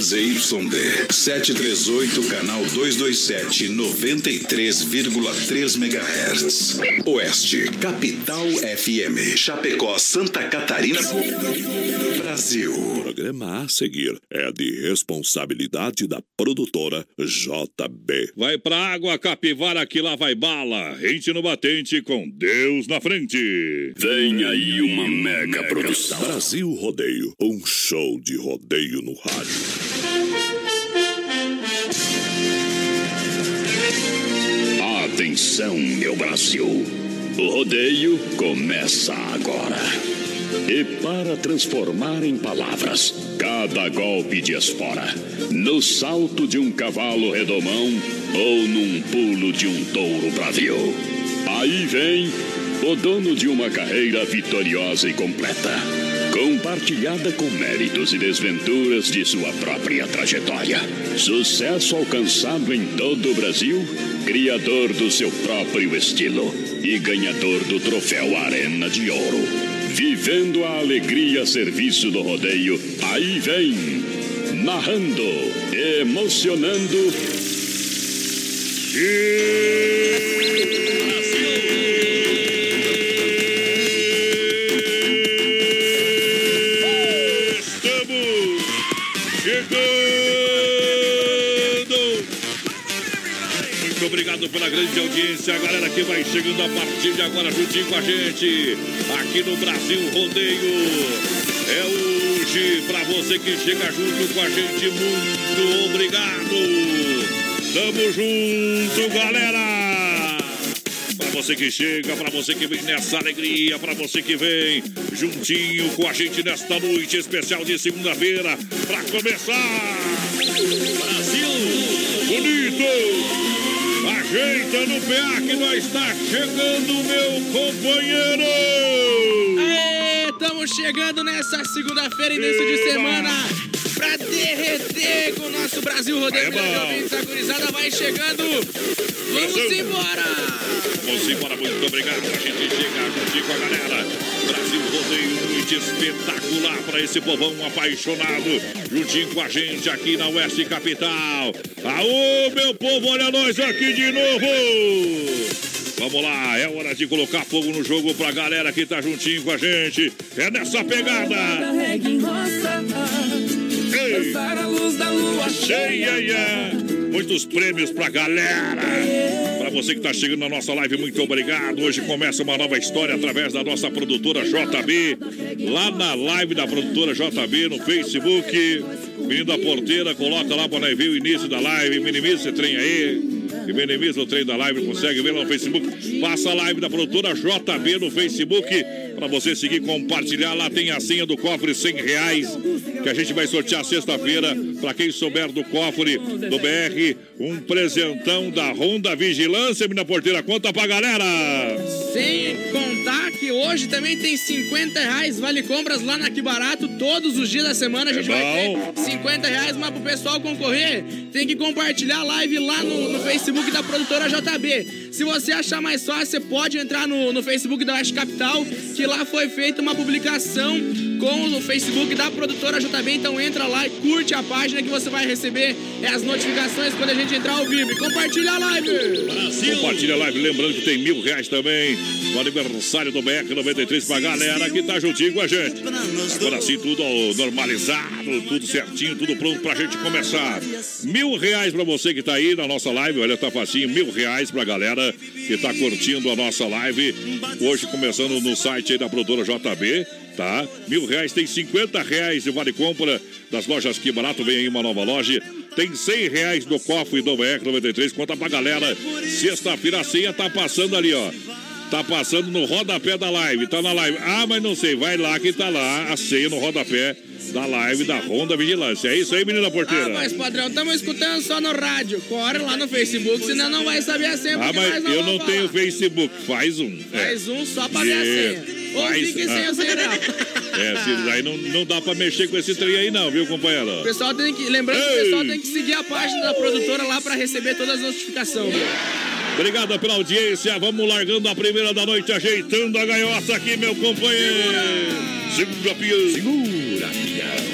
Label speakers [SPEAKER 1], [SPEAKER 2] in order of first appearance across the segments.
[SPEAKER 1] ZYD 738, canal 227, 93,3 MHz. Oeste, Capital FM. Chapecó, Santa Catarina, Brasil.
[SPEAKER 2] O programa a seguir é de responsabilidade da produtora JB.
[SPEAKER 3] Vai pra água, capivara, que lá vai bala. Rente no batente com Deus na frente.
[SPEAKER 4] Vem aí uma mega produção.
[SPEAKER 2] Brasil Rodeio, um show de rodeio no rádio.
[SPEAKER 4] Atenção, meu Brasil. O rodeio começa agora. E para transformar em palavras cada golpe de espora, no salto de um cavalo redomão ou num pulo de um touro bravio. Aí vem o dono de uma carreira vitoriosa e completa, compartilhada com méritos e desventuras de sua própria trajetória. Sucesso alcançado em todo o Brasil, criador do seu próprio estilo e ganhador do troféu Arena de Ouro. Vivendo a alegria a serviço do rodeio, aí vem, narrando, emocionando.
[SPEAKER 3] Estamos pela grande audiência, a galera que vai chegando a partir de agora juntinho com a gente, aqui no Brasil Rodeio. É hoje, pra você que chega junto com a gente, muito obrigado! Tamo junto, galera! Pra você que chega, pra você que vem nessa alegria, pra você que vem juntinho com a gente nesta noite especial de segunda-feira, pra começar! Ajeita no PA que nós está chegando, meu companheiro!
[SPEAKER 5] Aê, estamos chegando nessa segunda-feira, início de
[SPEAKER 3] Eba!
[SPEAKER 5] semana, pra derreter com o nosso Brasil Rodeio
[SPEAKER 3] É.
[SPEAKER 5] A gurizada vai chegando. Vamos
[SPEAKER 3] Brasil.
[SPEAKER 5] embora!
[SPEAKER 3] Vamos embora, muito obrigado. A gente chega juntinho com a galera. Brasil Rodeio, noite espetacular para esse povão apaixonado. Juntinho com a gente aqui na Oeste Capital. Aô, meu povo, olha nós aqui de novo. Vamos lá, é hora de colocar fogo no jogo pra galera que tá juntinho com a gente. É nessa pegada. Ei.
[SPEAKER 6] a luz da lua
[SPEAKER 3] Cheia. Muitos prêmios pra galera. Pra você que tá chegando na nossa live, muito obrigado. Hoje começa uma nova história através da nossa produtora JB. Lá na live da produtora JB no Facebook. Menino da porteira, coloca lá pra ver o início da live. Minimiza esse trem aí. E minimiza o trem da live, consegue ver lá no Facebook. Passa a live da produtora JB no Facebook. Pra você seguir compartilhar. Lá tem a senha do cofre 100 reais. Que a gente vai sortear sexta-feira. Pra quem souber do cofre do BR. Um presentão da Honda Vigilância, menina porteira. Conta pra galera.
[SPEAKER 5] Sem contar que hoje também tem 50 reais vale compras lá na Que Barato. Todos os dias da semana a gente
[SPEAKER 3] É
[SPEAKER 5] vai ter 50 reais, mas pro pessoal concorrer, tem que compartilhar a live lá no, no Facebook da produtora JB. Se você achar mais fácil, você pode entrar no, no Facebook da Oeste Capital, que lá foi feita uma publicação com o Facebook da produtora JB. Então entra lá e curte a página que você vai receber é, as notificações quando a gente entrar ao vivo. E compartilha a live!
[SPEAKER 3] Compartilha a live, lembrando que tem mil reais também no aniversário do BR 93 pra galera que tá juntinho com a gente. Agora sim, tudo normalizado, tudo certinho, tudo pronto pra gente começar. Mil reais pra você que tá aí na nossa live, olha, tá facinho, mil reais pra galera que tá curtindo a nossa live. Hoje começando no site aí da produtora JB, tá? Mil reais, tem 50 reais de vale compra das lojas Que Barato, vem aí uma nova loja. Tem 100 reais no cofre do BR 93, conta pra galera. Sexta-feira a senha tá passando ali, ó. Tá passando no rodapé da live, tá na live. Ah, mas não sei, vai lá que tá lá a senha no rodapé da live da Ronda Vigilância. É isso aí, menina porteira.
[SPEAKER 5] Ah, mas padrão, estamos escutando só no rádio. Corre lá no Facebook, senão não vai saber a senha.
[SPEAKER 3] Ah, mas
[SPEAKER 5] não
[SPEAKER 3] eu não tenho
[SPEAKER 5] falar.
[SPEAKER 3] Facebook. Faz um. É.
[SPEAKER 5] Faz um só pra ver a
[SPEAKER 3] Yeah.
[SPEAKER 5] senha.
[SPEAKER 3] Faz-
[SPEAKER 5] fique sem a.
[SPEAKER 3] É, se aí não, não dá pra mexer com esse trem aí, não, viu, companheiro?
[SPEAKER 5] O pessoal tem que. Lembrando que o pessoal tem que seguir a página da produtora lá pra receber todas as notificações. viu?
[SPEAKER 3] Obrigado pela audiência. Vamos largando a primeira da noite, ajeitando a gaioça aqui, meu companheiro. Segura, pião. Segura, pião.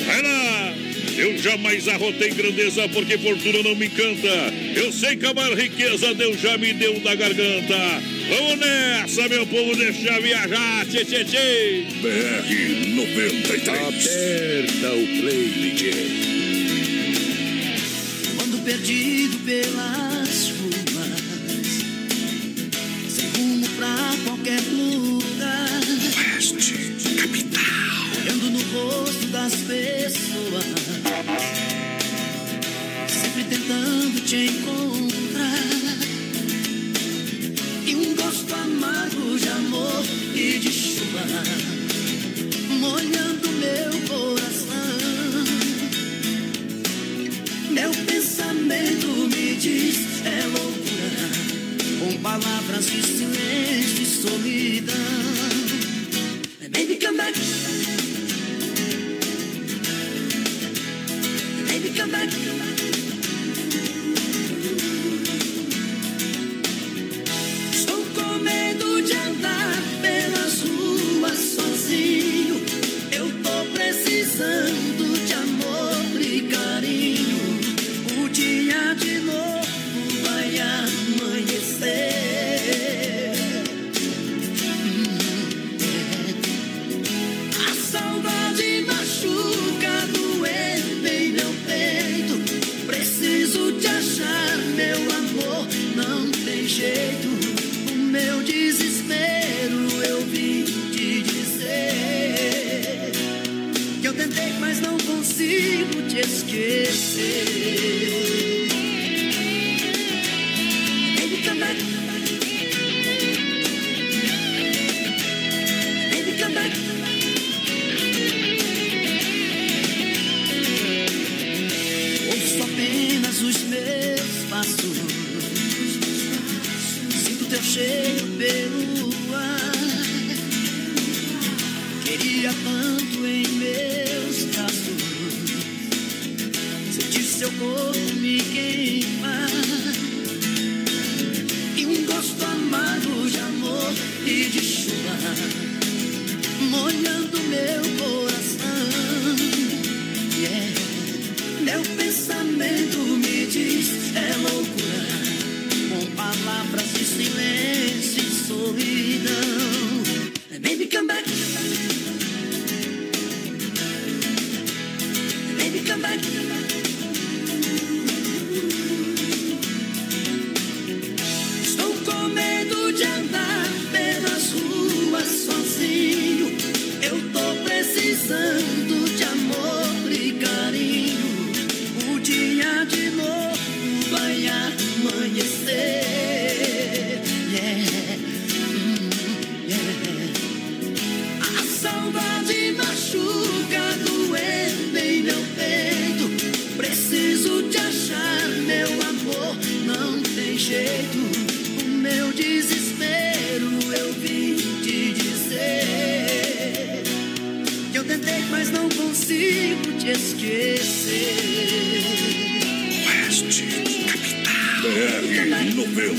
[SPEAKER 3] Eu jamais arrotei grandeza porque fortuna não me encanta. Eu sei que a maior riqueza Deus já me deu da garganta. Vamos nessa, meu povo, deixa viajar, tchê, tchê, tchê.
[SPEAKER 2] BR 93.
[SPEAKER 6] Aperta o play, DJ.
[SPEAKER 7] Quando perdido pelas ruas, sem rumo pra qualquer lugar.
[SPEAKER 2] Oeste, capital.
[SPEAKER 7] Olhando no rosto das pessoas, sempre tentando te encontrar. E um gosto amargo de amor e de chuva, molhando meu coração. Meu pensamento me diz é loucura, com palavras de silêncio e solidão. Come back. Baby, come back. Queria tanto em meus braços. Sentir seu corpo me queimar. E um gosto amargo de amor e de chuva. Molhando meu coração. Yeah. Meu pensamento me diz é loucura, com palavras de silêncio e solidão. Baby, come back.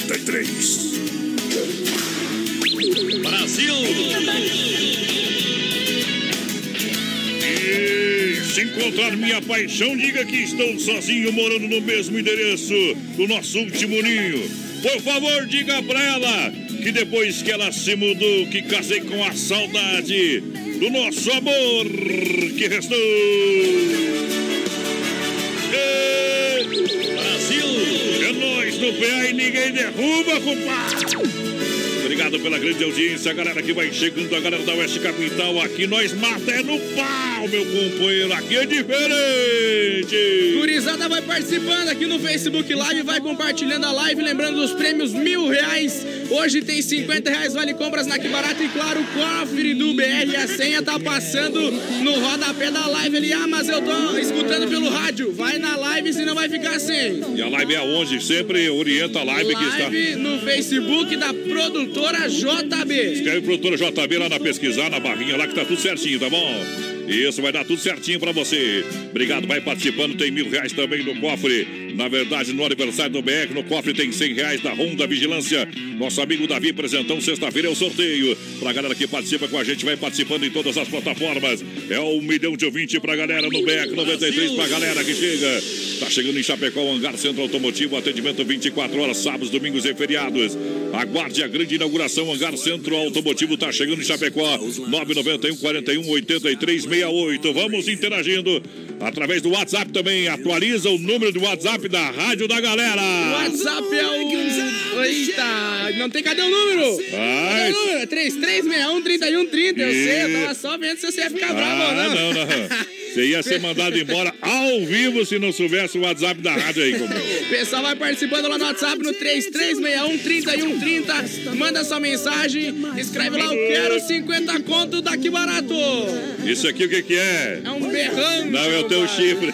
[SPEAKER 2] 93.
[SPEAKER 3] Brasil! E se encontrar minha paixão, diga que estou sozinho morando no mesmo endereço do nosso último ninho. Por favor, diga pra ela que depois que ela se mudou, que casei com a saudade do nosso amor que restou. Pé e ninguém derruba, compadre! Obrigado pela grande audiência, a galera que vai chegando, a galera da Oeste Capital. Aqui nós mata é no pau, meu companheiro. Aqui é diferente.
[SPEAKER 5] Gurizada vai participando aqui no Facebook Live, vai compartilhando a live, lembrando dos prêmios mil reais. Hoje tem 50 reais vale compras na Que Barato e claro, o cofre do BR. A senha tá passando no rodapé da live ali. Ah, mas eu tô escutando pelo rádio. Vai na live, senão vai ficar sem.
[SPEAKER 3] E a live é aonde? Sempre orienta a live, que está.
[SPEAKER 5] Live no Facebook da produtora JB.
[SPEAKER 3] Escreve produtora JB lá na pesquisar, na barrinha lá que tá tudo certinho, tá bom? Isso, vai dar tudo certinho pra você. Obrigado, vai participando. Tem mil reais também no cofre. Na verdade, no aniversário do BR, no cofre tem cem reais da Honda Vigilância. Nosso amigo Davi apresentão, sexta-feira é o sorteio. Pra galera que participa com a gente, vai participando em todas as plataformas. É um milhão de ouvinte pra galera no BR 93, pra galera que chega. Tá chegando em Chapecó, o Hangar Centro Automotivo, atendimento 24 horas, sábados, domingos e feriados. Aguarde a grande inauguração, Hangar Centro Automotivo tá chegando em Chapecó, 991 41 83 68. Vamos interagindo através do WhatsApp também. Atualiza o número do WhatsApp da Rádio da Galera.
[SPEAKER 5] O WhatsApp é o. Eita, não tem cadê o número? Cadê o número? É 3361 3130. Eu sei, eu tava só vendo se você ia ficar bravo ou
[SPEAKER 3] Ah,
[SPEAKER 5] não.
[SPEAKER 3] não, não. Você ia ser mandado embora ao vivo se não soubesse o WhatsApp da rádio aí, companheiro.
[SPEAKER 5] Pessoal vai participando lá no WhatsApp no 3361-3130. Manda sua mensagem, escreve lá, eu quero 50 conto daqui barato.
[SPEAKER 3] Isso aqui o que que é?
[SPEAKER 5] É um berrando.
[SPEAKER 3] Não, é o teu chifre.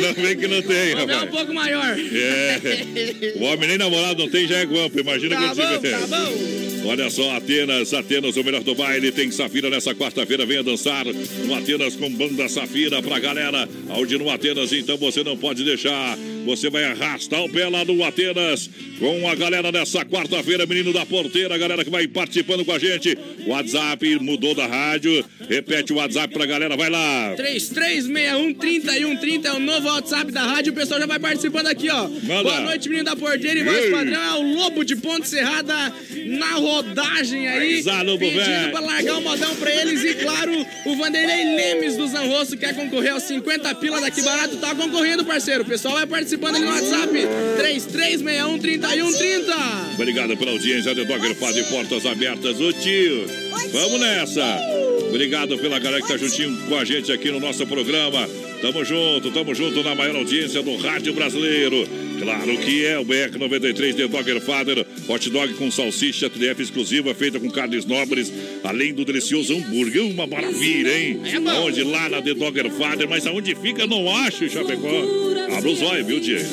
[SPEAKER 3] Não vem que não tem,
[SPEAKER 5] Vamos ver um
[SPEAKER 3] rapaz.
[SPEAKER 5] pouco maior.
[SPEAKER 3] É. O homem nem namorado não tem, já é guampa. Imagina
[SPEAKER 5] Tá
[SPEAKER 3] quando
[SPEAKER 5] bom, tá bom.
[SPEAKER 3] Olha só, Atenas, Atenas, o melhor do baile. Tem Safira nessa quarta-feira. Venha dançar no Atenas com banda Safira pra galera. Onde no Atenas, então você não pode deixar. Você vai arrastar o pé lá no Atenas com a galera nessa quarta-feira, menino da porteira, galera que vai participando com a gente. WhatsApp mudou da rádio. Repete o WhatsApp pra galera, vai lá.
[SPEAKER 5] 3361-3130 é o novo WhatsApp da rádio. O pessoal já vai participando aqui, ó.
[SPEAKER 3] Manda.
[SPEAKER 5] Boa noite, menino da porteira e voz padrão. É o Lobo de Ponte Serrada na rodagem aí.
[SPEAKER 3] Lobo,
[SPEAKER 5] pedindo
[SPEAKER 3] velho.
[SPEAKER 5] pra largar o modão pra eles. E claro, o Vanderlei Lemes do Zanrosso quer concorrer aos 50 pila daqui barato. Tá concorrendo, parceiro. O pessoal vai participando ali no WhatsApp. 3361-3130.
[SPEAKER 3] Obrigado pela audiência de Dogger Fad e Portas Abertas. Ô tio, vamos nessa. Obrigado pela galera que tá juntinho com a gente aqui no nosso programa. Tamo junto, tamo junto na maior audiência do rádio brasileiro. Claro que é o BR-93 de Dogger Father. Hot dog com salsicha TDF exclusiva, feita com carnes nobres, além do delicioso hambúrguer. Uma maravilha, hein?
[SPEAKER 5] É bom.
[SPEAKER 3] Aonde? Lá na The Dogger Father. Mas aonde fica, não acho, Chapecó. Abra os olhos, viu, Diego?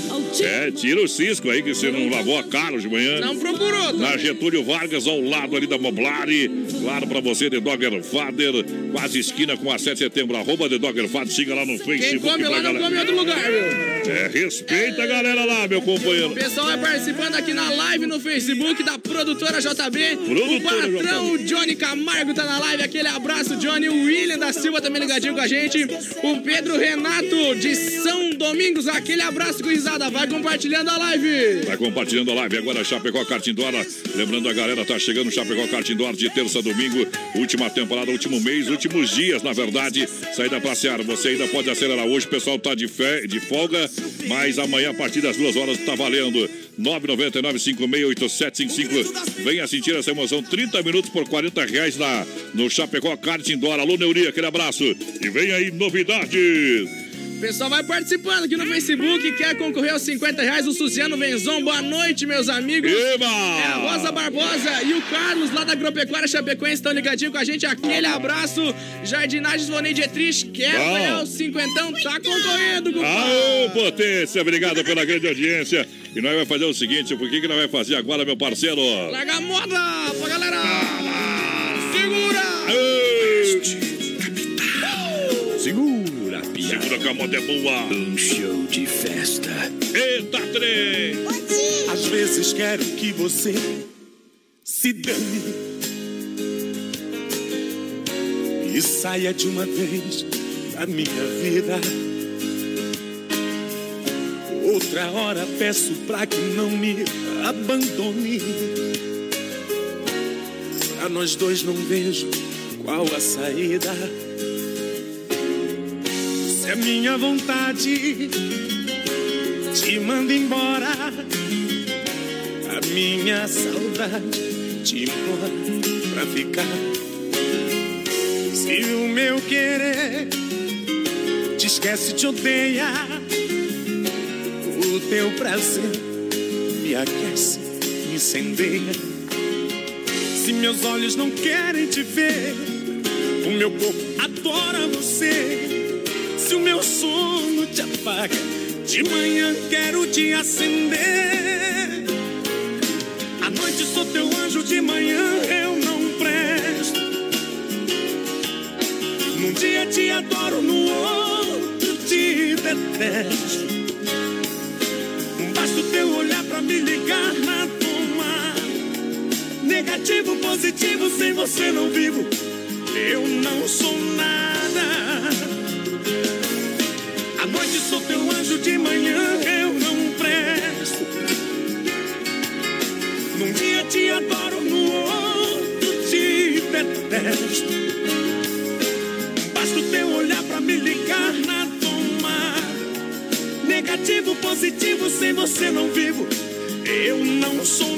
[SPEAKER 3] É, tira o cisco aí que você não lavou a cara de manhã.
[SPEAKER 5] Não procurou, tá?
[SPEAKER 3] Na Getúlio Vargas, ao lado ali da Moblari. Claro, pra você, The Dogger Father. Quase esquina com a 7 de setembro. Arroba The Dogger Father. Siga lá no Facebook.
[SPEAKER 5] Quem come lá não
[SPEAKER 3] galera.
[SPEAKER 5] come em outro lugar, viu?
[SPEAKER 3] É, respeita a galera lá, meu companheiro.
[SPEAKER 5] O pessoal vai participando aqui na live no Facebook da produtora JB. o
[SPEAKER 3] Produtora
[SPEAKER 5] patrão o Johnny Camargo tá na live. Aquele abraço, Johnny. O William da Silva também ligadinho com a gente. O Pedro Renato de São Domingos. Aquele abraço com risada. Vai compartilhando a live.
[SPEAKER 3] Vai compartilhando a live agora, Chapecó Cartindora. Lembrando a galera, tá chegando Chapecó Cartindora de terça a domingo. Última temporada, último mês, últimos dias, na verdade. Saída pra Seara. Você ainda pode acelerar hoje. O pessoal tá de, fé, de folga, mas amanhã, a partir das duas horas, tá valendo. 999-568755. Venha sentir essa emoção. 30 minutos por 40 reais na, no Chapecó Cartindora. Alô, Neuri, aquele abraço. E vem aí novidades.
[SPEAKER 5] O pessoal vai participando aqui no Facebook. Quer concorrer aos 50 reais? O Suziano Venzon. Boa noite, meus amigos.
[SPEAKER 3] Eba!
[SPEAKER 5] É a Rosa Barbosa e o Carlos lá da Agropecuária Chapecoense estão ligadinhos com a gente. Aquele abraço. Jardinagens Vonei Dietrich quer
[SPEAKER 3] Bom.
[SPEAKER 5] ganhar os cinquentão. Tá concorrendo, compadre.
[SPEAKER 3] Aô, potência, obrigado pela grande audiência. E nós vamos fazer o seguinte: o que, que nós vamos fazer agora, meu parceiro?
[SPEAKER 5] Larga a moda pra galera. Segura.
[SPEAKER 6] Segura.
[SPEAKER 3] Segura que a moda é boa.
[SPEAKER 6] Um show de festa.
[SPEAKER 3] Eita, trem!
[SPEAKER 8] Às vezes quero que você se dane e saia de uma vez da minha vida. Outra hora peço pra que não me abandone. Pra nós dois não vejo qual a saída. Se a minha vontade te manda embora. A minha saudade te implora pra ficar. Se o meu querer te esquece, te odeia, o teu prazer me aquece, me incendeia. Se meus olhos não querem te ver, o meu corpo adora você. Se o meu sono te apaga, de manhã quero te acender. À noite sou teu anjo, de manhã eu não presto.
[SPEAKER 9] dia te adoro, no outro te detesto. Basta o teu olhar pra me ligar na toma. Negativo, positivo, sem você não vivo. Eu não sou sou teu anjo, de manhã eu não presto. Num dia te adoro, no outro te detesto. Basta o teu olhar pra me ligar na toma. Negativo, positivo, sem você não vivo. Eu não sou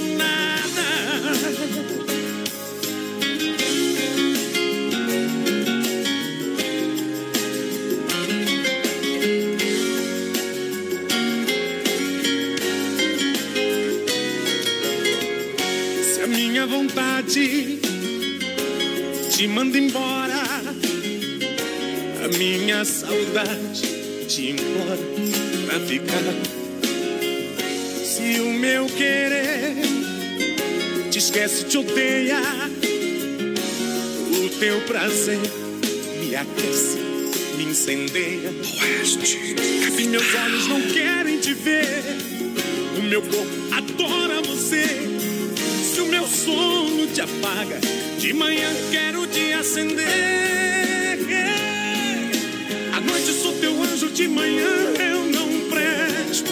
[SPEAKER 9] saudade te implora pra ficar. Se o meu querer te esquece, te odeia, o teu prazer me aquece, me incendeia. Se meus olhos não querem te ver, o meu corpo adora você. Se o meu sono te apaga, de manhã quero te acender. Anjo, de manhã eu não presto.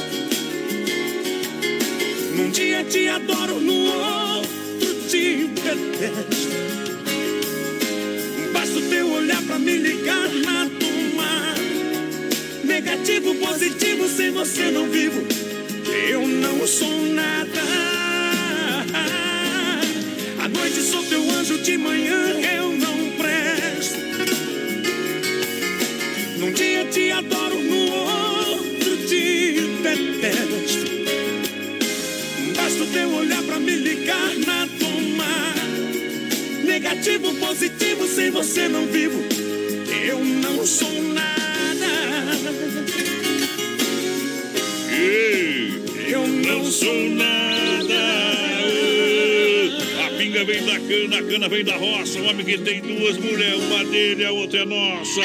[SPEAKER 9] Num dia te adoro, no outro te detesto. Basta o teu olhar pra me ligar na toma. Negativo, positivo, sem você não vivo. Eu não sou nada. Negativo, positivo, sem você não vivo. Eu não sou nada. Eu
[SPEAKER 3] não sou nada. A pinga vem da cana, a cana vem da roça. O homem que tem duas mulheres, uma dele, a outra é nossa.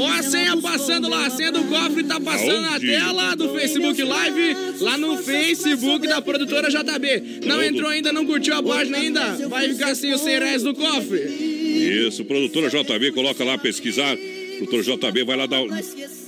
[SPEAKER 5] Ó, a senha passando lá, a senha do cofre tá passando na tela do Facebook Live, lá no Facebook da produtora JB. Não
[SPEAKER 3] Tudo.
[SPEAKER 5] entrou ainda, não curtiu a página ainda? Vai ficar sem os 100 reais do cofre.
[SPEAKER 3] Isso, produtora JB, coloca lá pesquisar. Produtora JB, vai lá dar,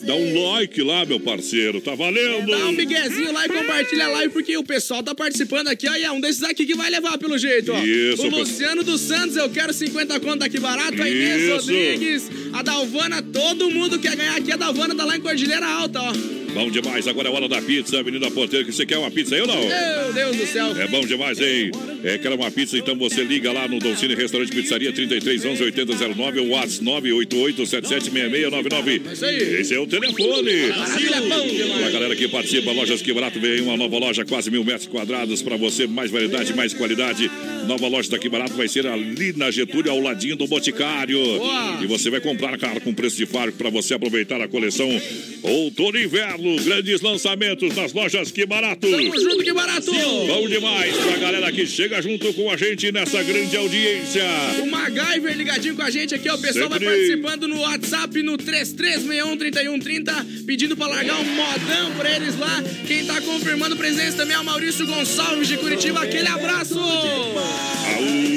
[SPEAKER 3] dá um like lá, meu parceiro. Tá valendo?
[SPEAKER 5] Dá um miguezinho lá e compartilha a live, porque o pessoal tá participando aqui, ó. E é um desses aqui que vai levar pelo jeito, ó.
[SPEAKER 3] Isso,
[SPEAKER 5] o Luciano dos Santos, eu quero 50 conto aqui barato. A Inês
[SPEAKER 3] Isso.
[SPEAKER 5] Rodrigues, a Dalvana, todo mundo quer ganhar aqui. A Dalvana tá lá em Cordilheira Alta, ó.
[SPEAKER 3] Bom demais, agora é hora da pizza, Avenida Porteira. Que você quer uma pizza aí ou não?
[SPEAKER 5] Meu Deus do céu.
[SPEAKER 3] É bom demais, hein? É, quer uma pizza? Então você liga lá no Doncini Restaurante Pizzaria 33 11 8009 ou WhatsApp 988 776699.
[SPEAKER 5] Isso aí.
[SPEAKER 3] Esse é o telefone. Pra
[SPEAKER 5] demais.
[SPEAKER 3] galera que participa, Lojas Que Barato vem uma nova loja, quase mil metros quadrados para você, mais variedade, mais qualidade. Nova loja daqui barato vai ser ali na Getúlio, ao ladinho do Boticário.
[SPEAKER 5] Boa.
[SPEAKER 3] E você vai comprar, cara, com preço de fábrica para você aproveitar a coleção Outono e Inverno. Grandes lançamentos nas lojas Que Barato.
[SPEAKER 5] Tamo junto, que barato.
[SPEAKER 3] Bom demais pra galera que chega junto com a gente nessa grande audiência.
[SPEAKER 5] O MacGyver ligadinho com a gente aqui, ó. O pessoal vai
[SPEAKER 3] Sempre.
[SPEAKER 5] participando no WhatsApp no 33613130, pedindo pra largar um modão pra eles lá. Quem tá confirmando presença também é o Maurício Gonçalves de Curitiba. Aquele abraço!
[SPEAKER 3] Aú,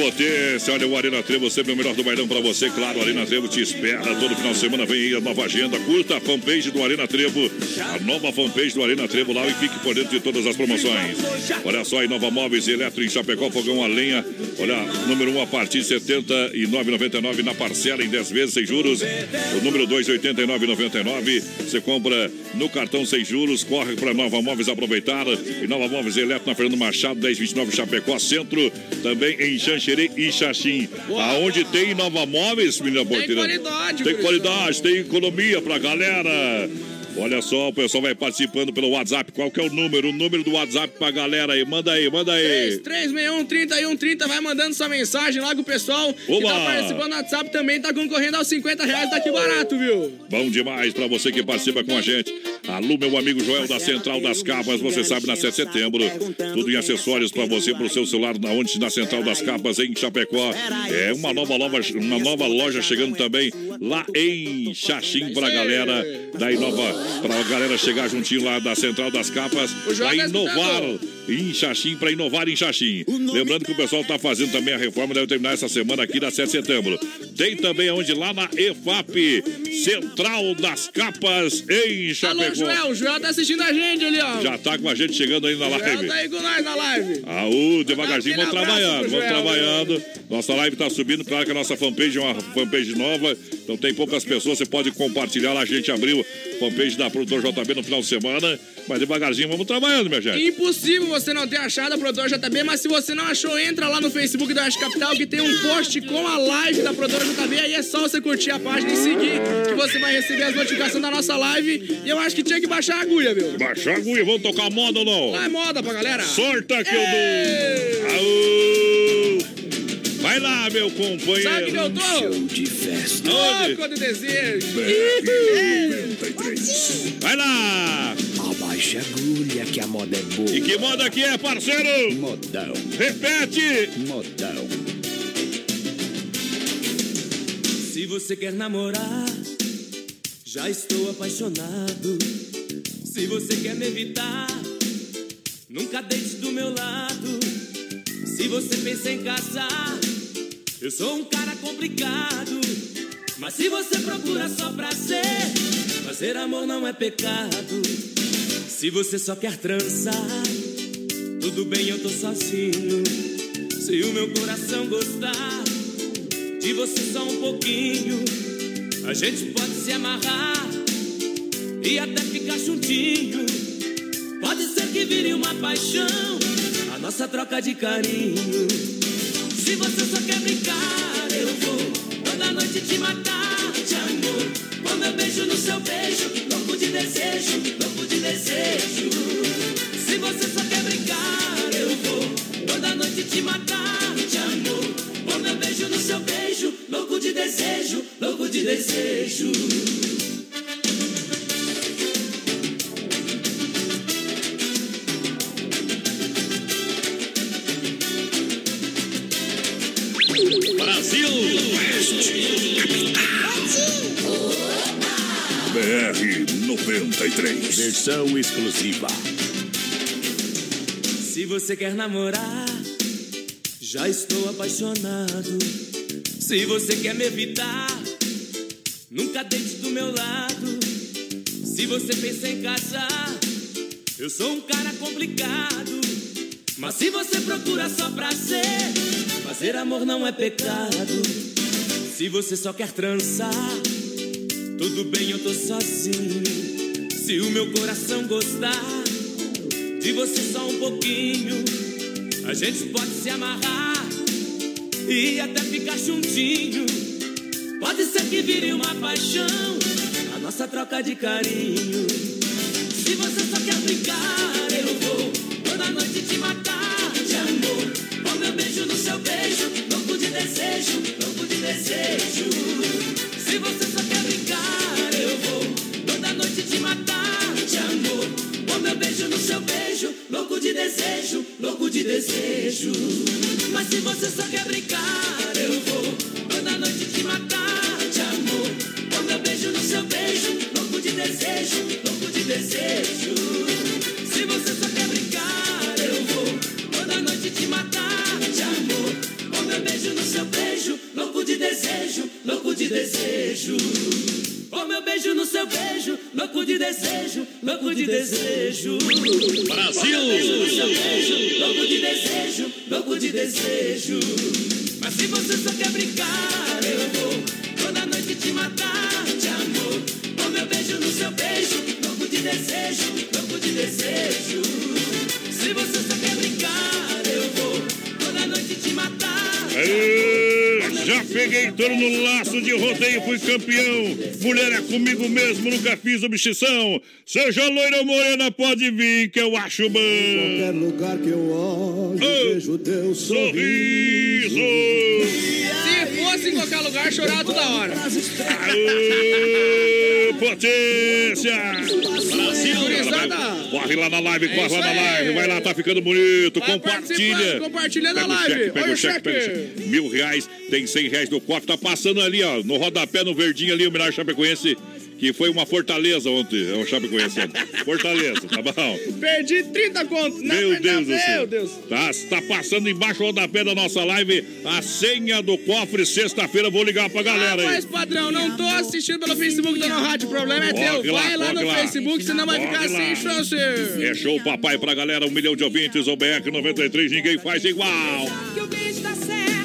[SPEAKER 3] potência. Olha, o Arena Trevo, sempre o melhor do bailão pra você. Claro, o Arena Trevo te espera. Todo final de semana vem aí a nova agenda. Curta a fanpage do Arena Trevo. A nova fanpage do Arena Trevo lá e fique por dentro de todas as promoções. Olha só, Inova Móveis e Eletro em Chapecó, fogão a lenha. Olha, número 1 um a partir de R$ 79,99 na parcela em 10 vezes sem juros. O número 2, R$ 89,99. Você compra no cartão sem juros. Corre para Nova Móveis aproveitar. E Nova Móveis Eletro na Fernando Machado, 1029 Chapecó Centro. Também em Xanxerê e Xaxim. Aonde tem Nova Móveis, menina porteira?
[SPEAKER 5] qualidade,
[SPEAKER 3] Tem qualidade, tem economia pra galera. Olha só, o pessoal vai participando pelo WhatsApp. Qual que é o número? O número do WhatsApp pra galera aí. Manda aí, manda aí.
[SPEAKER 5] 33613130, vai mandando sua mensagem lá que o pessoal que
[SPEAKER 3] Oba!
[SPEAKER 5] tá participando no WhatsApp também tá concorrendo aos 50 reais daqui barato, viu?
[SPEAKER 3] Bom demais pra você que participa com a gente. Alô, meu amigo Joel da Central das Capas, você sabe, na 7 de setembro, tudo em acessórios para você, para o seu celular, na onde na Central das Capas, em Chapecó. É uma nova, loja, uma nova loja chegando também lá em Xaxim pra galera da Inova, pra galera chegar juntinho lá da Central das Capas, pra inovar em Xaxim, pra inovar em Xaxim. Lembrando que o pessoal tá fazendo também a reforma, deve terminar essa semana aqui da 7 de setembro. Tem também onde lá na EFAP, Central das Capas, em Chapecó.
[SPEAKER 5] Alô, Joel, o Joel tá assistindo a gente ali, ó.
[SPEAKER 3] Já tá com a gente chegando aí na
[SPEAKER 5] O Joel
[SPEAKER 3] live.
[SPEAKER 5] tá aí com nós na live.
[SPEAKER 3] Aú, devagarzinho, vamos trabalhando, vamos trabalhando. Nossa live tá subindo, claro que a nossa fanpage é uma fanpage nova, então tem poucas pessoas, você pode compartilhar lá. A gente abriu fanpage da Produtor JB no final de semana, mas devagarzinho vamos trabalhando, minha gente.
[SPEAKER 5] Impossível você não ter achado a produtora JB, mas se você não achou, entra lá no Facebook da Oeste Capital que tem um post com a live da produtora JB. Aí é só você curtir a página e seguir, que você vai receber as notificações da nossa live. E eu acho que tinha que baixar a agulha, viu?
[SPEAKER 3] Baixar a agulha, vamos tocar moda ou não?
[SPEAKER 5] Lá é moda pra galera.
[SPEAKER 3] Sorta que eu
[SPEAKER 5] Ei!
[SPEAKER 3] dou! Aú! Vai lá, meu companheiro!
[SPEAKER 5] Sabe que eu tô?
[SPEAKER 6] Show de festa.
[SPEAKER 3] Onde?
[SPEAKER 5] Louco de desejo.
[SPEAKER 3] Vai lá!
[SPEAKER 6] Abaixa a agulha que a moda é boa.
[SPEAKER 3] E que moda que é, parceiro?
[SPEAKER 6] Modão,
[SPEAKER 3] Repete!
[SPEAKER 6] modão.
[SPEAKER 8] Se você quer namorar, já estou apaixonado. Se você quer me evitar, nunca deite do meu lado. Se você pensa em casar, eu sou um cara complicado. Mas se você procura só prazer, fazer amor não é pecado. Se você só quer trançar, tudo bem, eu tô sozinho. Se o meu coração gostar de você só um pouquinho. A gente pode se amarrar e até ficar juntinho. Pode ser que vire uma paixão, a nossa troca de carinho. Se você só quer brincar, eu vou toda noite te matar de amor. Com meu beijo no seu beijo, louco de desejo, louco de desejo. Se você só quer brincar, eu vou toda noite te matar de amor. Com meu beijo no seu beijo, louco de desejo, louco de desejo.
[SPEAKER 2] 93.
[SPEAKER 6] Versão exclusiva.
[SPEAKER 8] Se você quer namorar, já estou apaixonado. Se você quer me evitar, nunca deite do meu lado. Se você pensa em casar, eu sou um cara complicado. Mas se você procura só prazer, fazer amor não é pecado. Se você só quer trançar, tudo bem, eu tô sozinho. Se o meu coração gostar de você só um pouquinho. A gente pode se amarrar e até ficar juntinho. Pode ser que vire uma paixão, a nossa troca de carinho. Se você só quer brincar, eu vou toda noite te matar de amor. Com meu beijo no seu beijo, louco de desejo, louco de desejo. De desejo. Mas se você só quer brincar, eu vou toda noite te matar de amor. Com meu beijo no seu beijo, louco de desejo, louco de desejo. Se você só quer brincar, eu vou toda noite te matar de amor. Com meu beijo no seu beijo, louco de desejo, louco de desejo. Com meu beijo no seu beijo, louco de desejo, louco de desejo.
[SPEAKER 3] Brasil!
[SPEAKER 8] louco de desejo, louco de desejo. Mas se você só quer brincar, eu vou toda noite te matar de amor. Com meu beijo no seu beijo, louco de desejo, louco de desejo. Se você só quer brincar, eu vou toda noite te matar.
[SPEAKER 3] Aê, já peguei touro no laço de rodeio, fui campeão. Mulher é comigo mesmo, nunca fiz obsessão. Seja loira ou morena, pode vir que eu acho bom.
[SPEAKER 10] Qualquer lugar que eu olho,
[SPEAKER 3] Oh,
[SPEAKER 10] vejo teu sorriso.
[SPEAKER 3] Sorriso!
[SPEAKER 5] Se fosse em qualquer lugar, chorava toda hora.
[SPEAKER 3] Aê, potência! Brasil! Corre lá na live, corre lá na live. Vai lá, tá ficando bonito. Compartilha.
[SPEAKER 5] Compartilha na live.
[SPEAKER 3] cheque, pega o cheque, pega o cheque. Mil reais, tem cem reais no cofre. Tá passando ali, ó, no rodapé, no verdinho ali, o melhor Chapecoense, que foi uma fortaleza ontem. É um Chapecoense ontem. Fortaleza, tá bom?
[SPEAKER 5] Perdi 30 contos. Na
[SPEAKER 3] Meu Deus do céu.
[SPEAKER 5] Meu Deus.
[SPEAKER 3] Tá, tá passando embaixo do rodapé da nossa live a senha do cofre. Sexta-feira vou ligar pra galera aí.
[SPEAKER 5] Mas, padrão, não tô assistindo pelo Facebook da No Rádio. O problema é
[SPEAKER 3] Corre
[SPEAKER 5] teu.
[SPEAKER 3] lá,
[SPEAKER 5] Vai lá no
[SPEAKER 3] lá.
[SPEAKER 5] Facebook, senão vai ficar
[SPEAKER 3] lá.
[SPEAKER 5] sem chance.
[SPEAKER 3] É show papai pra galera, um milhão de ouvintes, o BR 93, ninguém faz igual.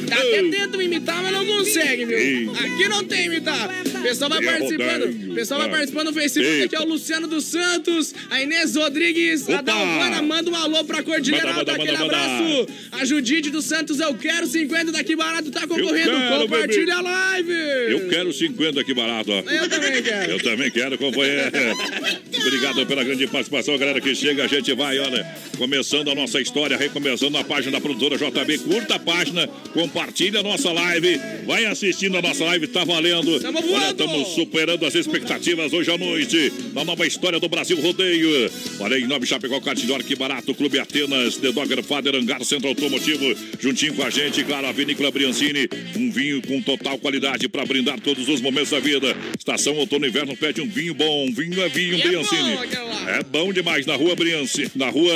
[SPEAKER 5] Tá até tentando imitar, mas não consegue, viu? Aqui não tem imitar. O pessoal vai participando. pessoal vai
[SPEAKER 3] Ah.
[SPEAKER 5] participando no Facebook. Aqui é o Luciano dos Santos, a Inês Rodrigues, a. Dalvana. Manda um alô pra Cordilheira Alta, aquele abraço. A Judite dos Santos, eu quero 50 daqui barato, tá concorrendo. Compartilha a live.
[SPEAKER 3] Eu quero 50 aqui barato, ó.
[SPEAKER 5] Eu também quero.
[SPEAKER 3] Eu também quero, companheiro. Obrigado pela grande participação, galera que chega. A gente vai, olha, começando a nossa história, recomeçando a página da produtora JB. Curta a página, compartilha a nossa live. Vai assistindo a nossa live, tá valendo. Olha, estamos superando as expectativas hoje à noite. Na nova história do Brasil Rodeio. Olha aí, Nove Chapecó, Cartilhor, que barato. Clube Atenas, The Dogger Father, Hangar Centro Automotivo. Juntinho com a gente, claro, a Vinícola Briancini. Um vinho com total qualidade para brindar todos os momentos da vida. Estação outono inverno pede um vinho bom. Vinho é vinho,
[SPEAKER 5] é
[SPEAKER 3] Briancini. É bom demais na rua Briancini. Na rua.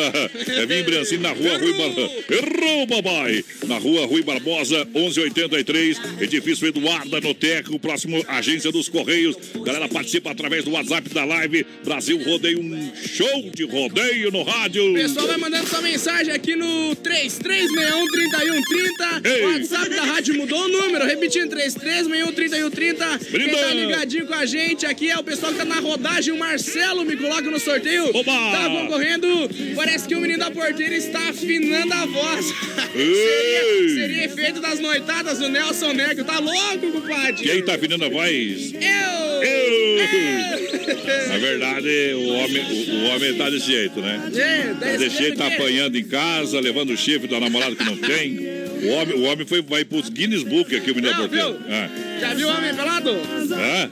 [SPEAKER 3] É vinho Briancini, na rua Rui Barbosa. Errou, babai! Na rua Rui Barbosa, 1183. Edifício Eduarda no Teco, próximo agência dos Correios. Galera, participa através do WhatsApp da live. Brasil Rodeio, um show de rodeio no rádio.
[SPEAKER 5] O pessoal vai mandando sua mensagem aqui no 3361-3130.
[SPEAKER 3] Ei.
[SPEAKER 5] O WhatsApp da rádio mudou o número. Repetindo, 3361-3130. Quem tá ligadinho com a gente aqui é o pessoal que tá na rodagem. O Marcelo me coloca no sorteio.
[SPEAKER 3] Oba.
[SPEAKER 5] Tá concorrendo. Parece que o menino da porteira está afinando a voz. Seria, seria efeito das noitadas do Nelson Negro. Tá louco, compadre?
[SPEAKER 3] Quem tá afinando a voz?
[SPEAKER 5] Eu!
[SPEAKER 3] Eu! Na verdade, o homem, o, o homem tá desse jeito, né?
[SPEAKER 5] É,
[SPEAKER 3] Tá desse jeito, tá apanhando em casa, levando o chifre da namorada que não tem. O homem, o homem foi, vai pros Guinness Book aqui, o menino
[SPEAKER 5] Não,
[SPEAKER 3] porteiro. É.
[SPEAKER 5] Já viu o homem pelado?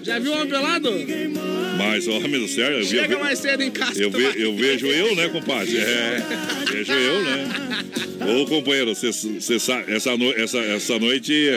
[SPEAKER 5] Já viu o homem pelado?
[SPEAKER 3] Mas, homem do céu, eu, vi-
[SPEAKER 5] Chega mais cedo em casa.
[SPEAKER 3] eu, ve- eu vejo eu, né, compadre? É, vejo eu, né? Ô, companheiro, você sabe, essa, no- essa, essa noite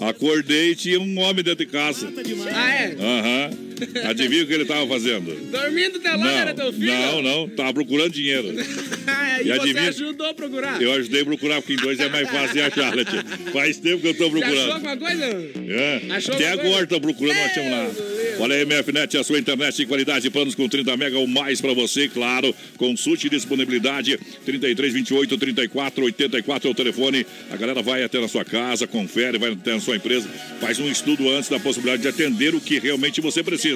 [SPEAKER 3] acordei e tinha um homem dentro de casa.
[SPEAKER 5] Ah, é?
[SPEAKER 3] Aham. Adivinha o que ele tava fazendo?
[SPEAKER 5] Dormindo até lá era teu filho?
[SPEAKER 3] não, não, tava procurando dinheiro.
[SPEAKER 5] e
[SPEAKER 3] E
[SPEAKER 5] você
[SPEAKER 3] adivinha-
[SPEAKER 5] ajudou a procurar?
[SPEAKER 3] Eu ajudei a procurar, porque em dois é mais fácil de achar, né, tia? Faz tempo que eu tô
[SPEAKER 5] Já achou
[SPEAKER 3] procurando.
[SPEAKER 5] alguma coisa?
[SPEAKER 3] É.
[SPEAKER 5] Achou
[SPEAKER 3] Até agora tô procurando, não achamos nada. Olha aí, MFNet, a sua internet de qualidade, planos com 30 mega ou mais para você, claro. Consulte disponibilidade 33 28 34 84 é o telefone. A galera vai até na sua casa, confere, vai até na sua empresa, faz um estudo antes da possibilidade de atender o que realmente você precisa.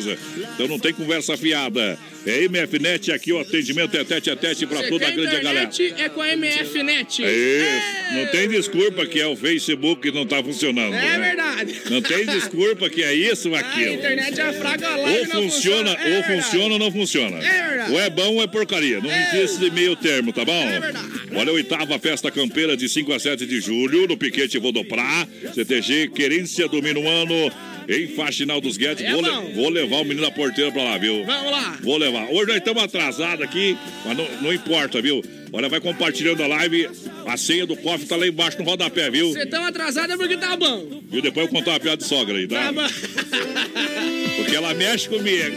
[SPEAKER 3] Então não tem conversa fiada. É MFNet aqui, o atendimento é tete a tete para toda a grande galera.
[SPEAKER 5] é com a MF Net.
[SPEAKER 3] É isso. Não tem desculpa que é o Facebook que não tá funcionando.
[SPEAKER 5] É
[SPEAKER 3] né?
[SPEAKER 5] verdade.
[SPEAKER 3] Não tem desculpa que é isso ou
[SPEAKER 5] A
[SPEAKER 3] aquilo.
[SPEAKER 5] internet é fraca, a live
[SPEAKER 3] Ou
[SPEAKER 5] não
[SPEAKER 3] funciona,
[SPEAKER 5] É
[SPEAKER 3] ou funciona ou não funciona.
[SPEAKER 5] É verdade.
[SPEAKER 3] Ou é bom ou é porcaria. Não
[SPEAKER 5] É.
[SPEAKER 3] existe esse meio termo, tá bom?
[SPEAKER 5] É verdade.
[SPEAKER 3] Olha a oitava festa campeira de 5 a 7 de julho no Piquete Vodoprá. CTG Querência do Minuano em Faxinal dos Guedes.
[SPEAKER 5] É
[SPEAKER 3] vou, le- vou levar o menino da porteira pra lá, viu?
[SPEAKER 5] Vamos lá.
[SPEAKER 3] Vou levar. Hoje nós estamos atrasados aqui, mas não, não importa, viu? Olha, vai compartilhando a live. A senha do cofre tá lá embaixo no rodapé, viu?
[SPEAKER 5] Você tão atrasado é porque tá bom.
[SPEAKER 3] Viu? Depois eu vou contar uma piada de sogra aí, tá?
[SPEAKER 5] Tá bom.
[SPEAKER 3] Porque ela mexe comigo.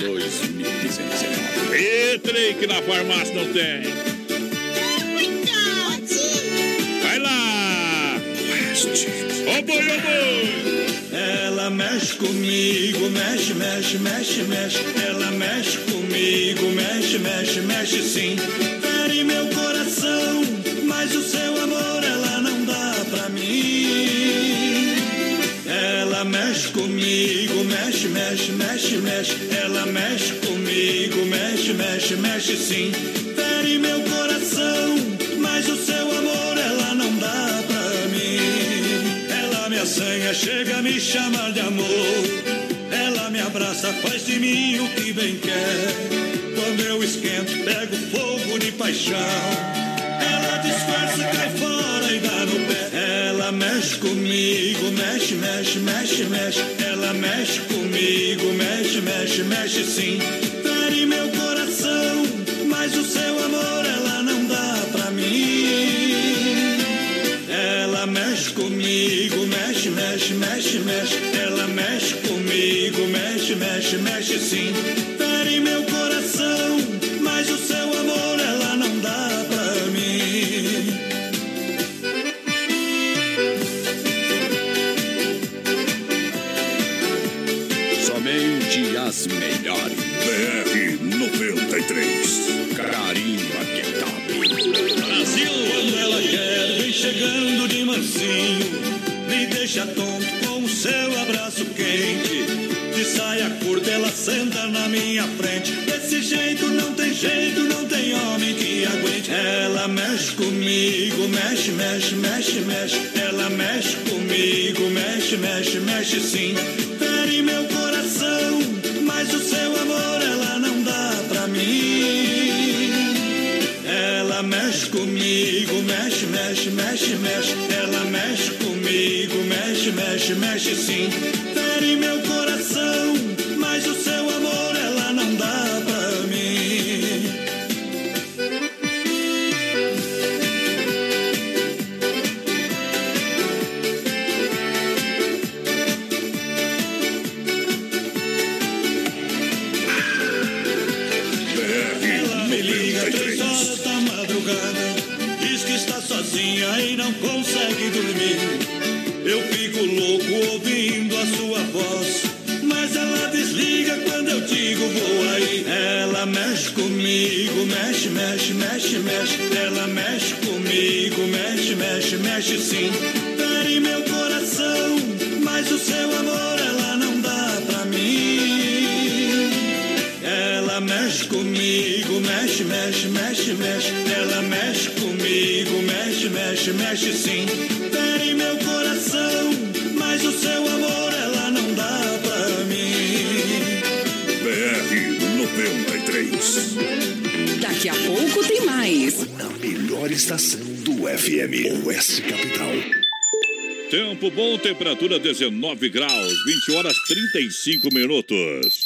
[SPEAKER 6] 2019.
[SPEAKER 3] E trem que na farmácia não tem. Vai lá! Ô boi, ô boi!
[SPEAKER 7] Ela mexe comigo, mexe, mexe, mexe, mexe. Ela mexe comigo, mexe, mexe, mexe sim. Fere meu coração, mas o seu amor ela não dá pra mim. Ela mexe comigo, mexe, mexe, mexe, mexe. Ela mexe comigo, mexe, mexe, mexe sim. Assanha, chega a me chamar de amor. Ela me abraça, faz de mim o que bem quer. Quando eu esquento, pego fogo de paixão. Ela disfarça, cai fora e dá no pé. Ela
[SPEAKER 11] mexe comigo, mexe, mexe, mexe, mexe. Ela mexe comigo, mexe, mexe, mexe sim. Fere meu coração, mexe. Ela mexe comigo, mexe, mexe, mexe sim. Fere meu coração, mas o seu amor ela não dá pra mim.
[SPEAKER 4] Somente as melhores.
[SPEAKER 6] BR 93.
[SPEAKER 4] Carinho aqui é top.
[SPEAKER 11] Brasil! Quando ela quer, vem chegando de mansinho. Me deixa tonto seu abraço quente. De saia curta, ela senta na minha frente. Desse jeito não tem jeito, não tem homem que aguente. Ela mexe comigo, mexe, mexe, mexe, mexe. Ela mexe comigo, mexe, mexe, mexe sim. Fere meu coração, mas o seu amor ela não dá pra mim. Ela mexe comigo, mexe, mexe, mexe, mexe. Ela mexe comigo, mexe, mexe, mexe sim. Fere meu coração, mexe, sim. Fere meu coração, mas o seu amor ela não dá pra mim. Ela mexe comigo, mexe, mexe, mexe, mexe. Ela mexe comigo, mexe, mexe, mexe sim. Fere meu coração, mas o seu amor ela não dá pra mim.
[SPEAKER 6] BR 93.
[SPEAKER 12] Daqui a pouco tem mais.
[SPEAKER 1] Melhor estação do FM, Oeste Capital.
[SPEAKER 3] Tempo bom, temperatura 19 graus, 20 horas 35 minutos.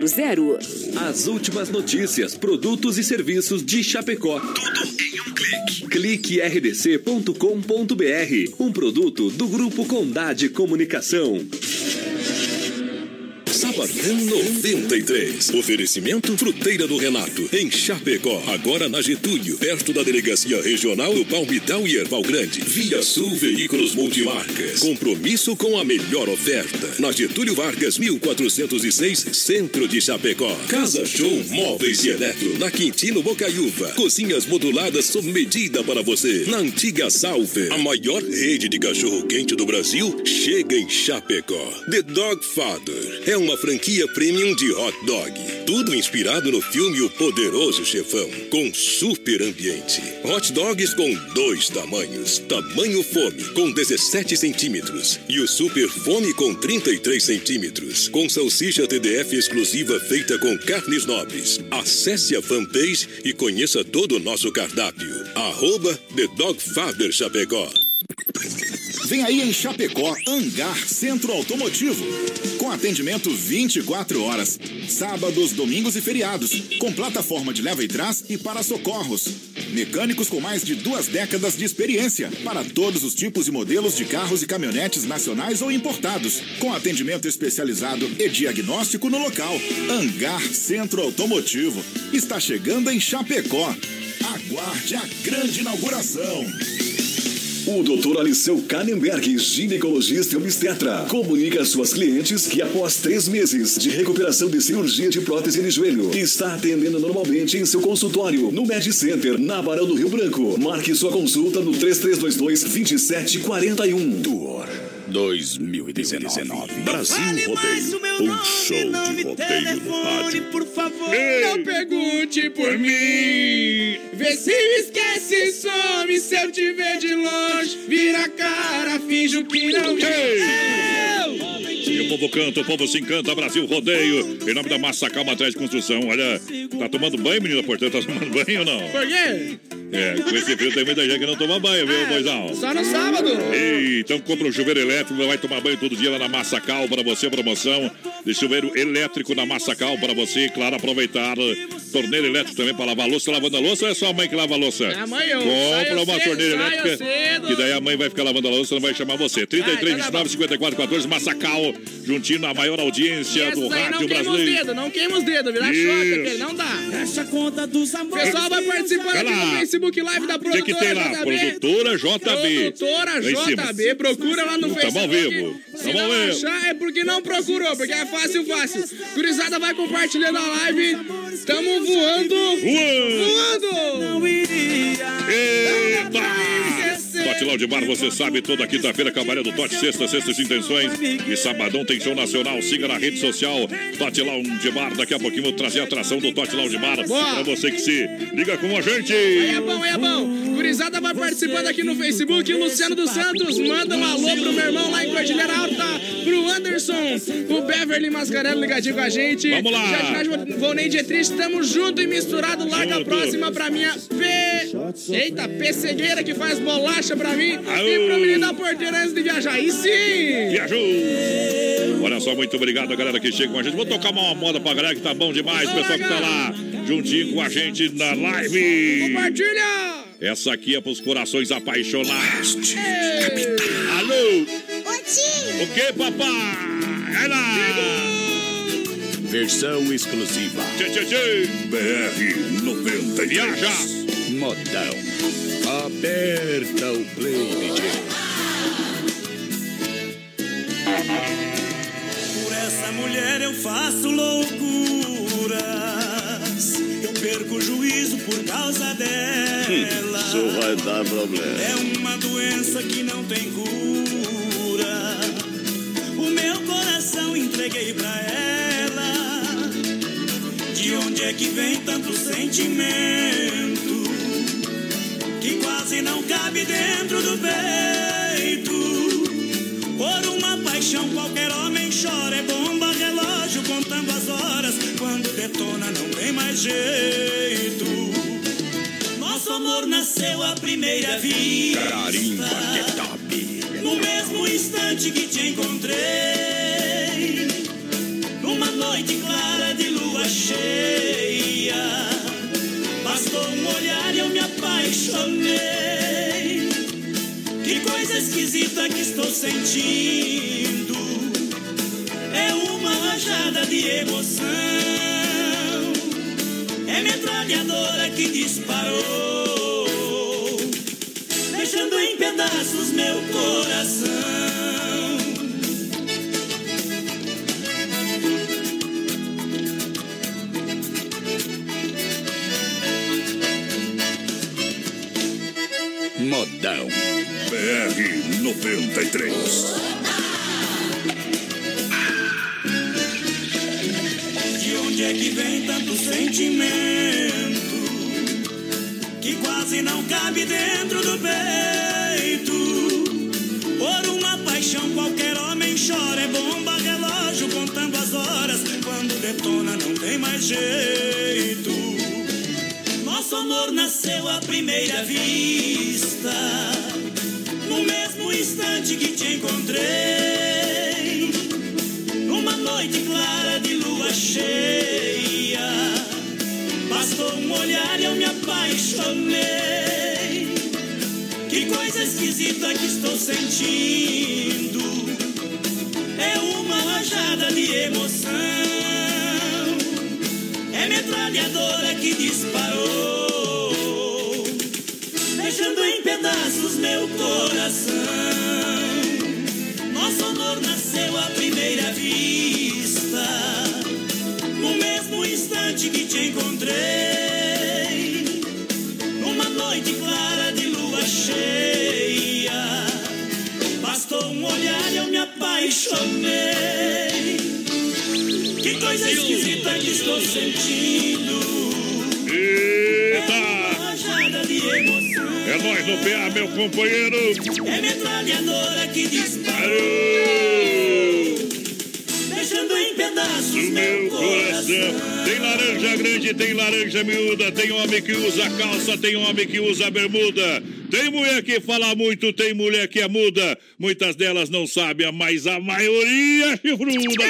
[SPEAKER 12] 3328-3100.
[SPEAKER 13] As últimas notícias, produtos e serviços de Chapecó. Tudo em um clique. Clique rdc.com.br. Um produto do Grupo Condade Comunicação.
[SPEAKER 14] Sabadão 93. Oferecimento Fruteira do Renato, em Chapecó. Agora na Getúlio, perto da Delegacia Regional do Palmital e Erval Grande. Via Sul Veículos Multimarcas. Compromisso com a melhor oferta. Na Getúlio Vargas, 1406, Centro de Chapecó. Casa Show Móveis e Eletro. Na Quintino Bocaiúva. Cozinhas moduladas sob medida para você. Na antiga Salve. A maior rede de cachorro-quente do Brasil chega em Chapecó. The Dog Father. É uma franquia premium de hot dog. Tudo inspirado no filme O Poderoso Chefão, com super ambiente. Hot dogs com dois tamanhos. Tamanho fome, com 17 centímetros. E o super fome com 33 centímetros. Com salsicha TDF exclusiva feita com carnes nobres. Acesse a fanpage e conheça todo o nosso cardápio. Arroba The Dog Father Chapecó.
[SPEAKER 15] Vem aí em Chapecó, Hangar Centro Automotivo. Com atendimento 24 horas, sábados, domingos e feriados. Com plataforma de leva e trás e para socorros. Mecânicos com mais de duas décadas de experiência para todos os tipos e modelos de carros e caminhonetes nacionais ou importados. Com atendimento especializado e diagnóstico no local. Hangar Centro Automotivo. Está chegando em Chapecó. Aguarde a grande inauguração.
[SPEAKER 1] O Dr. Aliceu Kannenberg, ginecologista e obstetra, comunica às suas clientes que após três meses de recuperação de cirurgia de prótese de joelho, está atendendo normalmente em seu consultório no Med Center, na Barão do Rio Branco. Marque sua consulta no 3322 2741.
[SPEAKER 4] Tour 2019.
[SPEAKER 3] Brasil Rodeio. Um show de rodeio no rádio.
[SPEAKER 5] Por favor, não pergunte por mim. Vê se me esquece e some se eu te ver de longe. Vira a cara, finjo que não vi.
[SPEAKER 3] E o povo canta, o povo se encanta, Brasil Rodeio. Em nome da Massa Calma Atrás de Construção. Olha, tá tomando banho, menina? Portanto, tá tomando banho ou não?
[SPEAKER 5] Por quê?
[SPEAKER 3] É, com esse frio tem muita gente que não toma banho, viu, Boizão?
[SPEAKER 5] Só no sábado.
[SPEAKER 3] Ei, então compra um chuveiro elétrico, vai tomar banho todo dia lá na Massacal para você, promoção de chuveiro elétrico na Massacal para você, claro, aproveitar. Torneira elétrica também para lavar louça, lavando a louça ou é só a mãe que lava a louça?
[SPEAKER 5] É a mãe, eu
[SPEAKER 3] Compra uma
[SPEAKER 5] cedo,
[SPEAKER 3] torneira elétrica, que daí a mãe vai ficar lavando a louça, não vai chamar você. 33, 29, 54, 14, Massacal, juntinho na maior audiência do rádio
[SPEAKER 5] não queima os
[SPEAKER 3] brasileiro.
[SPEAKER 5] dedos, não queima os dedos, choque aquele, não dá. Fecha conta dos amores. Pessoal vai participando aqui no Facebook Live da
[SPEAKER 3] O que,
[SPEAKER 5] produtora
[SPEAKER 3] que tem lá?
[SPEAKER 5] JB.
[SPEAKER 3] Produtora JB.
[SPEAKER 5] Produtora. JB, procura lá no
[SPEAKER 3] Tamo
[SPEAKER 5] Facebook.
[SPEAKER 3] ao vivo.
[SPEAKER 5] Se
[SPEAKER 3] Tamo
[SPEAKER 5] não
[SPEAKER 3] ao vivo.
[SPEAKER 5] achar, é porque não procurou, porque é fácil, fácil. Gurizada vai compartilhando a live. Tamo voando. Voando.
[SPEAKER 3] Eita! Tote Laudimar, você sabe, toda quinta-feira, Cabaré do Tote, sexta, sextas intenções. E sabadão tem show nacional. Siga na rede social Tote Laudimar. Daqui a pouquinho vou trazer a atração do Tote Laudimar
[SPEAKER 5] Boa.
[SPEAKER 3] pra você que se liga com a gente.
[SPEAKER 5] Aí é bom, aí é bom. Gurizada vai participando aqui no Facebook. Luciano dos Santos manda um alô pro meu irmão lá em Cordilheira Alta. Pro Anderson, o Beverly Mascarello ligadinho com a gente.
[SPEAKER 3] Vamos lá.
[SPEAKER 5] Jardinagem Volney Dietrich, tamo junto e misturado. Larga a
[SPEAKER 3] Junto.
[SPEAKER 5] próxima pra minha P. Eita, pessegueira que faz bolacha pra mim.
[SPEAKER 3] Aô.
[SPEAKER 5] E pro menino da porteira antes de viajar. E sim!
[SPEAKER 3] Viajou! Olha só, muito obrigado a galera que chega com a gente. Vou tocar uma moda pra galera que tá bom demais. O pessoal que tá lá juntinho com a gente na live.
[SPEAKER 5] Compartilha!
[SPEAKER 3] Essa aqui é pros corações apaixonados. Alô? O que, papai? É lá!
[SPEAKER 4] Versão exclusiva.
[SPEAKER 3] Tchê, tchê, tchê.
[SPEAKER 4] BR 93.
[SPEAKER 3] Viaja.
[SPEAKER 4] Modão. Aperta o play, DJ.
[SPEAKER 16] Por essa mulher eu faço loucuras. Eu perco o juízo por causa dela.
[SPEAKER 17] Isso vai dar problema.
[SPEAKER 16] É uma doença que não tem cura. O meu coração entreguei pra ela. De onde é que vem tanto sentimento? Não cabe dentro do peito. Por uma paixão qualquer homem chora. É bomba, relógio contando as horas. Quando detona não tem mais jeito. Nosso amor nasceu à primeira vista.
[SPEAKER 4] Carimba que top.
[SPEAKER 16] No mesmo instante que te encontrei, numa noite clara de lua cheia, bastou um olhar e eu me apaixonei. Coisa esquisita que estou sentindo, é uma rajada de emoção, é metralhadora que disparou deixando em pedaços meu coração.
[SPEAKER 4] Modão.
[SPEAKER 3] BR 93.
[SPEAKER 16] De onde é que vem tanto sentimento que quase não cabe dentro do peito? Por uma paixão qualquer homem chora, é bomba, relógio contando as horas. Quando detona não tem mais jeito. Nosso amor nasceu à primeira vista. Instante que te encontrei, numa noite clara de lua cheia, bastou um olhar e eu me apaixonei. Que coisa esquisita que estou sentindo, é uma rajada de emoção, é metralhadora que disparou pedaços
[SPEAKER 7] meu coração. Nosso amor nasceu à primeira vista, no mesmo instante que te encontrei, numa noite clara de lua cheia. Bastou um olhar e eu me apaixonei. Que coisa esquisita que estou sentindo.
[SPEAKER 3] É nós no PA, meu companheiro.
[SPEAKER 7] É metralhadora que dispara. Deixando em pedaços meu coração.
[SPEAKER 3] Tem laranja grande, tem laranja miúda, tem homem que usa calça, tem homem que usa bermuda. Tem mulher que fala muito, tem mulher que é muda. Muitas delas não sabem, mas a maioria é chifruda.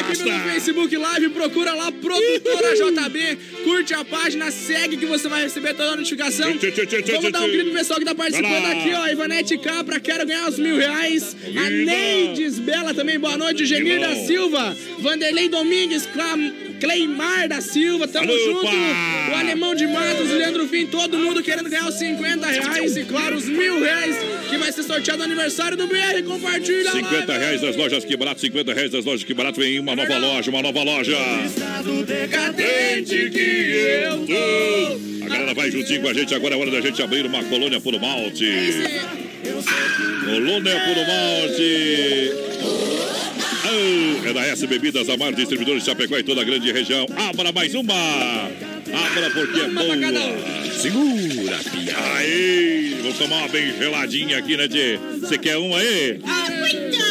[SPEAKER 5] Aqui pelo Facebook Live, procura lá Produtora JB, curte a página, segue que você vai receber toda a notificação. Vamos dar um grito pro pessoal que tá participando
[SPEAKER 3] lá.
[SPEAKER 5] aqui, ó. Ivanete Capra, quero ganhar os mil reais. A Neides Bela também, boa noite. Genir da. Silva, Vanderlei Domingues, Clam- Cleimar da Silva, tamo
[SPEAKER 3] Alô,
[SPEAKER 5] junto. O Alemão de Matos, o Leandro Fim, todo mundo querendo ganhar os 50 reais e, claro, os mil reais que vai ser sorteado no aniversário do BR. Compartilha lá.
[SPEAKER 3] 50 reais das lojas que barato, 50 reais das lojas que barato. Vem uma nova loja, uma nova loja.
[SPEAKER 7] Estado
[SPEAKER 5] decadente que eu tô.
[SPEAKER 3] A galera vai juntinho com a gente. Agora é hora da gente abrir uma colônia puro malte. Colônia puro malte. Ah, é da S Bebidas, a maior distribuidora de Chapecó e toda a grande região. Abra mais uma. Abra porque é boa. Segura, pia. Aí, vou tomar uma bem geladinha aqui, né, Tchê? Você quer uma aí? Ah,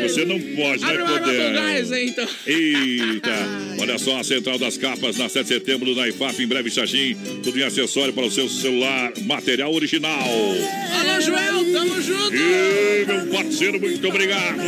[SPEAKER 3] você não pode,
[SPEAKER 5] Abre
[SPEAKER 3] né, poder?
[SPEAKER 5] gás aí, então.
[SPEAKER 3] Eita! Olha só a Central das Capas na 7 de setembro na IFAP, em breve Xaxim. Tudo em acessório para o seu celular, material original.
[SPEAKER 5] Alô, Joel, tamo junto.
[SPEAKER 3] E meu parceiro, muito obrigado.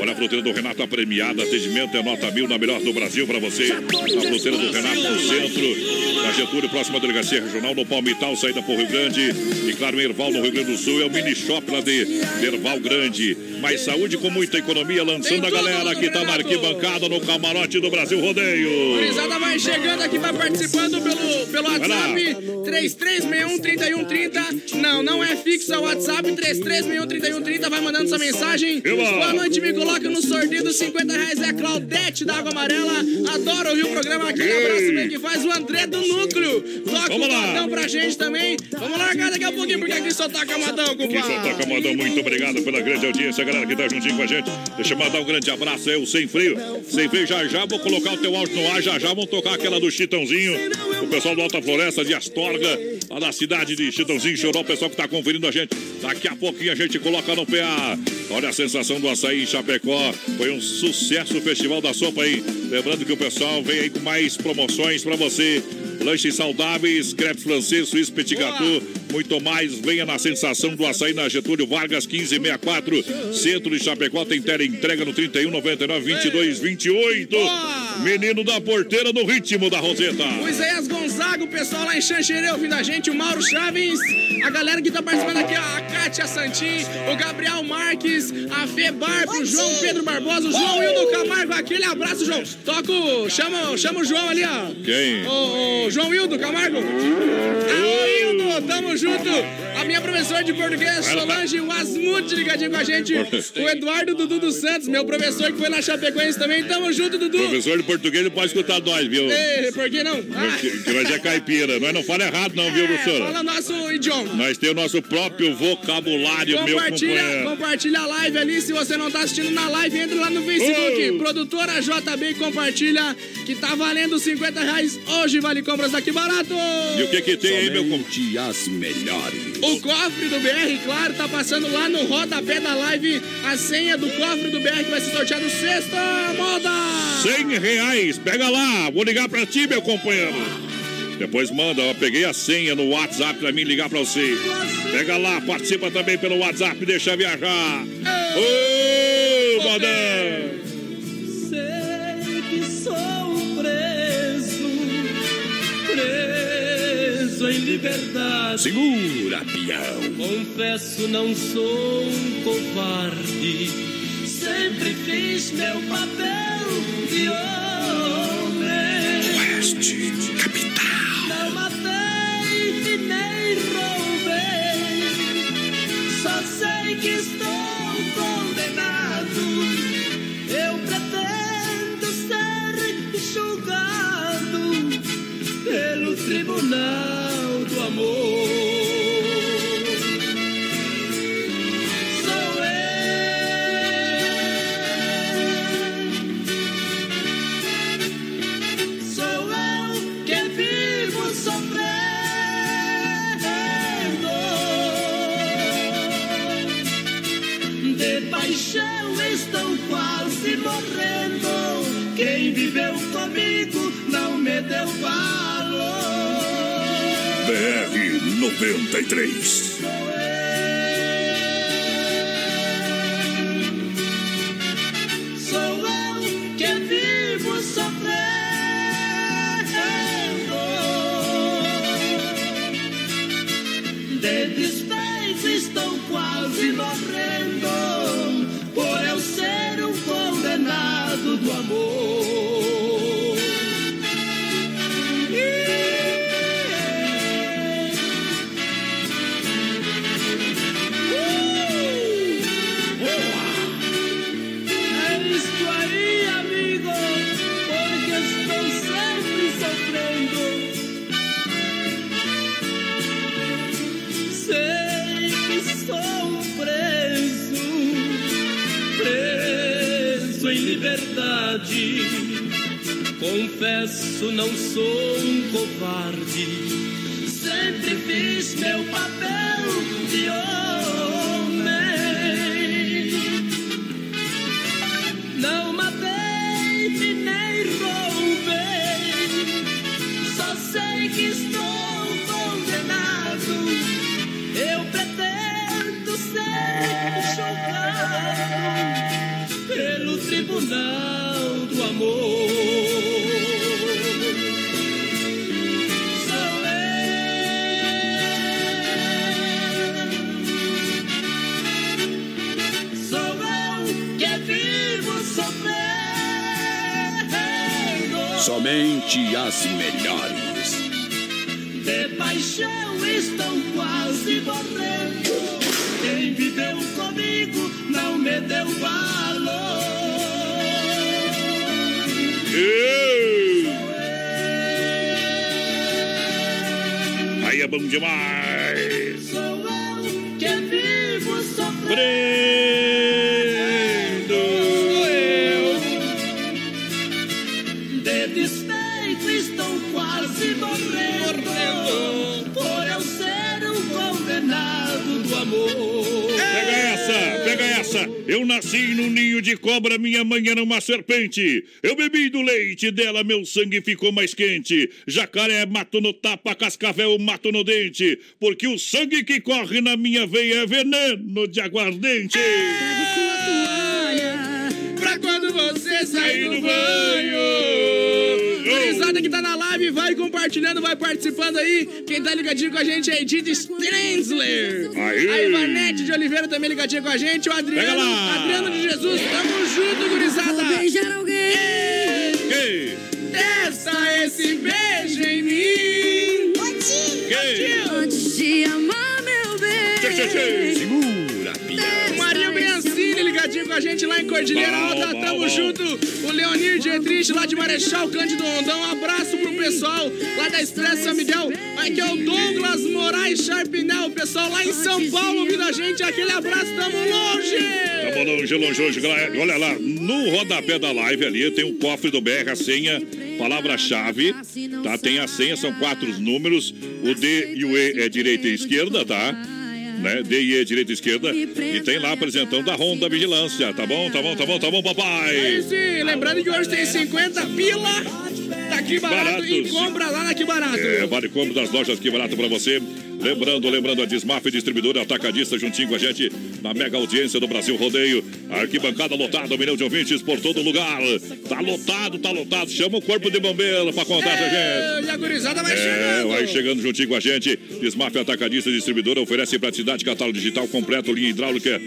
[SPEAKER 3] Olha a fruteira do Renato, a premiada. Atendimento é nota mil na melhor do Brasil para você. A fruteira do Renato no centro, na Getúlio, próxima delegacia regional, no Palmital, saída por Rio Grande. E claro, em Erval, no Rio Grande do Sul, é o mini shop lá de Erval Grande. Mais saúde com muita economia, lançando a galera que tá na arquibancada no camarote do Brasil Rodeio.
[SPEAKER 5] Gurizada vai chegando aqui, vai participando pelo, pelo WhatsApp 3361-3130. Não, não é fixo, é o WhatsApp 3361-3130. Vai mandando sua mensagem.
[SPEAKER 3] Eba.
[SPEAKER 5] Boa noite, me coloca no sorteio dos 50 reais. É a Claudete da Água Amarela. Adoro ouvir o programa. Aquele
[SPEAKER 3] Ei.
[SPEAKER 5] abraço bem que faz o André do Núcleo. Toca
[SPEAKER 3] Vamos
[SPEAKER 5] o modão pra gente também. Vamos largar daqui a pouquinho, porque aqui só toca modão,
[SPEAKER 3] Quem só
[SPEAKER 5] compadre.
[SPEAKER 3] toca modão, muito obrigado pela grande audiência, galera que tá juntinho com a gente. Deixa eu mandar um grande abraço aí, o Sem Freio. Sem Freio, já já vou colocar o teu áudio no ar, já já vamos tocar aquela do Chitãozinho. O pessoal do Alta Floresta de Astorga, lá da cidade de Chitãozinho, Choró, o pessoal que tá conferindo a gente. Daqui a pouquinho a gente coloca no PA. Olha a sensação do açaí em Chapecó. Foi um sucesso o Festival da Sopa aí. Lembrando que o pessoal vem aí com mais promoções pra você. Lanches saudáveis, crepes francês, suíço, petit gâteau, muito mais. Venha na sensação do açaí na Getúlio Vargas, 1564. Centro de Chapecó tem tela entrega no 31 99 22 28. Menino da porteira no ritmo da Roseta.
[SPEAKER 5] O Isaías Gonzaga, o pessoal lá em Xanxerê ouvindo a gente, o Mauro Chaves, a galera que tá participando aqui, a Kátia Santin, o Gabriel Marques, a Fê Barba, o João Pedro Barbosa, o João Hildo Camargo, aquele abraço, João. Toca o, chama, chama o João ali, ó.
[SPEAKER 3] Quem?
[SPEAKER 5] O, o João Hildo Camargo. Alô, Hildo, tamo junto. A minha professora de português, Solange Wasmut, ligadinho com a gente. O Eduardo Dudu dos Santos, meu professor que foi na Chapecoense também. Tamo junto, Dudu.
[SPEAKER 3] Professor de português não pode escutar nós, viu?
[SPEAKER 5] Ei, por que não? Ah,
[SPEAKER 3] Que, nós é caipira. Nós não fala errado, não, viu,
[SPEAKER 5] é,
[SPEAKER 3] professora?
[SPEAKER 5] fala nosso idioma.
[SPEAKER 3] Nós temos o nosso próprio vocabulário, meu
[SPEAKER 5] Compartilha,
[SPEAKER 3] companheiro.
[SPEAKER 5] compartilha a live ali. Se você não tá assistindo na live, entra lá no Facebook.
[SPEAKER 3] Oh!
[SPEAKER 5] Produtora JB, compartilha que tá valendo 50 reais. Hoje vale compras daqui barato.
[SPEAKER 3] E o que que tem aí, meu companheiro?
[SPEAKER 6] Melhores.
[SPEAKER 5] O cofre do BR, claro, tá passando lá no rodapé da live a senha do cofre do BR que vai ser sorteado sexta moda.
[SPEAKER 3] 100 reais. Pega lá. Vou ligar pra ti, meu companheiro. Depois manda, ó, peguei a senha no WhatsApp pra mim ligar pra você. Pega lá, participa também pelo WhatsApp, deixa viajar. Ô, modão!
[SPEAKER 7] Preso em liberdade.
[SPEAKER 6] Segura, peão.
[SPEAKER 7] Confesso, não sou um covarde. Sempre fiz meu papel de homem.
[SPEAKER 6] Oeste, capital.
[SPEAKER 7] Não matei e nem roubei. Só sei que estou condenado. Eu pretendo ser julgado pelo tribunal morrendo. Quem viveu comigo não me deu valor.
[SPEAKER 6] BR 93.
[SPEAKER 7] Sou eu que vivo sofrendo. De despeito estou quase morrendo. Confesso, não sou um covarde. Sempre fiz meu papel
[SPEAKER 6] Somente as melhores.
[SPEAKER 7] De paixão estou quase morrendo. Quem viveu comigo não me deu valor.
[SPEAKER 3] Aí é bom demais.
[SPEAKER 7] Eu
[SPEAKER 3] nasci num ninho de cobra, minha mãe era uma serpente. Eu bebi do leite dela, meu sangue ficou mais quente. Jacaré mato no tapa, cascavel mato no dente. Porque o sangue que corre na minha veia é veneno de aguardente.
[SPEAKER 5] Pra quando você sair do banho. Gurizada que tá live, vai compartilhando, vai participando aí. Quem tá ligadinho com a gente é Edith Strenzler.
[SPEAKER 3] Aí.
[SPEAKER 5] A Ivanete de Oliveira também ligadinha com a gente. O Adriano. Adriano de Jesus. Tamo junto, gurizada.
[SPEAKER 18] Vou beijar alguém.
[SPEAKER 3] Ei,
[SPEAKER 5] Testa esse beijo em mim.
[SPEAKER 3] ei.
[SPEAKER 18] Antes de amar meu
[SPEAKER 3] Tchê, tchê,
[SPEAKER 18] bem.
[SPEAKER 3] tchê.
[SPEAKER 5] Ligadinho com a gente lá em Cordilheira Alta. Tamo junto. O Leonir Dietrich lá de Marechal Cândido Rondão. Um abraço pro pessoal lá da Expresso São Miguel. Aqui é o Douglas Moraes Sharpnel. O pessoal lá em São Paulo ouvindo a gente. Aquele abraço, tamo longe.
[SPEAKER 3] Bom, longe, longe, longe. Olha lá, no rodapé da live ali tem um cofre do BR, a senha, palavra-chave, tá? Tem a senha, são quatro números. O D e o E é direita e esquerda, tá? Né? D e E, direita e esquerda. E tem lá apresentando da Honda Vigilância. Tá bom, tá bom, tá bom, tá bom,
[SPEAKER 5] É
[SPEAKER 3] papai?
[SPEAKER 5] aí. Lembrando que hoje tem 50 pila. Tá aqui barato
[SPEAKER 3] Barato,
[SPEAKER 5] e compra lá na que barato.
[SPEAKER 3] É, vale compra das lojas que barato pra você. Lembrando, lembrando, a Desmaf Distribuidora Atacadista juntinho com a gente. na mega audiência do Brasil Rodeio. Arquibancada lotada, um milhão de ouvintes por todo lugar. Tá lotado, tá lotado. Chama o corpo de bombeiro pra contar pra gente.
[SPEAKER 5] E a gurizada vai
[SPEAKER 3] É,
[SPEAKER 5] chegando.
[SPEAKER 3] vai chegando juntinho com a gente. Desmaf Atacadista e Distribuidora oferece praticidade, catálogo digital completo, linha hidráulica,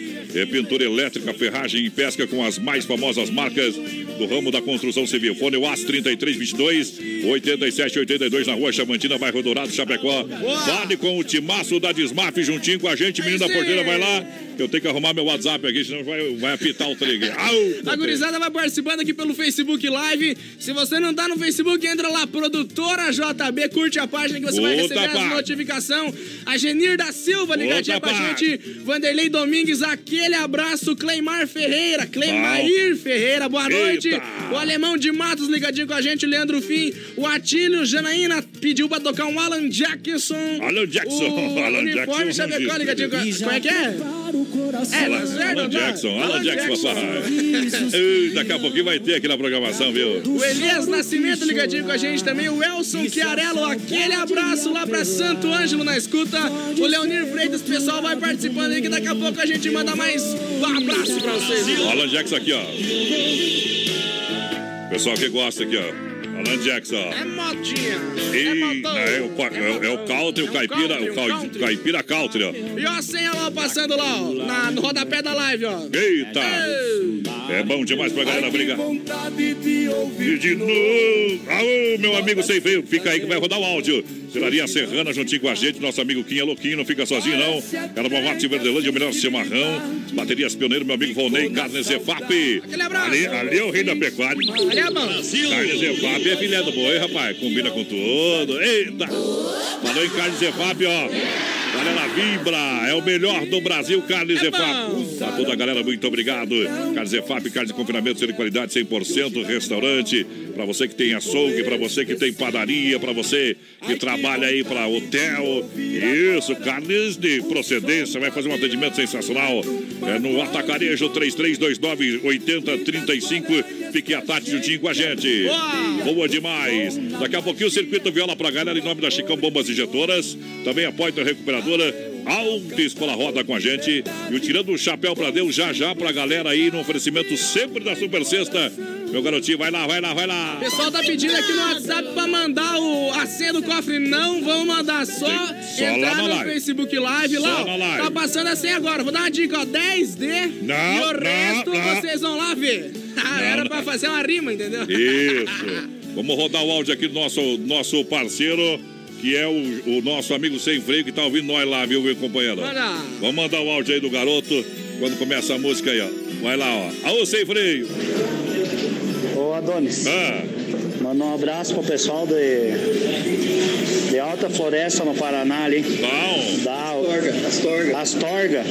[SPEAKER 3] pintura elétrica, ferragem e pesca com as mais famosas marcas do ramo da construção civil. Fone UAS 3322 8782 na rua Chamantina, bairro Dourado, Chapecó. Fale com o timaço da Desmaf juntinho com a gente. Menino da porteira, vai lá. Eu tenho que arrumar meu WhatsApp aqui, senão vai, vai apitar o trem. aqui. Au!
[SPEAKER 5] A gurizada vai participando aqui pelo Facebook Live. Se você não tá no Facebook, entra lá, produtora JB, curte a página que você vai
[SPEAKER 3] Outra
[SPEAKER 5] receber as
[SPEAKER 3] parte.
[SPEAKER 5] notificação. A Genir da Silva ligadinha
[SPEAKER 3] Outra
[SPEAKER 5] com a
[SPEAKER 3] parte.
[SPEAKER 5] gente. Vanderlei Domingues, aquele abraço. Cleimar Ferreira, Cleimair Ferreira, boa noite.
[SPEAKER 3] Eita.
[SPEAKER 5] O Alemão de Matos ligadinho com a gente, Leandro Fim. O Atílio Janaína pediu pra tocar um Alan Jackson.
[SPEAKER 3] Alan Jackson,
[SPEAKER 5] O
[SPEAKER 3] Alan
[SPEAKER 5] Uniforme
[SPEAKER 3] Jackson,
[SPEAKER 5] Chapecó ligadinho com a gente. Como é que é? É,
[SPEAKER 3] Alan? Jackson, Alan Jackson, papai. Daqui a pouquinho vai ter aqui na programação, viu?
[SPEAKER 5] O Elias Nascimento ligadinho com a gente também. O Elson Chiarello, aquele abraço lá pra Santo Ângelo na escuta. O Leonir Freitas, pessoal vai participando aí que daqui a pouco a gente manda mais um abraço pra vocês.
[SPEAKER 3] Alan Jackson aqui, ó. Pessoal que gosta aqui, ó. Alan Jackson.
[SPEAKER 5] É modinha.
[SPEAKER 3] E, é, o, pa- é, o- é o country, o caipira, o cau- caipira country, ó.
[SPEAKER 5] E ó a senha lá passando lá, ó, na, no rodapé da live, ó.
[SPEAKER 3] Eita! É bom demais pra galera brigar. E de novo. Alô, meu amigo sem freio, fica aí que vai rodar o áudio. Pelaria Serrana juntinho com a gente, nosso amigo Quinha Louquinho, não fica sozinho não. Erva Verdelândia, o melhor chimarrão. Baterias Pioneiro, meu amigo Volney, Carne Zefap. Ali, ali é o rei da pecuária.
[SPEAKER 5] Ali é bom.
[SPEAKER 3] Carne Zefap é filé do boi, rapaz. Combina com tudo. Eita! Falou em Carne Zefap, ó. Galera vibra, é o melhor do Brasil, Carne Zefap. Tá toda a galera, muito obrigado. Carne Zefap, carne de confinamento, de qualidade 100%, restaurante. Pra você que tem açougue, pra você que tem padaria, pra você que trabalha aí pra hotel. Isso, carnes de procedência, vai fazer um atendimento sensacional. É no Atacarejo 3329-8035. Fique à tarde juntinho com a gente. Boa demais. Daqui a pouquinho o circuito viola pra galera em nome da Chicão Bombas Injetoras. Também a Poitra Alta Escola Roda com a gente. E o Tirando o Chapéu pra Deus já já pra galera aí no oferecimento sempre da Super Sexta. Meu garotinho, vai lá, vai lá, vai lá.
[SPEAKER 5] O pessoal tá pedindo aqui no WhatsApp pra mandar o, a senha do cofre. Não vão mandar, só,
[SPEAKER 3] Só lá
[SPEAKER 5] entrar no
[SPEAKER 3] live.
[SPEAKER 5] Facebook Live.
[SPEAKER 3] Só
[SPEAKER 5] lá, ó,
[SPEAKER 3] live.
[SPEAKER 5] tá passando a senha agora. Vou dar uma dica, ó. 10D.
[SPEAKER 3] Não,
[SPEAKER 5] e o
[SPEAKER 3] não,
[SPEAKER 5] resto
[SPEAKER 3] não.
[SPEAKER 5] vocês vão lá ver. Ah, Era
[SPEAKER 3] não.
[SPEAKER 5] pra fazer uma rima, entendeu?
[SPEAKER 3] Isso. Vamos rodar o áudio aqui do nosso, nosso parceiro, que é o, o nosso amigo sem freio, que tá ouvindo nós lá, viu, meu companheiro?
[SPEAKER 5] Manda.
[SPEAKER 3] Vamos mandar o áudio aí do garoto, quando começa a música aí, ó. Vai lá, ó. Aô, sem freio.
[SPEAKER 19] Ô Adonis,
[SPEAKER 3] Ah.
[SPEAKER 19] manda um abraço pro pessoal de, de Alta Floresta no Paraná ali.
[SPEAKER 3] Bom.
[SPEAKER 19] Da Astorga. Astorga.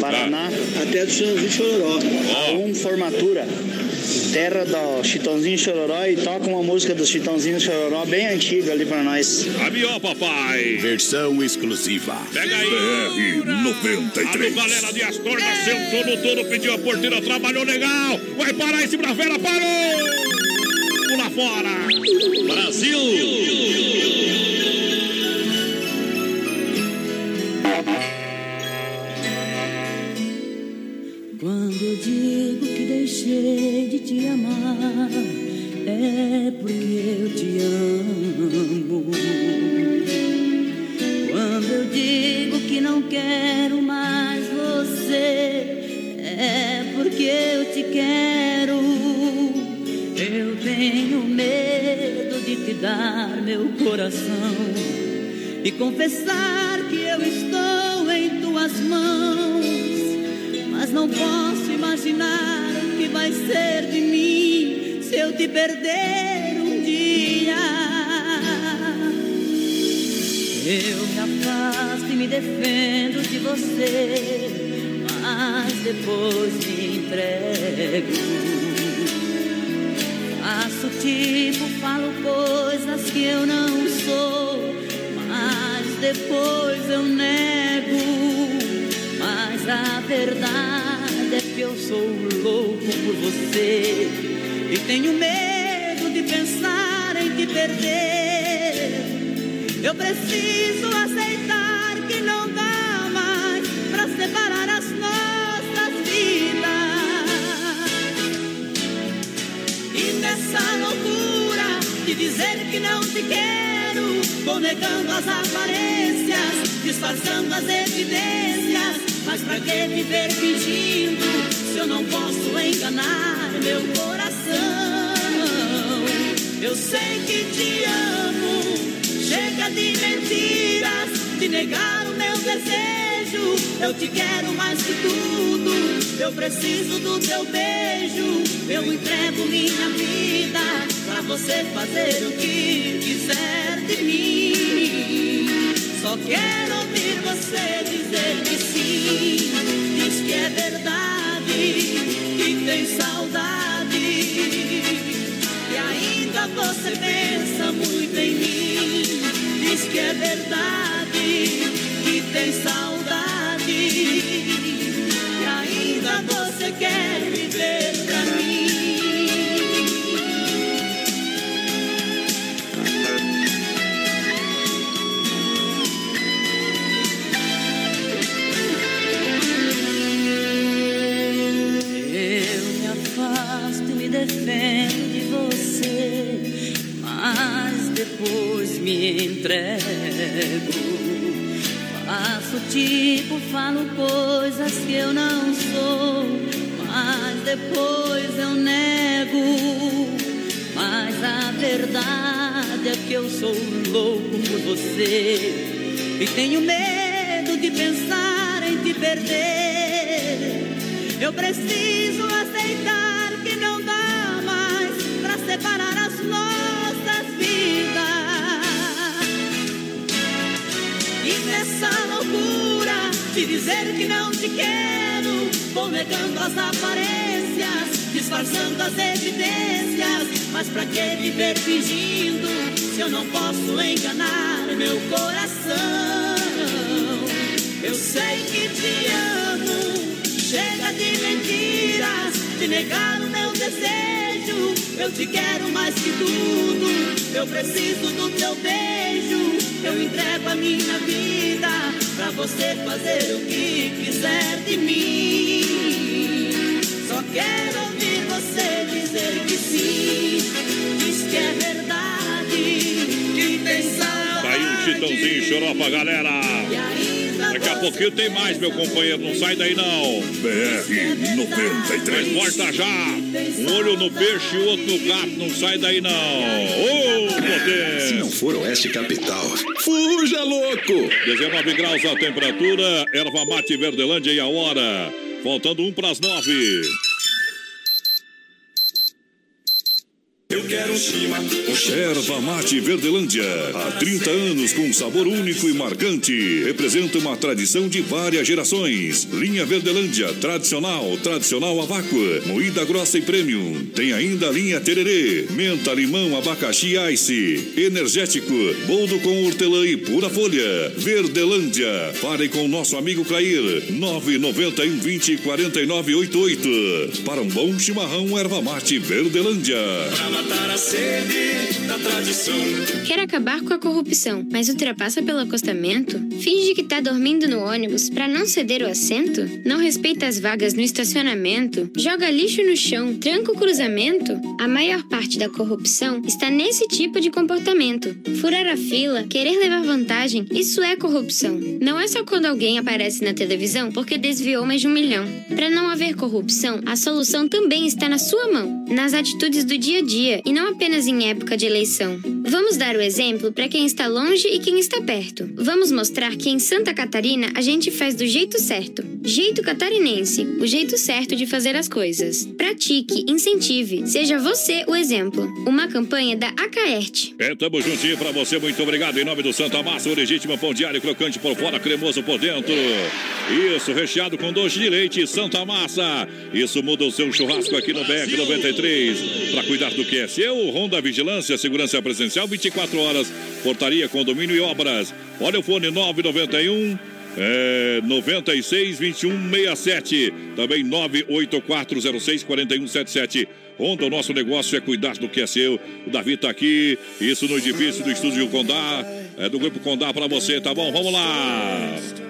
[SPEAKER 19] Paraná.
[SPEAKER 10] Até do Chitãozinho Chororó.
[SPEAKER 19] A1 Formatura. Terra do Chitãozinho Chororó e toca uma música do Chitãozinho Chororó bem antiga ali pra nós.
[SPEAKER 3] Avião, papai.
[SPEAKER 6] Versão exclusiva.
[SPEAKER 3] Pega aí. Alô, galera de Astorga, sentou no touro, pediu a porteira, trabalhou legal. Vai parar em cima da vela, parou! Pula fora. Brasil!
[SPEAKER 20] Quando eu digo que deixei de te amar, é porque eu te amo. Quando eu digo que não quero mais você, é porque eu te quero. Eu tenho medo de te dar meu coração e confessar que eu estou em tuas mãos. Mas não posso imaginar que vai ser de mim se eu te perder um dia. Eu me afasto e me defendo de você, mas depois me entrego. Faço tipo, falo coisas que eu não sou, mas depois eu nego. Mas a verdade sou louco por você e tenho medo de pensar em te perder. Eu preciso aceitar que não dá mais para separar as nossas vidas. E nessa loucura de dizer que não te quero, vou negando as aparências, disfarçando as evidências. Mas pra que viver fingindo? Eu não posso enganar meu coração? Eu sei que te amo, chega de mentiras, de negar o meu desejo. Eu te quero mais que tudo, eu preciso do teu beijo. Eu entrego minha vida pra você fazer o que quiser de mim. Só quero ouvir você dizer que sim, você pensa muito em mim, diz que é verdade, que tem saudade. Entrego. Faço tipo, falo coisas que eu não sou, mas depois eu nego. Mas a verdade é que eu sou louco por você e tenho medo de pensar em te perder. Eu preciso aceitar que não dá mais pra separar as nossas loucura de dizer que não te quero, vou negando as aparências, disfarçando as evidências. Mas pra que viver fingindo se eu não posso enganar meu coração? Eu sei que te amo. Chega de mentiras, de negar o meu desejo. Eu te quero mais que tudo. Eu preciso do teu beijo. Eu entrego a minha vida pra você fazer o que quiser de mim. Só quero ouvir você dizer que sim. Diz que é verdade, que tem saudade.
[SPEAKER 3] Tá aí um chitãozinho chorou pra galera. Daqui a pouquinho tem mais, meu companheiro. Não sai daí, não.
[SPEAKER 6] BR 93.
[SPEAKER 3] Volta já. Um olho no peixe e o outro no gato. Não sai daí, não. Ô, poder.
[SPEAKER 1] Se não for Oeste Capital, fuja louco!
[SPEAKER 3] 19 graus a temperatura. Erva mate Verdelândia e a hora. Faltando um para as nove.
[SPEAKER 7] Eu quero um chima, um chima.
[SPEAKER 2] Erva Mate Verdelândia. Há 30 anos com um sabor único e marcante. Representa uma tradição de várias gerações. Linha Verdelândia, tradicional, tradicional a moída grossa e premium. Tem ainda a linha Tererê, menta, limão, abacaxi ice, energético, boldo com hortelã e pura folha. Verdelândia. Fale com o nosso amigo Clair, 991 20 49 88. Para um bom chimarrão, Erva Mate Verdelândia.
[SPEAKER 7] Matar a sede da tradição.
[SPEAKER 21] Quer acabar com a corrupção, mas ultrapassa pelo acostamento? Finge que tá dormindo no ônibus para não ceder o assento? Não respeita as vagas no estacionamento? Joga lixo no chão? Tranca o cruzamento? A maior parte da corrupção está nesse tipo de comportamento. Furar a fila, querer levar vantagem, isso é corrupção. Não é só quando alguém aparece na televisão porque desviou mais de um milhão. Para não haver corrupção, a solução também está na sua mão, nas atitudes do dia a dia e não apenas em época de eleição. Vamos dar o exemplo para quem está longe e quem está perto. Vamos mostrar que em Santa Catarina a gente faz do jeito certo. Jeito catarinense, o jeito certo de fazer as coisas. Pratique, incentive, seja você o exemplo. Uma campanha da Acaerte.
[SPEAKER 3] É, tamo juntinho pra você, muito obrigado. Em nome do Santa Massa, o legítimo pão diário, crocante por fora, cremoso por dentro. Isso, recheado com doce de leite, Santa Massa. Isso muda o seu churrasco aqui no BR 93. Pra cuidar do que é seu, Ronda Vigilância, segurança presencial 24 horas, portaria, condomínio e obras. Olha o fone 991 é, 96 21 67. Também 98406 4177. Honda, o nosso negócio é cuidar do que é seu. O Davi tá aqui, isso no edifício do Estúdio Condá, é do Grupo Condá pra você, tá bom? Vamos lá!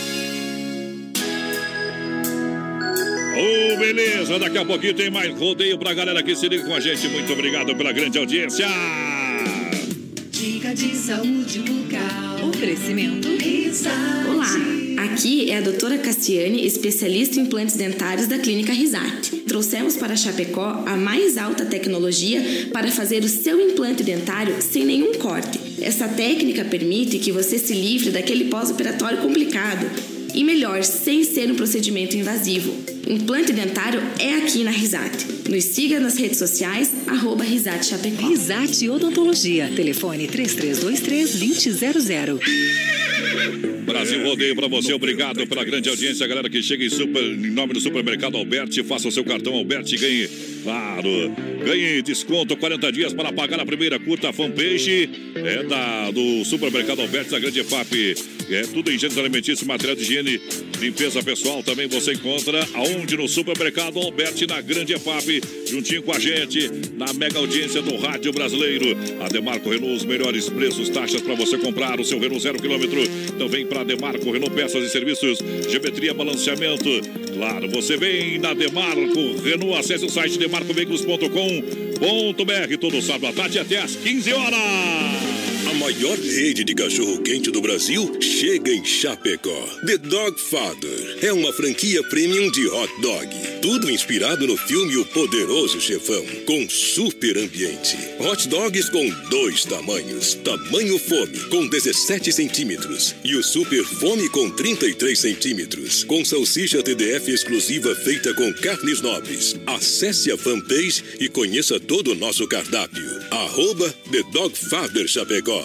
[SPEAKER 3] Ô, beleza, daqui a pouquinho tem mais rodeio pra galera que se liga com a gente. Muito obrigado pela grande audiência.
[SPEAKER 22] Dica de saúde bucal. Oferecimento Risate.
[SPEAKER 23] Olá, aqui é a doutora Cassiane, especialista em implantes dentários da Clínica Risate. Trouxemos para Chapecó a mais alta tecnologia para fazer o seu implante dentário sem nenhum corte. Essa técnica permite que você se livre daquele pós-operatório complicado e melhor, sem ser um procedimento invasivo. Implante dentário é aqui na Risate. Nos siga nas redes sociais, arroba Risate Chapecó.
[SPEAKER 22] Risate Odontologia. Telefone 3323-2000.
[SPEAKER 3] Brasil Rodeio pra você, obrigado pela grande audiência, galera que chega em, super, em nome do Supermercado Alberti, faça o seu cartão Alberti e ganhe, claro, ganhe desconto 40 dias para pagar a primeira curta a fanpage. É da, do Supermercado Alberti, da Grande EFAP, é tudo em gêneros alimentícios, material de higiene, limpeza pessoal, também você encontra aonde? No Supermercado Alberti, na Grande EFAP, juntinho com a gente, na mega audiência do Rádio Brasileiro, a Demarco Renault, os melhores preços, taxas para você comprar o seu Renault zero quilômetro, também para Demarco Renault Peças e Serviços, Geometria Balanceamento. Claro, você vem na Demarco Renault, acesse o site demarcoveículos.com.br todo sábado à tarde até às 15 horas.
[SPEAKER 14] A maior rede de cachorro-quente do Brasil chega em Chapecó. The Dog Father é uma franquia premium de hot dog. Tudo inspirado no filme O Poderoso Chefão, com super ambiente. Hot dogs com dois tamanhos. Tamanho fome, com 17 centímetros. E o super fome com 33 centímetros. Com salsicha TDF exclusiva feita com carnes nobres. Acesse a fanpage e conheça todo o nosso cardápio. Arroba The Dog Father Chapecó.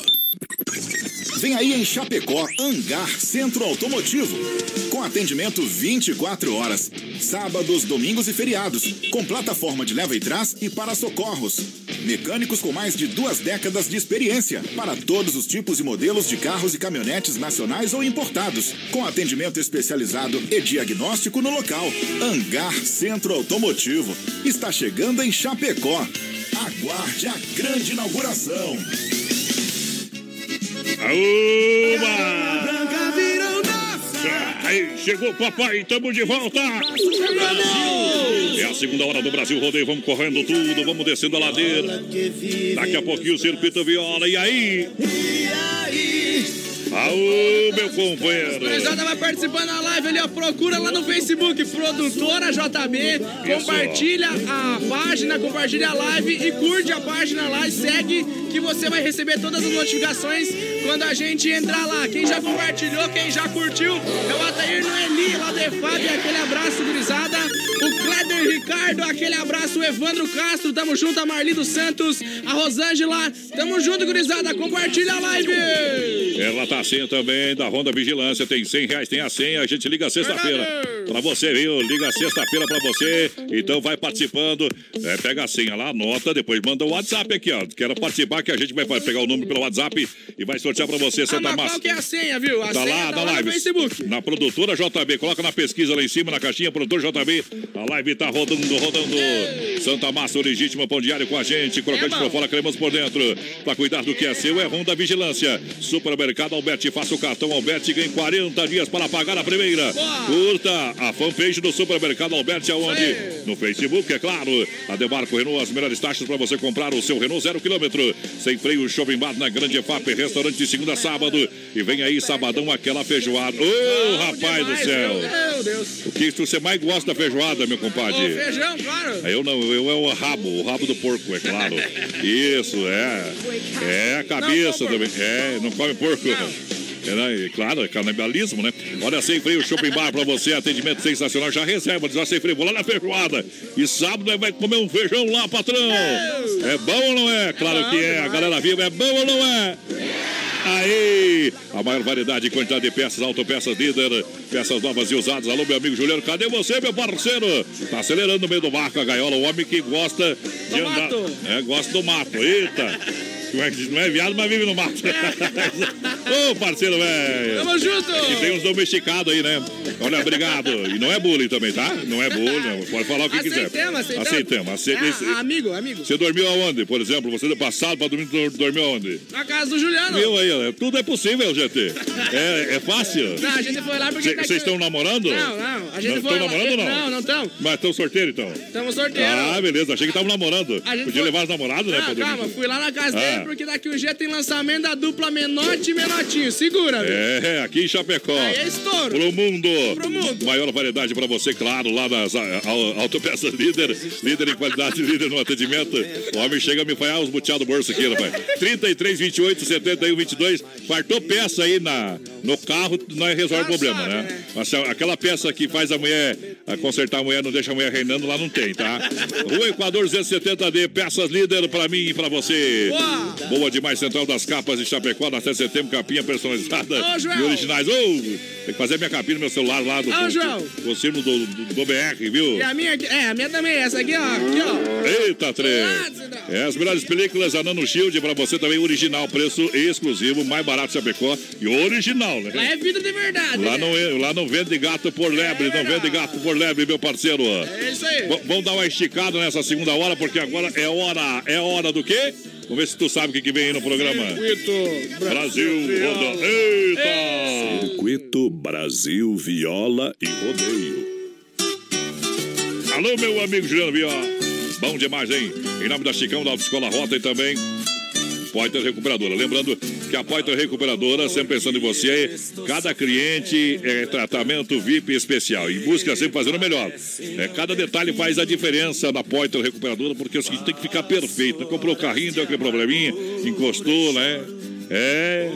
[SPEAKER 15] Vem aí em Chapecó, Angar Centro Automotivo. Com atendimento 24 horas. Sábados, domingos e feriados. Com plataforma de leva e trás e para socorros. Mecânicos com mais de duas décadas de experiência. Para todos os tipos e modelos de carros e caminhonetes nacionais ou importados. Com atendimento especializado e diagnóstico no local. Angar Centro Automotivo. Está chegando em Chapecó. Aguarde a grande inauguração.
[SPEAKER 3] Aúba!
[SPEAKER 7] Branca virou
[SPEAKER 3] Aí, chegou o papai, tamo de volta! É a segunda hora do Brasil Rodeio, vamos correndo tudo, vamos descendo a ladeira. Daqui a pouquinho o circuito viola, e aí?
[SPEAKER 7] E aí?
[SPEAKER 3] Aô, meu companheiro!
[SPEAKER 5] Prezada vai participando da live ali, ó. Procura lá no Facebook, Produtora JB. Compartilha a página, compartilha a live e curte a página lá e segue que você vai receber todas as notificações quando a gente entrar lá. Quem já compartilhou, quem já curtiu, é o Atair Noeli lá de Fábio. Aquele abraço, gurizada. O Kleber Ricardo, aquele abraço. O Evandro Castro, tamo junto. A Marli dos Santos, a Rosângela. Tamo junto, gurizada. Compartilha a live.
[SPEAKER 3] Ela tá senha também da Ronda Vigilância. Tem 100 reais, tem a senha. A gente liga sexta-feira. Pra você, viu? Liga sexta-feira pra você. Então vai participando. É, pega a senha lá, anota, depois manda o WhatsApp aqui, ó. Quero participar que a gente vai pegar o número pelo WhatsApp e vai sortear pra você,
[SPEAKER 5] Ah,
[SPEAKER 3] Santa
[SPEAKER 5] mas
[SPEAKER 3] Massa.
[SPEAKER 5] qual que é a senha, viu? A
[SPEAKER 3] Tá
[SPEAKER 5] senha
[SPEAKER 3] lá,
[SPEAKER 5] tá lá
[SPEAKER 3] live.
[SPEAKER 5] no Facebook.
[SPEAKER 3] Na produtora JB, coloca na pesquisa lá em cima, na caixinha, produtor JB. A live tá rodando, rodando. Santa Massa, o legítimo pão diário com a gente. Crocante
[SPEAKER 5] É,
[SPEAKER 3] por fora, cremoso por dentro. Pra cuidar do que é seu, é Ronda Vigilância. Supermercado Alberti, faça o cartão Alberti ganhe 40 dias para pagar a primeira. Curta a fanpage do Supermercado Alberti, aonde? No Facebook, é claro. A Demarco Renault, as melhores taxas para você comprar o seu Renault zero quilômetro. Sem freio, shopping bar na Grande EFAP, restaurante de segunda a sábado. E vem aí, sabadão, aquela feijoada. Ô, rapaz do céu!
[SPEAKER 5] Meu Deus.
[SPEAKER 3] O que você mais gosta da feijoada, meu
[SPEAKER 5] O
[SPEAKER 3] compadre?
[SPEAKER 5] feijão, claro.
[SPEAKER 3] Eu não, eu é o rabo, o rabo do porco, é claro. Isso, é. É a cabeça também. É, não come porco. É, claro, é canibalismo, né? Olha, sem freio, shopping bar pra você, atendimento sensacional. Já reserva, diz, ó, sem freio, vou lá na feijoada. E sábado vai comer um feijão lá, patrão. É bom ou não é? Claro que é. A galera viva é bom ou não é? Aí! a maior variedade e quantidade de peças, autopeças líder, peças novas e usadas. Alô, meu amigo Juliano, cadê você, meu parceiro? Tá acelerando no meio do barco a gaiola, o homem que gosta de
[SPEAKER 5] Do
[SPEAKER 3] andar.
[SPEAKER 5] mato.
[SPEAKER 3] É, gosta do mato. Eita! Não é, não é viado, mas vive no mato. Ô, parceiro, velho.
[SPEAKER 5] Tamo junto.
[SPEAKER 3] E tem uns domesticados aí, né? Olha, obrigado. E não é bullying também, tá? Não é bullying, não. Pode falar o que quiser.
[SPEAKER 5] Aceitamos, aceitamos.
[SPEAKER 3] Aceitamos. aceitamos.
[SPEAKER 5] É, amigo, amigo.
[SPEAKER 3] Você dormiu aonde, por exemplo? Você do passado para dormir, dor- dormiu aonde?
[SPEAKER 5] Na casa do Juliano.
[SPEAKER 3] Viu aí, tudo é possível, GT. É, é fácil.
[SPEAKER 5] Não, a gente foi lá porque... tá
[SPEAKER 3] Vocês estão namorando?
[SPEAKER 5] Não, não. A gente
[SPEAKER 3] Não,
[SPEAKER 5] foi
[SPEAKER 3] estão
[SPEAKER 5] lá...
[SPEAKER 3] namorando ou não?
[SPEAKER 5] Não, não estão.
[SPEAKER 3] Mas estão solteiros, então?
[SPEAKER 5] Estamos sorteando.
[SPEAKER 3] Ah, beleza. Achei que estavam namorando. Podia
[SPEAKER 5] foi-
[SPEAKER 3] levar os namorados, né?
[SPEAKER 5] Não,
[SPEAKER 3] dormir
[SPEAKER 5] calma, fui lá na casa
[SPEAKER 3] Ah.
[SPEAKER 5] Porque daqui um dia tem lançamento da dupla Menote e Menotinho. Segura, viu?
[SPEAKER 3] É, aqui em Chapecó.
[SPEAKER 5] Aí é estouro.
[SPEAKER 3] Pro mundo.
[SPEAKER 5] Pro mundo.
[SPEAKER 3] Maior variedade pra você, claro, lá nas au- autopeças líder. Líder em qualidade, líder no atendimento. O homem chega a me falhar os buteados do bolso aqui, rapaz. 33, 28, 71, 22. Fartou peça aí na, no carro, não resolve o problema, né? Mas, ah, aquela peça que faz a mulher ah, consertar a mulher, não deixa a mulher reinando, lá não tem, tá? Rua Equador 270D, peças líder pra mim e pra você.
[SPEAKER 5] Boa.
[SPEAKER 3] Boa demais, Central das Capas de Chapecó, na 7 de setembro, capinha personalizada
[SPEAKER 5] Ô, Joel.
[SPEAKER 3] e originais. Ô, tem que fazer minha capinha no meu celular lá do,
[SPEAKER 5] Ô,
[SPEAKER 3] com-
[SPEAKER 5] Joel.
[SPEAKER 3] com o símbolo do, do, do BR, viu?
[SPEAKER 5] E a minha aqui, é, a minha também, essa aqui, ó. Aqui, ó.
[SPEAKER 3] Eita, trem! É, as melhores películas, a Nano Shield, pra você também, original, preço exclusivo, mais barato Chapecó e original, né?
[SPEAKER 5] Lá é vidro de verdade.
[SPEAKER 3] Lá
[SPEAKER 5] né?
[SPEAKER 3] não, é- lá não vende gato por lebre, não vende gato por lebre, meu parceiro.
[SPEAKER 5] É isso aí.
[SPEAKER 3] V- Vamos dar uma esticada nessa segunda hora, porque agora é hora, é hora do quê? Vamos ver se tu sabe o que, que vem aí no programa.
[SPEAKER 5] Circuito
[SPEAKER 3] Brasil Roda. Eita! Circuito Brasil Viola e Rodeio. Alô, meu amigo Juliano Viola. Bom demais, hein? Em nome da Chicão, da Autoescola Rota e também Poiter Recuperadora. Lembrando que a Poiter Recuperadora, sempre pensando em você, cada cliente é tratamento VIP especial e busca sempre fazer o melhor. É, cada detalhe faz a diferença na Poiter Recuperadora, porque é o seguinte, tem que ficar perfeito. Comprou o carrinho, deu aquele probleminha, encostou, né? É,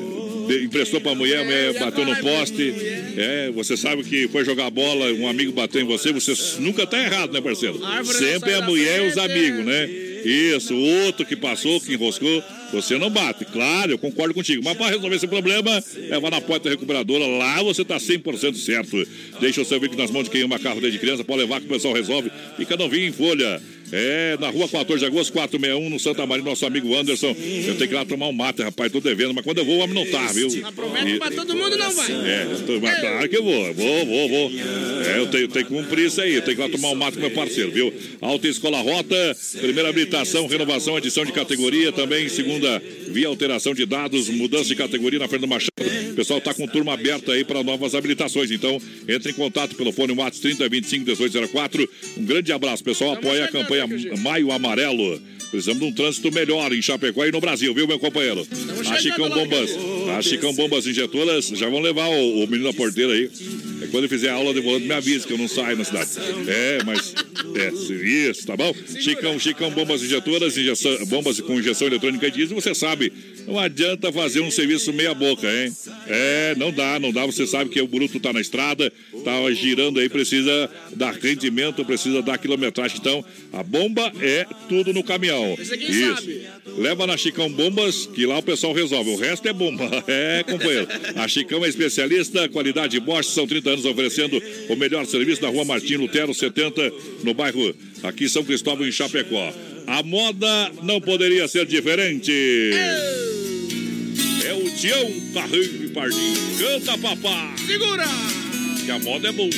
[SPEAKER 3] emprestou pra mulher, a mulher bateu no poste. É, você sabe que foi jogar bola, um amigo bateu em você, você nunca tá errado, né, parceiro? Sempre
[SPEAKER 5] sai
[SPEAKER 3] a mulher e os amigos, né? Isso, o outro que passou, que enroscou, você não bate. Claro, eu concordo contigo. Mas para resolver esse problema, leva na porta recuperadora. Lá você tá 100% certo. Deixa o seu veículo nas mãos de quem ama carro desde criança. Pode levar que o pessoal resolve. Fica novinho em folha. É, na rua 14 de agosto, 461, no Santa Maria, nosso amigo Anderson. Eu tenho que ir lá tomar um mate, rapaz, tô devendo. Mas quando eu vou, o homem não tá, viu?
[SPEAKER 5] Promete
[SPEAKER 3] E-
[SPEAKER 5] pra todo mundo, não vai.
[SPEAKER 3] é, tô, mas claro que eu vou, vou, vou, vou. É, eu tenho, tenho que cumprir isso aí, eu tenho que ir lá tomar um mato com meu parceiro, viu? Alta Escola Rota, primeira habilitação, renovação, edição de categoria, também segunda via alteração de dados, mudança de categoria na frente do Machado. O pessoal tá com turma aberta aí para novas habilitações, então entre em contato pelo fone WhatsApp 3025 1804. Um grande abraço, pessoal, apoia a campanha Maio Amarelo. Precisamos de um trânsito melhor em Chapecó e no Brasil, viu, meu companheiro? A Chicão Bombas, a Chicão Bombas Injetoras já vão levar o, o menino da porteira aí. É quando ele fizer aula de volante, me avisa que eu não saio na cidade. É, mas. É, isso, tá bom? Chicão, Chicão Bombas Injetoras, injeção, bombas com injeção eletrônica e diesel, você sabe. Não adianta fazer um serviço meia-boca, hein? É, não dá, não dá. Você sabe que o bruto tá na estrada, tá girando aí, precisa dar rendimento, precisa dar quilometragem. Então, a bomba é tudo no caminhão. Isso.
[SPEAKER 5] sabe.
[SPEAKER 3] Leva na Chicão Bombas, que lá o pessoal resolve. O resto é bomba. É, companheiro. A Chicão é especialista, qualidade Bosch, são 30 anos oferecendo o melhor serviço na rua Martim Lutero, 70, no bairro aqui São Cristóvão, em Chapecó. A moda não poderia ser diferente. É o Tião Carreiro e Pardinho. Canta, papá!
[SPEAKER 5] Segura!
[SPEAKER 3] Que a moda é boa.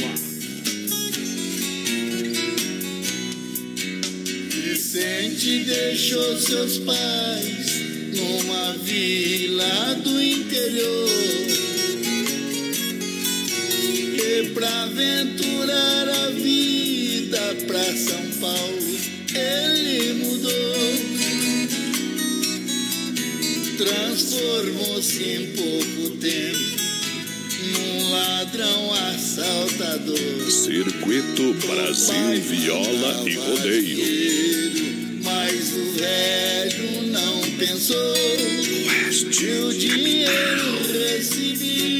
[SPEAKER 7] Vicente deixou seus pais numa vila do interior. E pra aventurar a vida pra São Paulo, ele mudou. Transformou-se em pouco tempo num ladrão assaltador.
[SPEAKER 2] Circuito Brasil Viola e Rodeio.
[SPEAKER 7] Mas o velho não pensou que o dinheiro recebido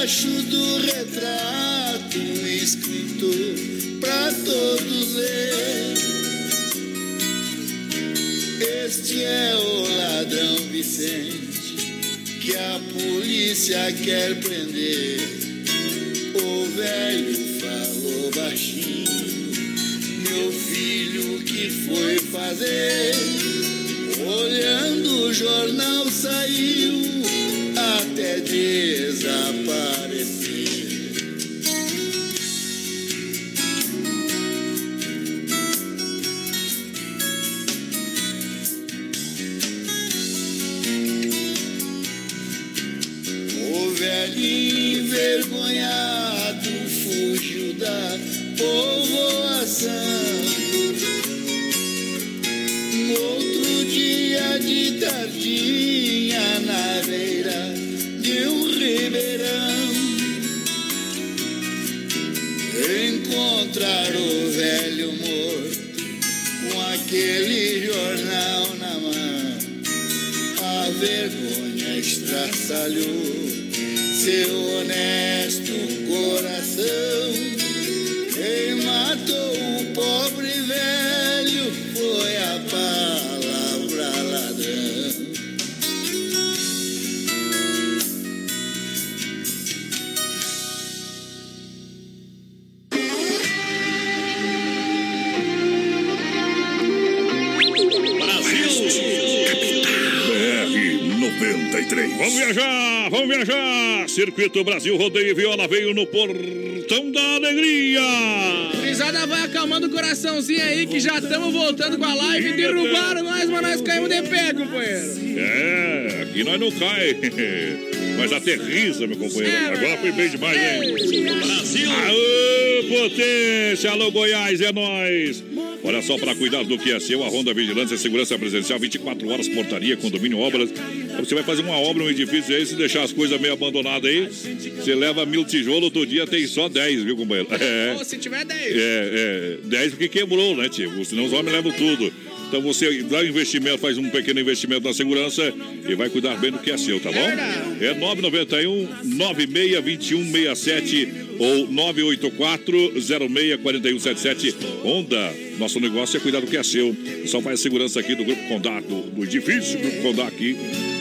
[SPEAKER 24] Embaixo do retrato escrito pra todos ler. Este é o ladrão Vicente que a polícia quer prender. O velho falou baixinho, meu filho que foi fazer? Olhando o jornal saiu
[SPEAKER 3] Circuito Brasil Rodeio Viola veio no Portão da Alegria.
[SPEAKER 5] Gurizada, vai acalmando o coraçãozinho aí que já estamos voltando com a live. Derrubaram nós, mas nós caímos de pé, companheiro.
[SPEAKER 3] É, aqui nós não cai. Mas aterriza, meu companheiro. Agora foi bem demais, hein? Brasil! Aô, potência! Alô, Goiás, é nós! Olha só, para cuidar do que é seu, a Ronda Vigilância e Segurança Presencial, 24 horas, portaria, condomínio, obras. Você vai fazer uma obra, um edifício aí, se deixar as coisas meio abandonadas aí, você leva mil tijolos, outro dia tem só 10, viu, companheiro? É.
[SPEAKER 5] Ou se tiver 10.
[SPEAKER 3] É, é, 10 porque quebrou, né, tio? Senão os homens levam tudo. Então você dá um investimento, faz um pequeno investimento na segurança e vai cuidar bem do que é seu, tá bom? É 991 962167 ou 984 064177 Honda. Nosso negócio é cuidar do que é seu. Só faz segurança aqui do Grupo Condá, do, do edifício Grupo Condá aqui.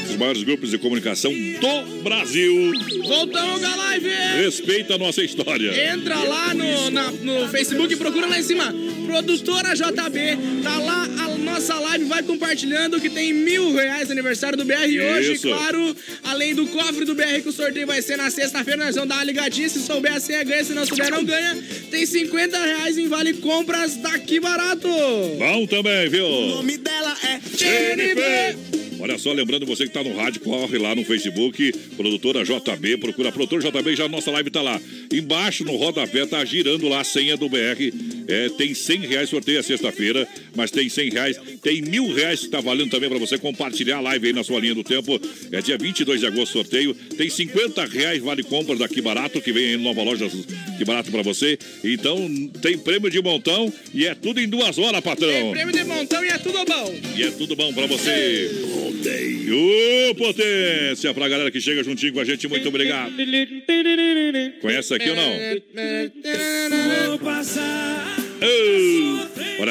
[SPEAKER 3] Os maiores grupos de comunicação do Brasil.
[SPEAKER 5] Voltamos da live!
[SPEAKER 3] Respeita a nossa história.
[SPEAKER 5] Entra lá no, na- no Facebook e procura lá em cima. Produtora JB. Tá lá a nossa live. Vai compartilhando que tem mil reais aniversário do BR hoje.
[SPEAKER 3] Isso.
[SPEAKER 5] Claro, além do cofre do BR que o sorteio vai ser na sexta-feira. Nós vamos dar uma ligadinha. Se souber a senha, ganha. Se não souber, não ganha. Tem 50 reais em vale compras daqui barato.
[SPEAKER 3] Bom também, viu?
[SPEAKER 5] O nome dela é
[SPEAKER 3] Jennifer. Olha só, lembrando você que tá no rádio, corre lá no Facebook, produtora JB, procura produtor JB, já a nossa live tá lá. Embaixo no rodapé tá girando lá a senha do BR. É, tem 100 reais sorteio a sexta-feira, mas tem 100 reais, tem mil reais que tá valendo também para você compartilhar a live aí na sua linha do tempo. É dia 22 de agosto sorteio. Tem 50 reais vale compras daqui barato, que vem aí nova loja que barato para você. Então tem prêmio de montão e é tudo em duas horas, patrão.
[SPEAKER 5] Prêmio de montão e é tudo bom.
[SPEAKER 3] E é tudo bom pra você. Rodeio. Potência pra galera que chega juntinho com a gente, muito obrigado. Conhece aqui ou não?
[SPEAKER 24] Vou passar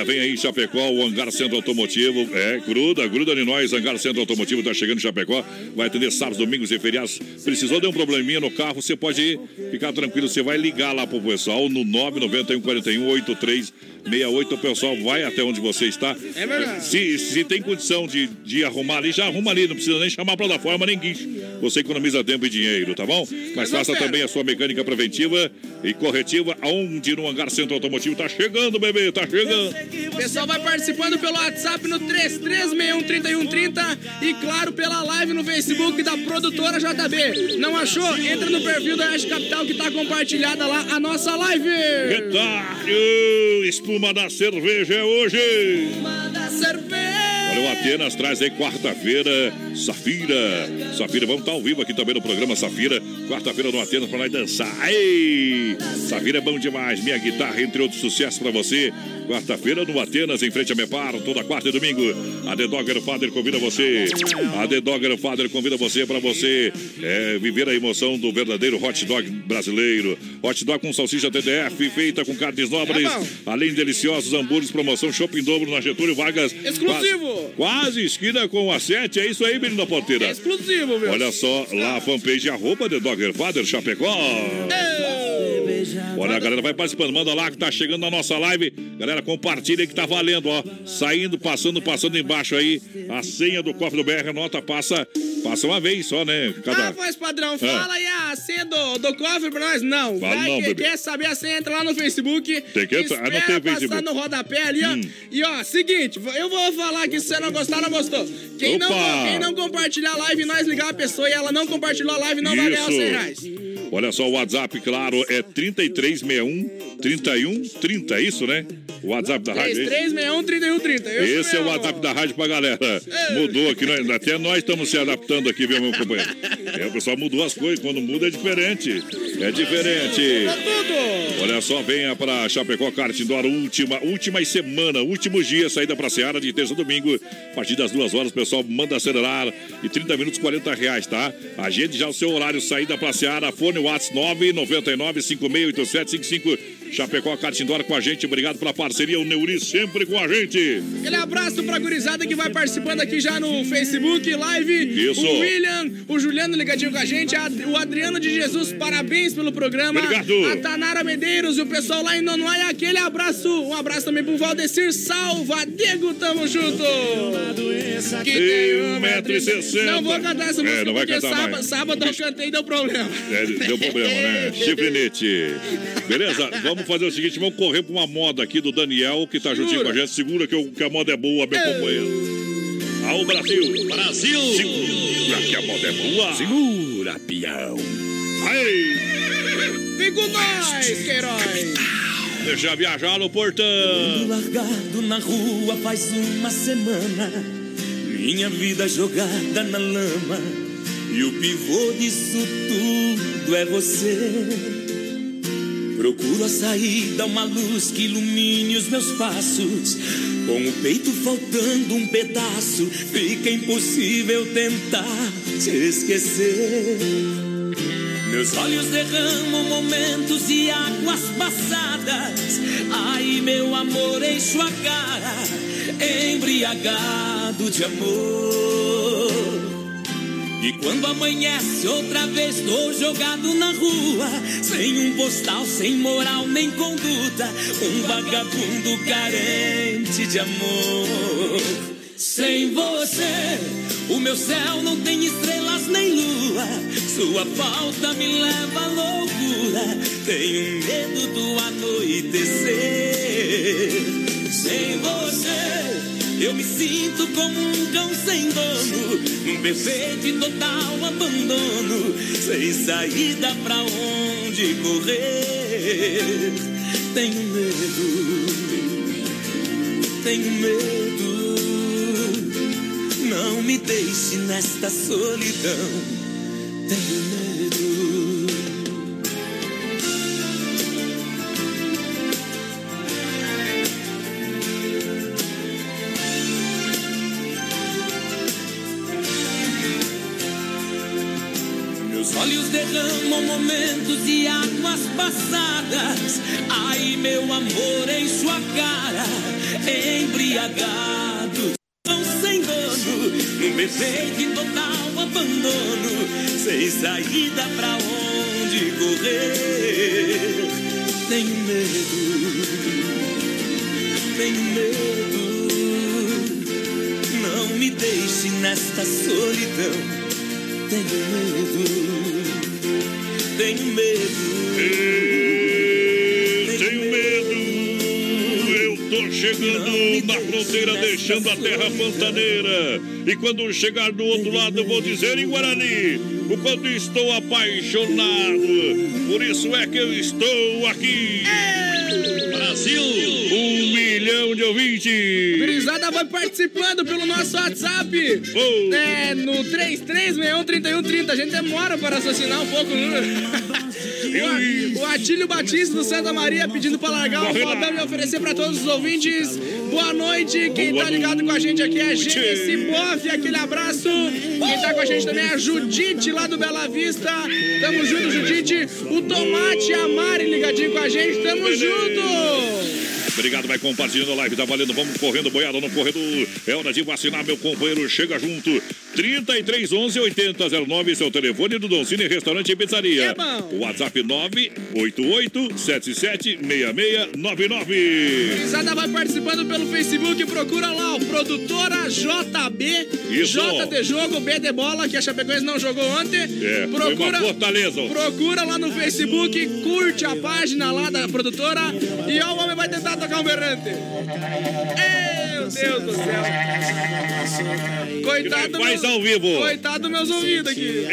[SPEAKER 3] vem aí Chapecó, o Hangar Centro Automotivo. É, gruda, gruda de nós. Hangar Centro Automotivo tá chegando em Chapecó. Vai atender sábados, domingos e feriados. Precisou de um probleminha no carro, você pode ir, ficar tranquilo. Você vai ligar lá pro pessoal no 991 41 83 68. O pessoal vai até onde você está.
[SPEAKER 5] É verdade.
[SPEAKER 3] Se, se tem condição de, de arrumar ali, já arruma ali. Não precisa nem chamar a plataforma nem guincho. Você economiza tempo e dinheiro, tá bom? Mas faça também a sua mecânica preventiva e corretiva aonde no Hangar Centro Automotivo. Tá chegando, bebê, tá chegando.
[SPEAKER 5] O pessoal vai participando pelo WhatsApp no 33613130 e claro pela live no Facebook da produtora JB. Não achou? Entra no perfil da Oeste Capital que tá compartilhada lá a nossa live.
[SPEAKER 3] Retalho, espuma da cerveja é hoje.
[SPEAKER 5] Da cerveja.
[SPEAKER 3] Olha, o Atenas traz aí quarta-feira, Safira. Safira, vamos estar ao vivo aqui também no programa Safira. Quarta-feira no Atenas pra nós dançar. Ei! Safira é bom demais. Minha guitarra, entre outros sucessos pra você. Quarta-feira no Atenas, em frente a Mepar, toda quarta e domingo. A The Dogger Father convida você. A The Dogger Father convida você pra você é, viver a emoção do verdadeiro hot dog brasileiro. Hot dog com salsicha TDF, feita com carnes nobres.
[SPEAKER 5] É
[SPEAKER 3] além de deliciosos hambúrgueres, promoção Shopping Dobro na Getúlio Vargas.
[SPEAKER 5] Exclusivo.
[SPEAKER 3] Quase, quase esquina com a 7. É isso aí, menino da porteira.
[SPEAKER 5] Exclusivo, meu.
[SPEAKER 3] Olha só, lá a fanpage arroba The Dogger Father Chapecó. Olha, a galera vai participando, manda lá que tá chegando na nossa live. Galera, compartilha aí que tá valendo, ó. Saindo, passando, passando embaixo aí. A senha do cofre do BR, nota passa, passa uma vez só, né?
[SPEAKER 5] Ah, voz padrão, fala aí a senha do, do cofre pra nós. Não,
[SPEAKER 3] Fala
[SPEAKER 5] vai
[SPEAKER 3] não,
[SPEAKER 5] que quer saber a senha, entra lá no Facebook.
[SPEAKER 3] Tem que entrar, ah, não tem
[SPEAKER 5] passar
[SPEAKER 3] Facebook.
[SPEAKER 5] no rodapé ali, ó.
[SPEAKER 3] Hum.
[SPEAKER 5] E ó, seguinte, eu vou falar que se você não gostar, não gostou. Quem não, quem não compartilhar a live, nós ligar a pessoa e ela não compartilhou a live, não vai ganhar os 100 reais.
[SPEAKER 3] Olha só, o WhatsApp, claro, é 3361 3130, é isso, né? O WhatsApp da rádio. é isso?
[SPEAKER 5] 3361 3130. Eu
[SPEAKER 3] Esse é o WhatsApp da rádio pra galera. Mudou aqui, nós- até nós estamos se adaptando aqui, viu, meu companheiro? É, o pessoal mudou as coisas, quando muda é diferente. É diferente. Olha só, venha para Chapecó Kart Indoor, última, últimas semana, últimos dias, saída pra Seara de terça a domingo, a partir das duas horas, o pessoal manda acelerar e 30 minutos, 40 reais, tá? Agende já o seu horário, saída pra Seara, fone WhatsApp 999 568755 Chapecó Kart Indoor com a gente, obrigado pela parceria, o Neuri sempre com a gente.
[SPEAKER 5] Aquele abraço pra gurizada que vai participando aqui já no Facebook Live.
[SPEAKER 3] Isso.
[SPEAKER 5] O William, o Juliano ligadinho com a gente, a- o Adriano de Jesus, parabéns pelo programa.
[SPEAKER 3] Obrigado.
[SPEAKER 5] A Tanara Medeiros e o pessoal lá em Nonoai, aquele abraço. Um abraço também pro Valdecir Salvadego, tamo junto. Que
[SPEAKER 3] E
[SPEAKER 5] tem
[SPEAKER 3] 1,60m.
[SPEAKER 5] Não vou cantar essa
[SPEAKER 3] É,
[SPEAKER 5] música
[SPEAKER 3] não vai
[SPEAKER 5] porque
[SPEAKER 3] cantar
[SPEAKER 5] sábado,
[SPEAKER 3] mais.
[SPEAKER 5] sábado eu cantei e deu problema.
[SPEAKER 3] É, deu problema, né? Chifrinete. Beleza? Vamos fazer o seguinte, vamos correr pra uma moda aqui do Daniel, que tá juntinho com a gente. Segura que, eu- que a moda é boa, meu companheiro. Ao Brasil. Brasil. Segura que a moda é boa.
[SPEAKER 25] Segura, peão.
[SPEAKER 3] Aí.
[SPEAKER 5] Vem com nós, Queiroz.
[SPEAKER 3] Deixa viajar no portão.
[SPEAKER 8] Largado na rua faz uma semana. Minha vida jogada na lama. E o pivô disso tudo é você. Procuro a saída, uma luz que ilumine os meus passos. Com o peito faltando um pedaço, fica impossível tentar te esquecer. Meus olhos derramam momentos e águas passadas. Ai, meu amor, encho a cara, embriagado de amor. E quando amanhece outra vez, tô jogado na rua, sem um postal, sem moral nem conduta, um vagabundo carente de amor. Sem você, o meu céu não tem estrelas nem lua, sua falta me leva à loucura, tenho medo do anoitecer. Sem você, eu me sinto como um cão sem dono, um bebê de total abandono, sem saída pra onde correr. Tenho medo, tenho medo. Não me deixe nesta solidão. Tenho medo.
[SPEAKER 7] Momentos e águas passadas. Ai, meu amor, em sua cara, embriagado. Tão sem dono, num perfeito e total abandono. Sem saída pra onde correr. Tenho medo, tenho medo. Não me deixe nesta solidão. Tenho medo, tenho medo.
[SPEAKER 3] Tenho medo. Eu tô chegando na fronteira, deixando a terra pantaneira. E quando chegar do outro lado, eu vou dizer em Guarani o quanto estou apaixonado. Por isso é que eu estou aqui. Brasil! Milhão de ouvintes.
[SPEAKER 5] Gurizada vai participando pelo nosso WhatsApp. É, no 33613130. A gente demora para raciocinar um pouco o número. O, o Atílio Batista do Santa Maria pedindo para largar o modão e oferecer para todos os ouvintes. Boa noite. Quem tá ligado com a gente aqui é Gênesis Boff. Aquele abraço. Quem tá com a gente também é a Judite lá do Bela Vista. Tamo junto, Judite. O Tomate e a Mari ligadinho com a gente. Tamo junto.
[SPEAKER 3] Obrigado, vai compartilhando a live, tá valendo. Vamos correndo, boiada no corredor. É hora de vacinar, meu companheiro. Chega junto. 3311 8009, seu telefone do Don Cine Restaurante e Pizzaria. O WhatsApp 988 77 6699.
[SPEAKER 5] Gurizada vai participando pelo Facebook. Procura lá, o Produtora JB.
[SPEAKER 3] Isso.
[SPEAKER 5] J de jogo, B de bola, que a Chapecoense não jogou ontem.
[SPEAKER 3] É, uma fortaleza.
[SPEAKER 5] Procura lá no Facebook, curte a página lá da produtora e ó, o homem vai tentar tocar um berrante. Meu Deus do céu. Coitado
[SPEAKER 3] Faz ao vivo.
[SPEAKER 5] Coitado meus ouvidos aqui.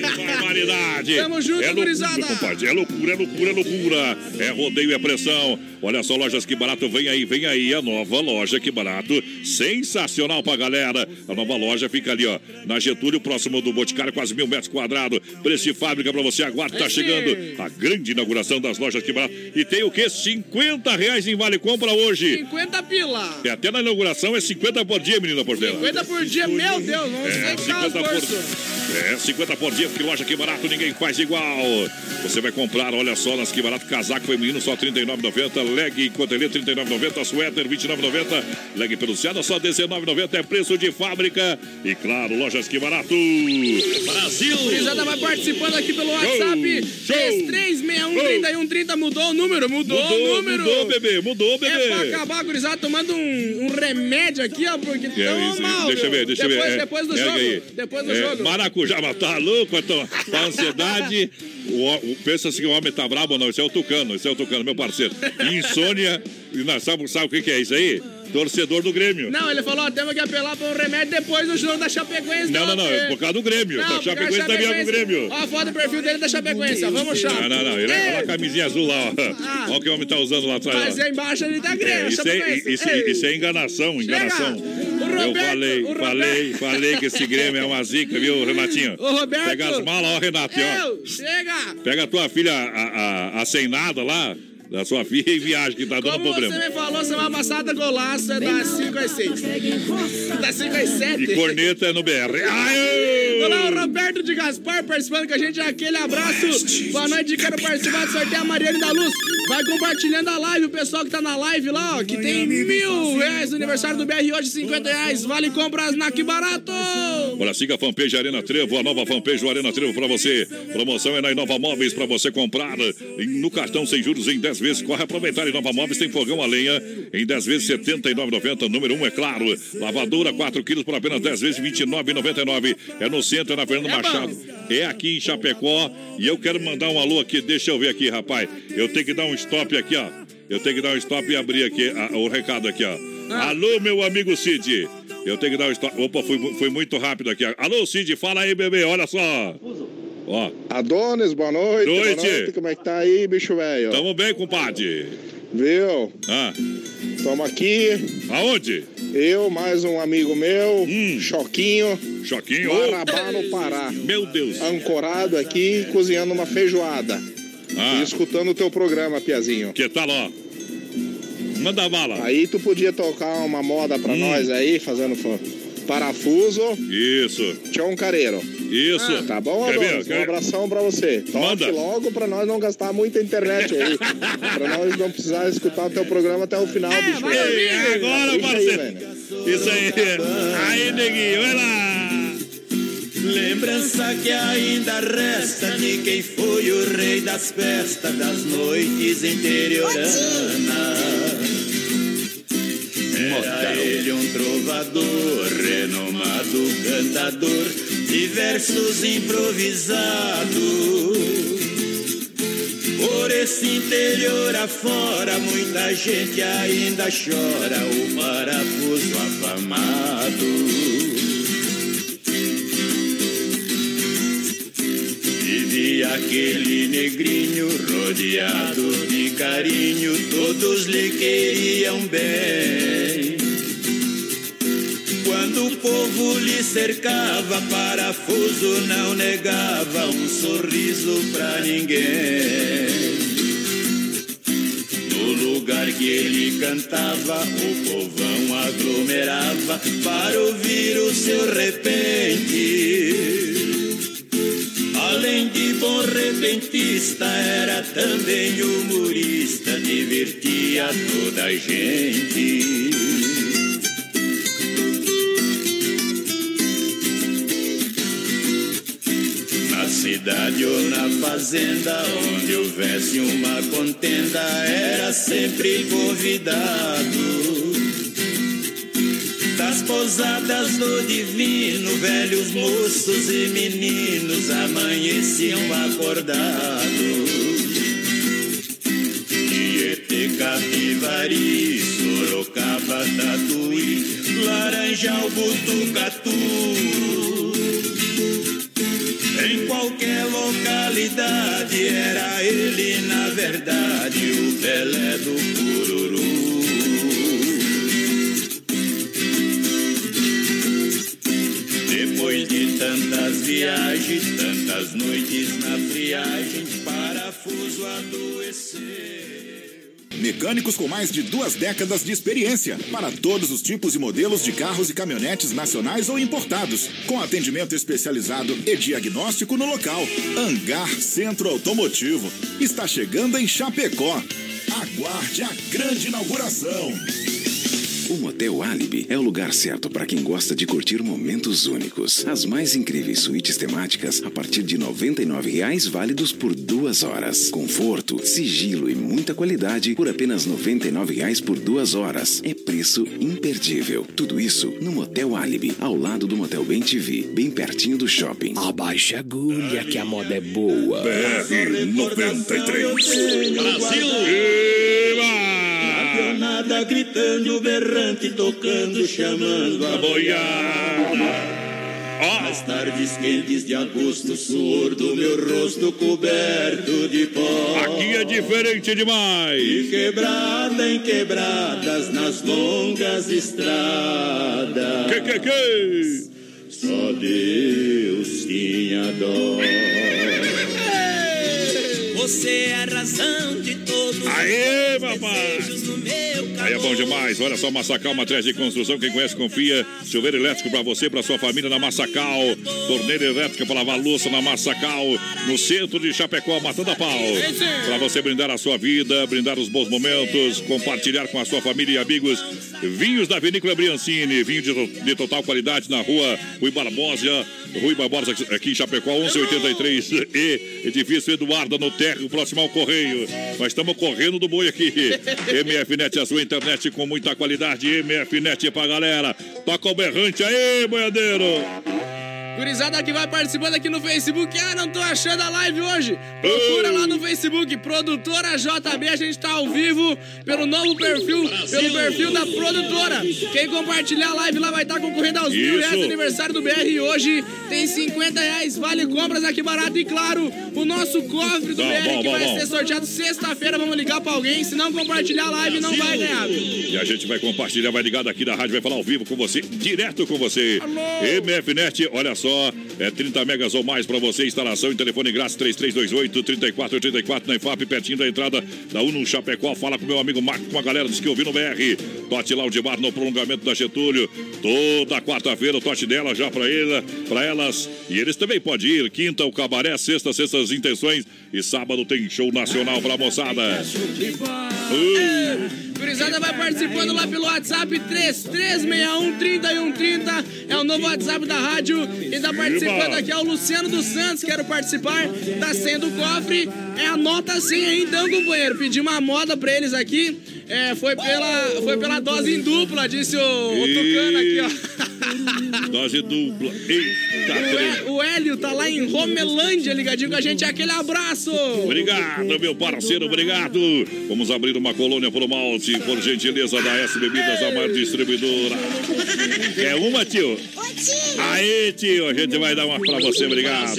[SPEAKER 3] Barbaridade.
[SPEAKER 5] Tamo junto,
[SPEAKER 3] é
[SPEAKER 5] gurizada.
[SPEAKER 3] É loucura, é loucura, é loucura. É rodeio, é pressão. Olha só, lojas que barato. Vem aí, vem aí. A nova loja que barato. Sensacional pra galera. A nova loja fica ali, ó. Na Getúlio, próximo do Boticário, quase mil metros quadrados. Preço de fábrica pra você. Aguarde, tá chegando a grande inauguração das lojas que barato. E tem o quê? 50 reais em Vale Compra hoje.
[SPEAKER 5] 50 pila.
[SPEAKER 3] E até na inauguração é 50 por dia, menina Portela.
[SPEAKER 5] 50 por dia, meu Deus, vamos
[SPEAKER 3] É,
[SPEAKER 5] é,
[SPEAKER 3] 50 por. É, 50 por dia, porque loja que barato, ninguém faz igual. Você vai comprar, olha só, nas que barato, casaco feminino só R$ 39,90, leg cotelê R$ 39,90, suéter R$ 29,90, leg peluciada só R$ 19,90, é preço de fábrica. E claro, lojas que barato. Brasil!
[SPEAKER 5] Gurizada vai participando aqui pelo WhatsApp. 33613130 mudou o número, mudou,
[SPEAKER 3] Mudou,
[SPEAKER 5] o número.
[SPEAKER 3] mudou, bebê, mudou, bebê.
[SPEAKER 5] É pra acabar, gurizada, tomando um, um remédio aqui, ó, porque
[SPEAKER 3] É,
[SPEAKER 5] tão
[SPEAKER 3] isso,
[SPEAKER 5] mal.
[SPEAKER 3] deixa eu ver, deixa eu
[SPEAKER 5] depois,
[SPEAKER 3] ver. É,
[SPEAKER 5] Depois do
[SPEAKER 3] ergue
[SPEAKER 5] jogo.
[SPEAKER 3] aí.
[SPEAKER 5] Depois do
[SPEAKER 3] É, Maracujá, mas tá louco, então, tá ansiedade. O, o- pensa assim que o homem tá brabo, não. Esse é o Tucano, esse é o Tucano, meu parceiro. Insônia, e nós sabe, sabe o que, que é isso aí? Torcedor do Grêmio.
[SPEAKER 5] Não, ele falou, temos que apelar pra um remédio depois do jogo da Chapecoense.
[SPEAKER 3] Não, não, não, é por causa do Grêmio.
[SPEAKER 5] Não,
[SPEAKER 3] Tá
[SPEAKER 5] causa
[SPEAKER 3] Chapecoense
[SPEAKER 5] da
[SPEAKER 3] também é do
[SPEAKER 5] Chapecoense.
[SPEAKER 3] Grêmio.
[SPEAKER 5] Ó a foto do perfil dele da Chapecoense, ó, vamos chá.
[SPEAKER 3] Não, não, não. Ele é a camisinha azul lá, ó. Olha o que o homem tá usando lá atrás.
[SPEAKER 5] Mas é embaixo ali da Grêmio,
[SPEAKER 3] É, isso, é, isso,
[SPEAKER 5] Ei.
[SPEAKER 3] isso é enganação, enganação.
[SPEAKER 5] O
[SPEAKER 3] Eu
[SPEAKER 5] Roberto,
[SPEAKER 3] falei, falei, falei que esse Grêmio é uma zica, viu, Renatinho?
[SPEAKER 5] Ô, Roberto.
[SPEAKER 3] Pega as malas, ó, Renato, ó.
[SPEAKER 5] Chega!
[SPEAKER 3] Pega a tua filha, a, a, a sem nada lá, da sua filha e viagem, que tá dando
[SPEAKER 5] Como
[SPEAKER 3] problema.
[SPEAKER 5] você me falou semana passada, golaço é das 5 às 6. Das 5 às 7.
[SPEAKER 3] E corneta é no BR. Ai,
[SPEAKER 5] Olá, o Roberto de Gaspar participando com a gente. Aquele abraço. Boa noite, quero participar do sorteio a Mariane da Luz. Vai compartilhando a live, o pessoal que tá na live lá, ó, que tem mil reais no aniversário do BR hoje, 50 reais. Vale compras na Que Barato.
[SPEAKER 3] Olha, siga a fanpage Arena Trevo, a nova fanpage do Arena Trevo pra você. Promoção é na Inova Móveis pra você comprar no cartão sem juros em 10 vezes. Corre aproveitar. Inova Móveis tem fogão a lenha em 10 vezes R$ 79,90. Número 1, é claro. Lavadora 4 quilos por apenas 10 vezes R$ 29,99. É no centro, é na Fernando Machado. É aqui em Chapecó. E eu quero mandar um alô aqui. Deixa eu ver aqui, rapaz. Eu tenho que dar um stop aqui, ó. Eu tenho que dar um stop e abrir aqui a- o recado aqui, ó. Alô, meu amigo Cid. Eu tenho que dar stop. Opa, foi, foi muito rápido aqui. Alô, Cid, fala aí, bebê. Olha só. Ó,
[SPEAKER 26] Adonis, boa noite.
[SPEAKER 3] Noite.
[SPEAKER 26] Boa noite. Como é que tá aí, bicho velho?
[SPEAKER 3] tamo bem, compadre.
[SPEAKER 26] Viu?
[SPEAKER 3] Ah,
[SPEAKER 26] Tamo aqui.
[SPEAKER 3] aonde?
[SPEAKER 26] Eu, mais um amigo meu, Choquinho.
[SPEAKER 3] Choquinho.
[SPEAKER 26] Marabá, no Pará.
[SPEAKER 3] Meu Deus.
[SPEAKER 26] Ancorado aqui, cozinhando uma feijoada.
[SPEAKER 3] Ah.
[SPEAKER 26] E escutando o teu programa, Piazinho.
[SPEAKER 3] Que tal, ó? Manda bala.
[SPEAKER 26] Aí tu podia tocar uma moda pra
[SPEAKER 3] Hum.
[SPEAKER 26] nós aí, fazendo fa- parafuso.
[SPEAKER 3] Isso.
[SPEAKER 26] Tchau, careiro.
[SPEAKER 3] Isso.
[SPEAKER 26] Tá bom,
[SPEAKER 3] Quer?
[SPEAKER 26] Adonis?
[SPEAKER 3] Quer-
[SPEAKER 26] Um abração pra você. Toque
[SPEAKER 3] Manda.
[SPEAKER 26] logo pra nós não gastar muita internet aí. pra nós não precisar escutar o teu programa até o final, bicho.
[SPEAKER 3] Ei, agora, parceiro. Isso aí. Aí, neguinho, vai lá.
[SPEAKER 27] Lembrança que ainda resta de quem foi o rei das festas das noites interioranas. Era ele um trovador, renomado cantador de versos improvisados. Por esse interior afora, muita gente ainda chora o parafuso afamado. Vivia aquele negrinho rodeado de carinho, todos lhe queriam bem. Quando o povo lhe cercava, parafuso não negava um sorriso pra ninguém. No lugar que ele cantava, o povão aglomerava para ouvir o seu repente. Além de bom repentista, era também humorista, divertia toda a gente. Na cidade ou na fazenda, onde houvesse uma contenda, era sempre convidado. Das pousadas do divino, velhos moços e meninos amanheciam acordados. Tietê, Capivari, Sorocaba, Tatuí, Laranjal, Butucatu. Em qualquer localidade era ele, na verdade, o Pelé do Cururu. Depois de tantas viagens, tantas noites na friagem, parafuso adoeceu.
[SPEAKER 15] Mecânicos com mais de duas décadas de experiência para todos os tipos e modelos de carros e caminhonetes nacionais ou importados, com atendimento especializado e diagnóstico no local. Hangar Centro Automotivo está chegando em Chapecó. Aguarde a grande inauguração.
[SPEAKER 28] O Motel Alibi é o lugar certo para quem gosta de curtir momentos únicos. As mais incríveis suítes temáticas a partir de 99 reais válidos por duas horas. Conforto, sigilo e muita qualidade por apenas 99 reais por duas horas. É preço imperdível. Tudo isso no Motel Alibi, ao lado do Motel Bem TV, bem pertinho do shopping.
[SPEAKER 29] Abaixa a agulha que a moda é boa.
[SPEAKER 6] BR 93.
[SPEAKER 27] Brasil! Nada gritando, berrante, tocando, chamando a boiada. As tardes quentes de agosto, suor do meu rosto coberto de pó.
[SPEAKER 3] Aqui é diferente demais.
[SPEAKER 27] E quebrada em quebradas nas longas estradas.
[SPEAKER 3] Que, que, que?
[SPEAKER 27] Só Deus tinha dó.
[SPEAKER 8] Você é a razão de todos
[SPEAKER 3] Aê,
[SPEAKER 8] os meus
[SPEAKER 3] papai!
[SPEAKER 8] desejos no meu
[SPEAKER 3] Aí é bom demais. Olha só, Massacal, matriz de construção. Quem conhece, confia. Chuveiro elétrico para você, para sua família na Massacal. Torneira elétrica para lavar louça na Massacal. No centro de Chapecó, matando a pau. Para você brindar a sua vida, brindar os bons momentos, compartilhar com a sua família e amigos. Vinhos da Vinícola Briancini. Vinho de, de total qualidade na rua Rui Barbosa. Rui Barbosa, aqui em Chapecó, 1183 e edifício Eduardo no Terro, próximo ao Correio. Nós estamos correndo do boi aqui. MFNet, a sua com muita qualidade. MFNet pra galera. Toca o berrante aí, boiadeiro.
[SPEAKER 5] Gurizada que vai participando aqui no Facebook. Ah, não tô achando a live hoje. Procura lá no Facebook, Produtora JB. A gente tá ao vivo pelo novo perfil, pelo perfil da produtora. Quem compartilhar a live lá vai estar concorrendo aos mil reais do aniversário do BR. E hoje tem 50 reais, vale compras aqui barato. E claro, o nosso cofre do
[SPEAKER 3] Bom,
[SPEAKER 5] BR
[SPEAKER 3] bom,
[SPEAKER 5] que
[SPEAKER 3] bom,
[SPEAKER 5] vai ser sorteado sexta-feira. Vamos ligar pra alguém. Se não compartilhar a live, não vai ganhar.
[SPEAKER 3] E a gente vai compartilhar, vai ligar daqui da rádio, vai falar ao vivo com você, direto com você. MFNet, olha só. Só. É 30 megas ou mais para você. Instalação em telefone grátis 3328-3484 na IFAP, pertinho da entrada da Uno Chapecó. Fala com meu amigo Marco, com a galera dos que ouviram no BR. Tote Lounge Bar no prolongamento da Getúlio. Toda quarta-feira o tote dela já para ela, para elas. E eles também podem ir. Quinta, o cabaré. Sexta, sextas intenções. E sábado tem show nacional pra moçada. Uh.
[SPEAKER 5] Gurizada vai participando lá pelo WhatsApp 3361-3130. É o novo WhatsApp da rádio. Quem tá participando aqui é o Luciano dos Santos. Quero participar. Tá sendo o cofre. É a nota 100 aí, então, companheiro. Pedi uma moda pra eles aqui. É, foi, pela, foi pela dose em dupla, disse o, o Tucano aqui, ó.
[SPEAKER 3] Dose dupla. Eita,
[SPEAKER 5] O, o Hélio tá lá em Romelândia ligadinho com a gente. Aquele abraço.
[SPEAKER 3] Obrigado, meu parceiro, obrigado. Vamos abrir uma colônia pro malte, por gentileza da S Bebidas, a maior distribuidora. É uma, tio? Aê, tio, a gente vai dar uma pra você, obrigado.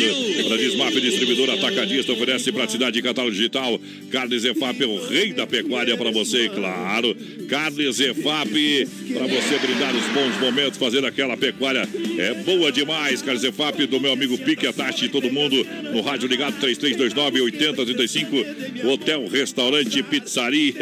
[SPEAKER 3] Para Desmaf Distribuidora Atacadista oferece praticidade de catálogo digital. Carnes EFAP é o rei da pecuária para você, claro. Carnes EFAP, para você brindar os bons momentos, fazer aquela pecuária é boa demais. Carnes EFAP do meu amigo Pique, a Tati, todo mundo no rádio ligado 3329-8035. Hotel, restaurante, pizzaria,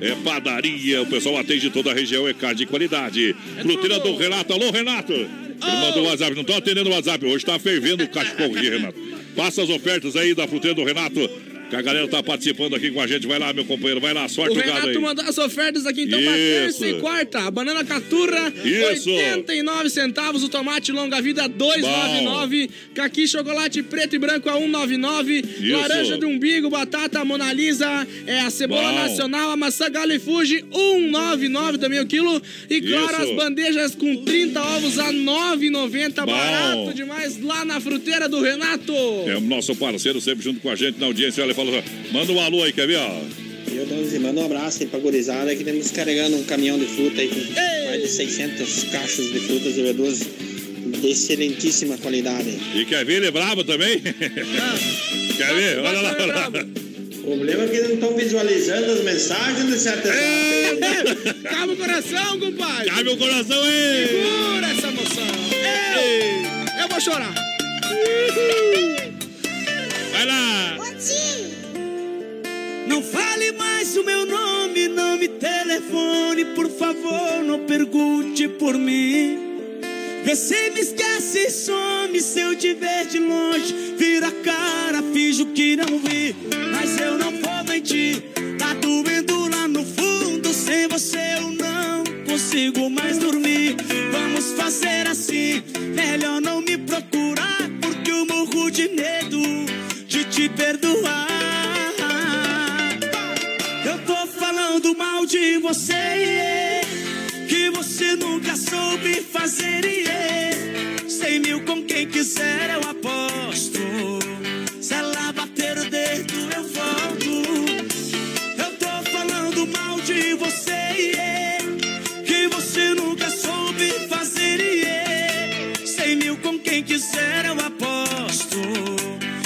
[SPEAKER 3] é padaria. O pessoal atende toda a região, é carne de qualidade. Fruteira do Renato. Alô, Renato. Ele mandou o WhatsApp, não estão atendendo o WhatsApp. Hoje está fervendo o cachorro aqui, Renato. Passa as ofertas aí da fruteira do Renato. Que a galera tá participando aqui com a gente. Vai lá, meu companheiro, vai lá, sorte
[SPEAKER 5] O
[SPEAKER 3] o gado.
[SPEAKER 5] Renato mandou as ofertas aqui, então,
[SPEAKER 3] Isso.
[SPEAKER 5] terça e quarta. A banana caturra,
[SPEAKER 3] Isso.
[SPEAKER 5] 89 centavos. O tomate longa vida, 2,99. Caqui chocolate preto e branco, a 1,99.
[SPEAKER 3] Isso.
[SPEAKER 5] Laranja de umbigo, batata Mona Lisa. É a cebola
[SPEAKER 3] Bom.
[SPEAKER 5] nacional, a maçã Galo Fuji, 1,99 também o quilo. E claro,
[SPEAKER 3] Isso.
[SPEAKER 5] as bandejas com 30 ovos a 9,90.
[SPEAKER 3] Bom.
[SPEAKER 5] Barato demais lá na fruteira do Renato.
[SPEAKER 3] É o nosso parceiro sempre junto com a gente na audiência. Olha, falou, manda um alô aí, quer ver? Ó.
[SPEAKER 10] Eu, Donzi, manda um abraço aí pra gurizada que temos carregando um caminhão de fruta aí com mais de 600 caixas de frutas e verduras de excelentíssima qualidade.
[SPEAKER 3] E quer ver? Ele é bravo também? quer ver? Olha lá, olha lá.
[SPEAKER 10] O problema é que não estão visualizando as mensagens de certa
[SPEAKER 5] Calma o coração, compadre.
[SPEAKER 3] Calma o coração aí.
[SPEAKER 5] Segura essa emoção. Eu, eu vou chorar.
[SPEAKER 3] Vai lá.
[SPEAKER 16] Não fale mais o meu nome, não me telefone, por favor, não pergunte por mim. Se me esquece e some se eu te ver de longe. Vira a cara, finjo que não vi, mas eu não vou mentir. Tá doendo lá no fundo, sem você eu não consigo mais dormir. Vamos fazer assim, melhor não me procurar, porque eu morro de medo de te perdoar. Falando mal de você, que você nunca soube fazer, yeah. Cem mil com quem quiser eu aposto. Se ela bater o dedo eu volto. Eu tô falando mal de você, que você nunca soube fazer, yeah. Cem mil com quem quiser eu aposto.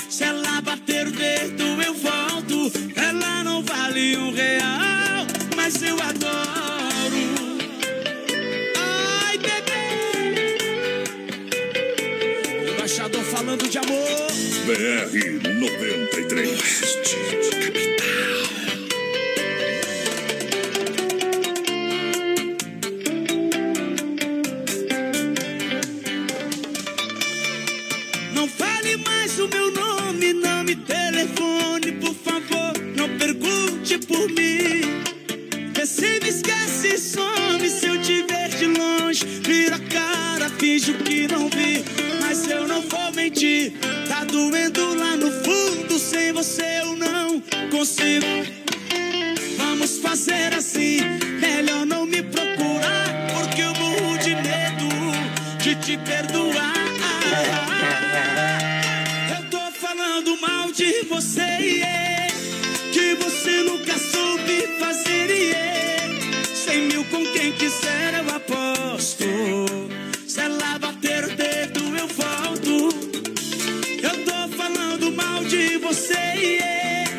[SPEAKER 16] Se ela bater o dedo eu volto. Ela não vale um real, mas eu adoro. Ai, bebê. Embaixador falando de amor.
[SPEAKER 6] BR 93.
[SPEAKER 16] Não fale mais finjo que não vi, mas eu não vou mentir. Tá doendo lá no fundo, sem você eu não consigo. Vamos fazer assim, melhor não me procurar, porque eu morro de medo de te perdoar. Eu tô falando mal de você, yeah, que de você yeah,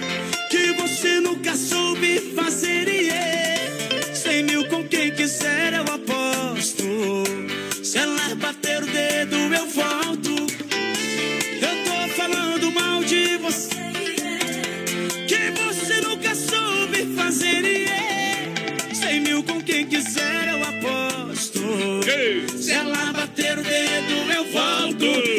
[SPEAKER 16] que você nunca soube fazer. Yeah. Cem mil com quem quiser eu aposto. Se ela bater o dedo eu volto. Eu tô falando mal de você yeah, que você nunca soube fazer. Yeah. Cem mil com quem quiser eu aposto. Se ela bater o dedo eu volto.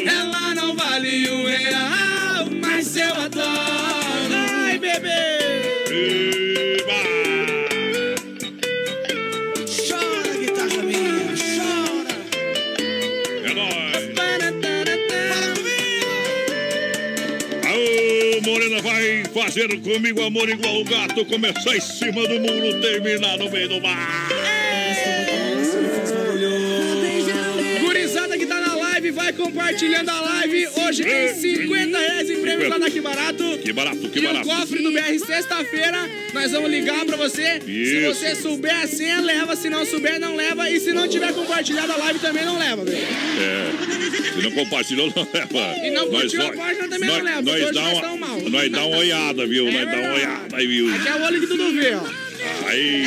[SPEAKER 3] Fazer comigo amor igual o gato, começar em cima do muro, terminar no meio do mar.
[SPEAKER 5] Gurizada que tá na live, vai compartilhando a live. Hoje tem 50 reais em prêmio lá daqui barato.
[SPEAKER 3] Que barato, que
[SPEAKER 5] e
[SPEAKER 3] barato.
[SPEAKER 5] o cofre do BR sexta-feira, nós vamos ligar pra você. Se
[SPEAKER 3] Isso.
[SPEAKER 5] você souber a senha, leva. Se não souber, não leva. E se não tiver compartilhado a live, também não leva, velho.
[SPEAKER 3] É. Se não compartilhou, não leva.
[SPEAKER 5] E não
[SPEAKER 3] Nós
[SPEAKER 5] curtiu a
[SPEAKER 3] vai-
[SPEAKER 5] página, também
[SPEAKER 3] nós,
[SPEAKER 5] não leva,
[SPEAKER 3] Nós dá
[SPEAKER 5] nós
[SPEAKER 3] uma,
[SPEAKER 5] mal.
[SPEAKER 3] Nós dá uma olhada, viu?
[SPEAKER 5] É
[SPEAKER 3] nós dá uma olhada aí, viu?
[SPEAKER 5] Aqui é o olho que tudo vê, ó.
[SPEAKER 3] Aí.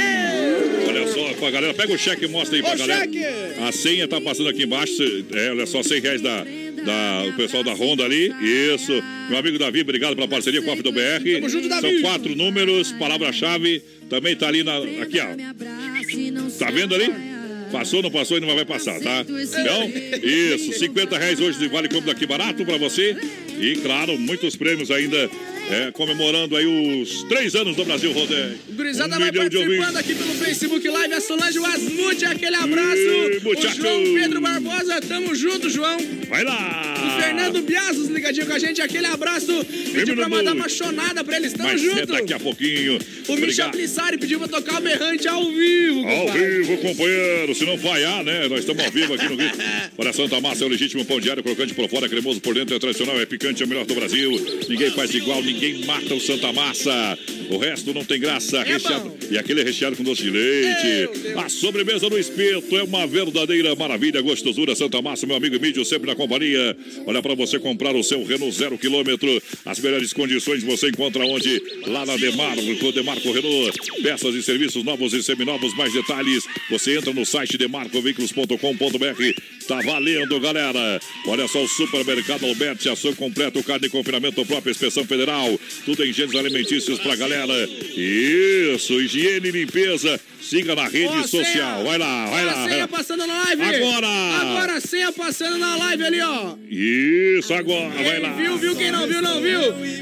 [SPEAKER 3] Olha só, pra galera, pega o cheque e mostra aí pra
[SPEAKER 5] Ô,
[SPEAKER 3] galera.
[SPEAKER 5] cheque!
[SPEAKER 3] A senha tá passando aqui embaixo. É, olha só, 100 reais da, da, o pessoal da Honda ali. Isso. Meu amigo Davi, obrigado pela parceria com a do BR.
[SPEAKER 5] Tamo junto,
[SPEAKER 3] São
[SPEAKER 5] Davi.
[SPEAKER 3] quatro números, palavra-chave. Também tá ali na. Aqui, ó. Tá vendo ali? Passou, não passou, ainda vai passar, tá? Então, isso, 50 reais hoje de Vale Compra daqui barato pra você. E, claro, muitos prêmios ainda, é, comemorando aí os três anos do Brasil Rodeio.
[SPEAKER 5] Gurizada
[SPEAKER 3] Um
[SPEAKER 5] vai participando aqui pelo Facebook Live. A Solange Wasmute, aquele abraço.
[SPEAKER 3] Ih,
[SPEAKER 5] o. João Pedro Barbosa, tamo junto, João.
[SPEAKER 3] Vai lá!
[SPEAKER 5] O Fernando Biasos ligadinho com a gente, aquele abraço. Pediu pra mandar uma chonada pra eles, tamo
[SPEAKER 3] Mas
[SPEAKER 5] junto.
[SPEAKER 3] é daqui a pouquinho.
[SPEAKER 5] O Michel. Plissari pediu pra tocar o berrante ao vivo.
[SPEAKER 3] Ao
[SPEAKER 5] compadre.
[SPEAKER 3] vivo, companheiro. Se não falhar, né? Nós estamos ao vivo aqui no Rio. Olha, Santa Massa é o legítimo pão diário, crocante por fora, cremoso por dentro, é tradicional, é picante, é o melhor do Brasil. Ninguém faz igual, ninguém mata o Santa Massa. O resto não tem graça. recheado. E aquele é recheado com doce de leite. A sobremesa no espeto é uma verdadeira maravilha. Gostosura Santa Massa, meu amigo Mídio, sempre na companhia. Olha, para você comprar o seu Renault zero quilômetro. As melhores condições você encontra onde? Lá na Demarco, Demarco Renault. Peças e serviços novos e seminovos. Mais detalhes, você entra no site demarcoveículos.com.br. Tá valendo, galera. Olha só o supermercado Alberti, ação completo, carne de confinamento própria, inspeção federal. Tudo em gêneros alimentícios pra galera. Isso, higiene e limpeza. Siga na rede social. Vai lá, vai lá.
[SPEAKER 5] A senha passando na live.
[SPEAKER 3] Agora.
[SPEAKER 5] Agora a senha passando na live ali, ó.
[SPEAKER 3] Isso, agora, vai lá.
[SPEAKER 5] viu, viu. Quem não viu, não viu.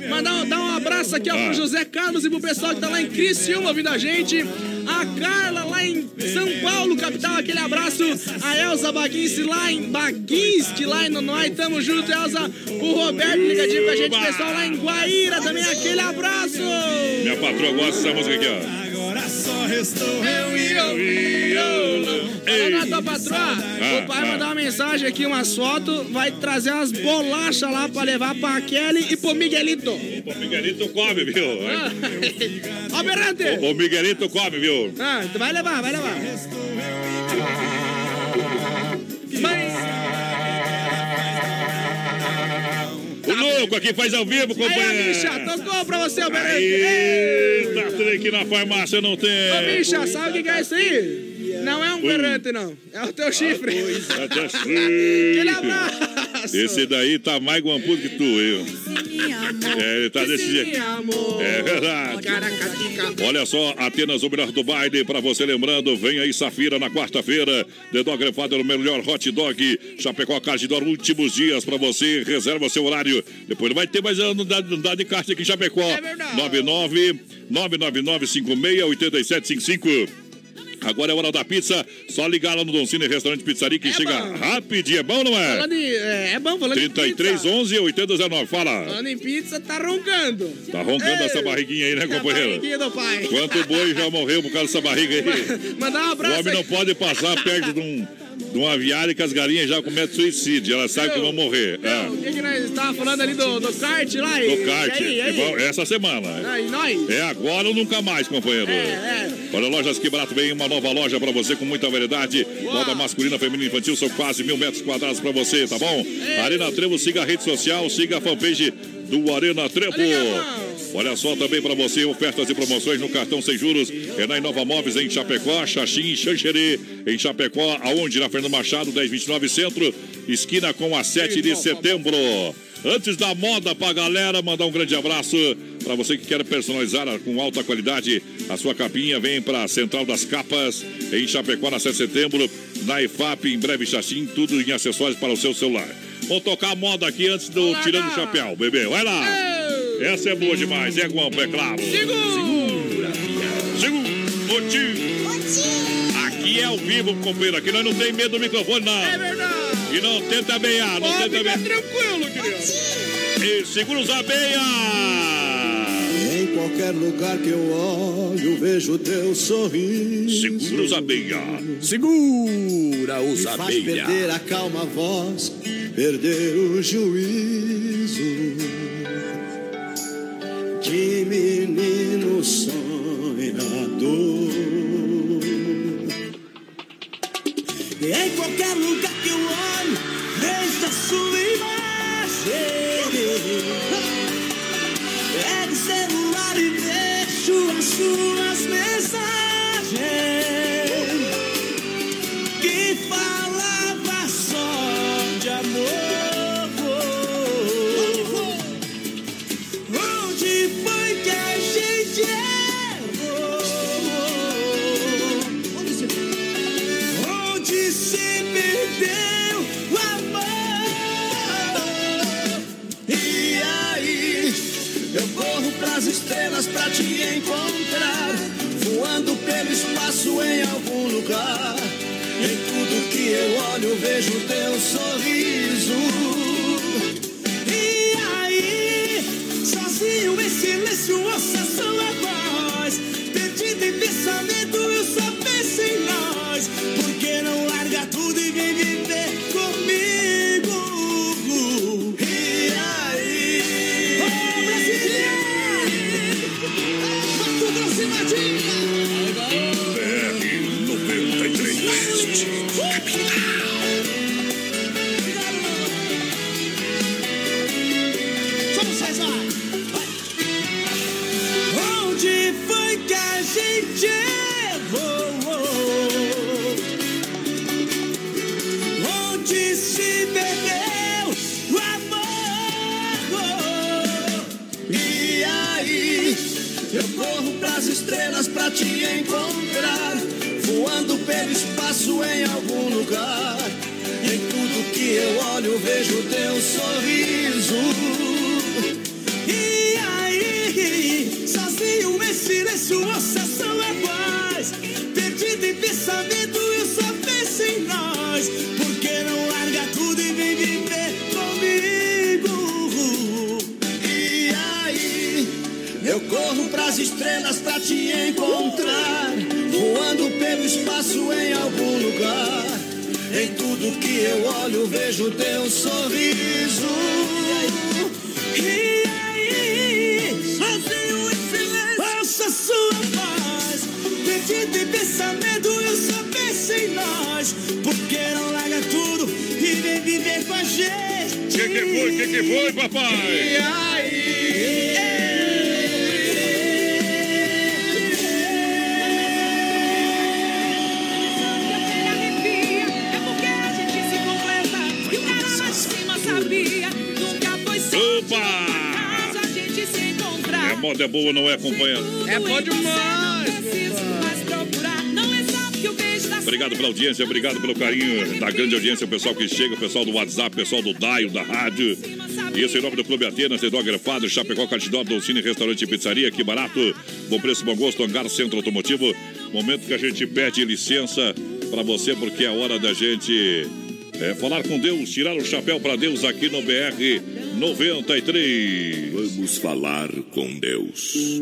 [SPEAKER 5] Mandar um, dar um abraço aqui ó,
[SPEAKER 3] Ah.
[SPEAKER 5] pro José Carlos e pro pessoal que tá lá em Criciúma ouvindo a gente. A Carla lá em São Paulo, capital, aquele abraço. A Elza Baguinski lá em Baguinski, lá em Nonói. Tamo junto, Elza. O Roberto ligadinho com a gente. Pessoal lá em Guaíra também, aquele abraço.
[SPEAKER 3] Minha patroa gosta dessa música aqui, ó.
[SPEAKER 16] Agora só restou eu
[SPEAKER 5] e eu e eu. Na tua patroa,
[SPEAKER 3] Ah,
[SPEAKER 5] o pai
[SPEAKER 3] ah.
[SPEAKER 5] mandar uma mensagem aqui, umas fotos, vai trazer umas bolachas lá pra levar pra Kelly e pro Miguelito.
[SPEAKER 3] O Miguelito come, viu?
[SPEAKER 5] Ó, Berrante!
[SPEAKER 3] O Miguelito come, viu?
[SPEAKER 5] Ah, então vai levar, vai levar.
[SPEAKER 3] Louco aqui faz ao vivo,
[SPEAKER 5] Aí,
[SPEAKER 3] companheiro.
[SPEAKER 5] Misha, tocou pra você, o Berrante.
[SPEAKER 3] Eita, trem aqui na farmácia não tem.
[SPEAKER 5] Ô, Misha, sabe o que que é isso aí? Não é um berrante, não. É o teu chifre.
[SPEAKER 3] Até
[SPEAKER 5] Aquele abraço.
[SPEAKER 3] Esse daí tá mais guampudo que tu, eu. É, ele tá desse jeito. É verdade.
[SPEAKER 5] Caracatica.
[SPEAKER 3] Olha só, Atenas, o melhor do baile. Pra você lembrando, vem aí Safira na quarta-feira. The Dog Grefado, o melhor hot dog. Chapecó Cardidor, últimos dias pra você. Reserva seu horário. Depois não vai ter mais unidade de kart aqui em Chapecó. É
[SPEAKER 5] verdade.
[SPEAKER 3] 99 999 56 8755. Agora é hora da pizza. Só ligar lá no Don Cine Restaurante Pizzaria que chega rapidinho. É bom, não é?
[SPEAKER 5] Falando em, é, é bom, falando em
[SPEAKER 3] 33
[SPEAKER 5] pizza.
[SPEAKER 3] 11 8019. Fala.
[SPEAKER 5] Falando em pizza, tá roncando.
[SPEAKER 3] Tá roncando essa barriguinha aí, né,
[SPEAKER 5] A
[SPEAKER 3] companheiro?
[SPEAKER 5] barriguinha do pai.
[SPEAKER 3] Quanto boi já morreu por causa dessa barriga aí?
[SPEAKER 5] Mandar um
[SPEAKER 3] O
[SPEAKER 5] abraço
[SPEAKER 3] homem não pode passar perto de um, de uma viária que as galinhas já cometem suicídio. Elas sabem que vão morrer. É.
[SPEAKER 5] O que, que nós estávamos falando ali do, do kart lá? E,
[SPEAKER 3] Do kart.
[SPEAKER 5] E aí, e aí?
[SPEAKER 3] Essa semana.
[SPEAKER 5] Ah, e nós?
[SPEAKER 3] É agora ou nunca mais, companheiro.
[SPEAKER 5] É,
[SPEAKER 3] Olha, Lojas Que Barato vem uma nova loja pra você com muita variedade. Moda masculina, feminina, infantil, são quase mil metros quadrados pra você, tá bom? Arena Trevo, siga a rede social, siga a fanpage do Arena Trevo. Olha só também pra você, ofertas e promoções no cartão sem juros. É na Inova Móveis em Chapecó, Xaxim Xanxerê. Em Chapecó, aonde? Na Fernando Machado, 1029 Centro, esquina com a 7 de setembro. Antes da moda pra galera, mandar um grande abraço para você que quer personalizar com alta qualidade a sua capinha. Vem para Central das Capas, em Chapecó, na 7 de setembro, na EFAP, em breve Xaxim, tudo em acessórios para o seu celular. Vamos tocar a moda aqui antes do Tirando o Chapéu, bebê. Vai lá! Essa é boa demais, é guampa, é claro. Segura! Segura! Tio! Aqui é ao vivo, companheiro. Aqui nós não tem medo do microfone, não. É
[SPEAKER 5] verdade.
[SPEAKER 3] E não tenta beijar, não
[SPEAKER 5] Pode
[SPEAKER 3] tenta beijar.
[SPEAKER 5] tranquilo, criança.
[SPEAKER 3] E segura os abelha!
[SPEAKER 16] qualquer lugar que eu olho, vejo teu sorriso.
[SPEAKER 3] Segura os abelha.
[SPEAKER 30] Segura os
[SPEAKER 16] Me faz perder a calma voz, perder o juízo. Que menino sonhador. E em qualquer lugar que eu olho, vejo a sua imagem. Pego o celular e vejo as suas mensagens que falava estrelas pra te encontrar, voando pelo espaço em algum lugar. Em tudo que eu olho, vejo teu sorriso. E aí, sozinho em silêncio, ouça sua voz. Perdido em pensamento, eu só penso em nós. Por que não larga tudo e vem viver
[SPEAKER 3] grande audiência, o pessoal que chega, o pessoal do WhatsApp, o pessoal do Daio, da rádio. Isso em nome do Clube Atenas, The Dog Padre, Chapecó, Catidó, Dolcine, Restaurante e Pizzaria, que barato, bom preço, bom gosto, Hangar Centro Automotivo. Momento que a gente pede licença para você, porque é hora da gente é, falar com Deus, tirar o chapéu para Deus aqui no BR 93.
[SPEAKER 6] Vamos falar com Deus.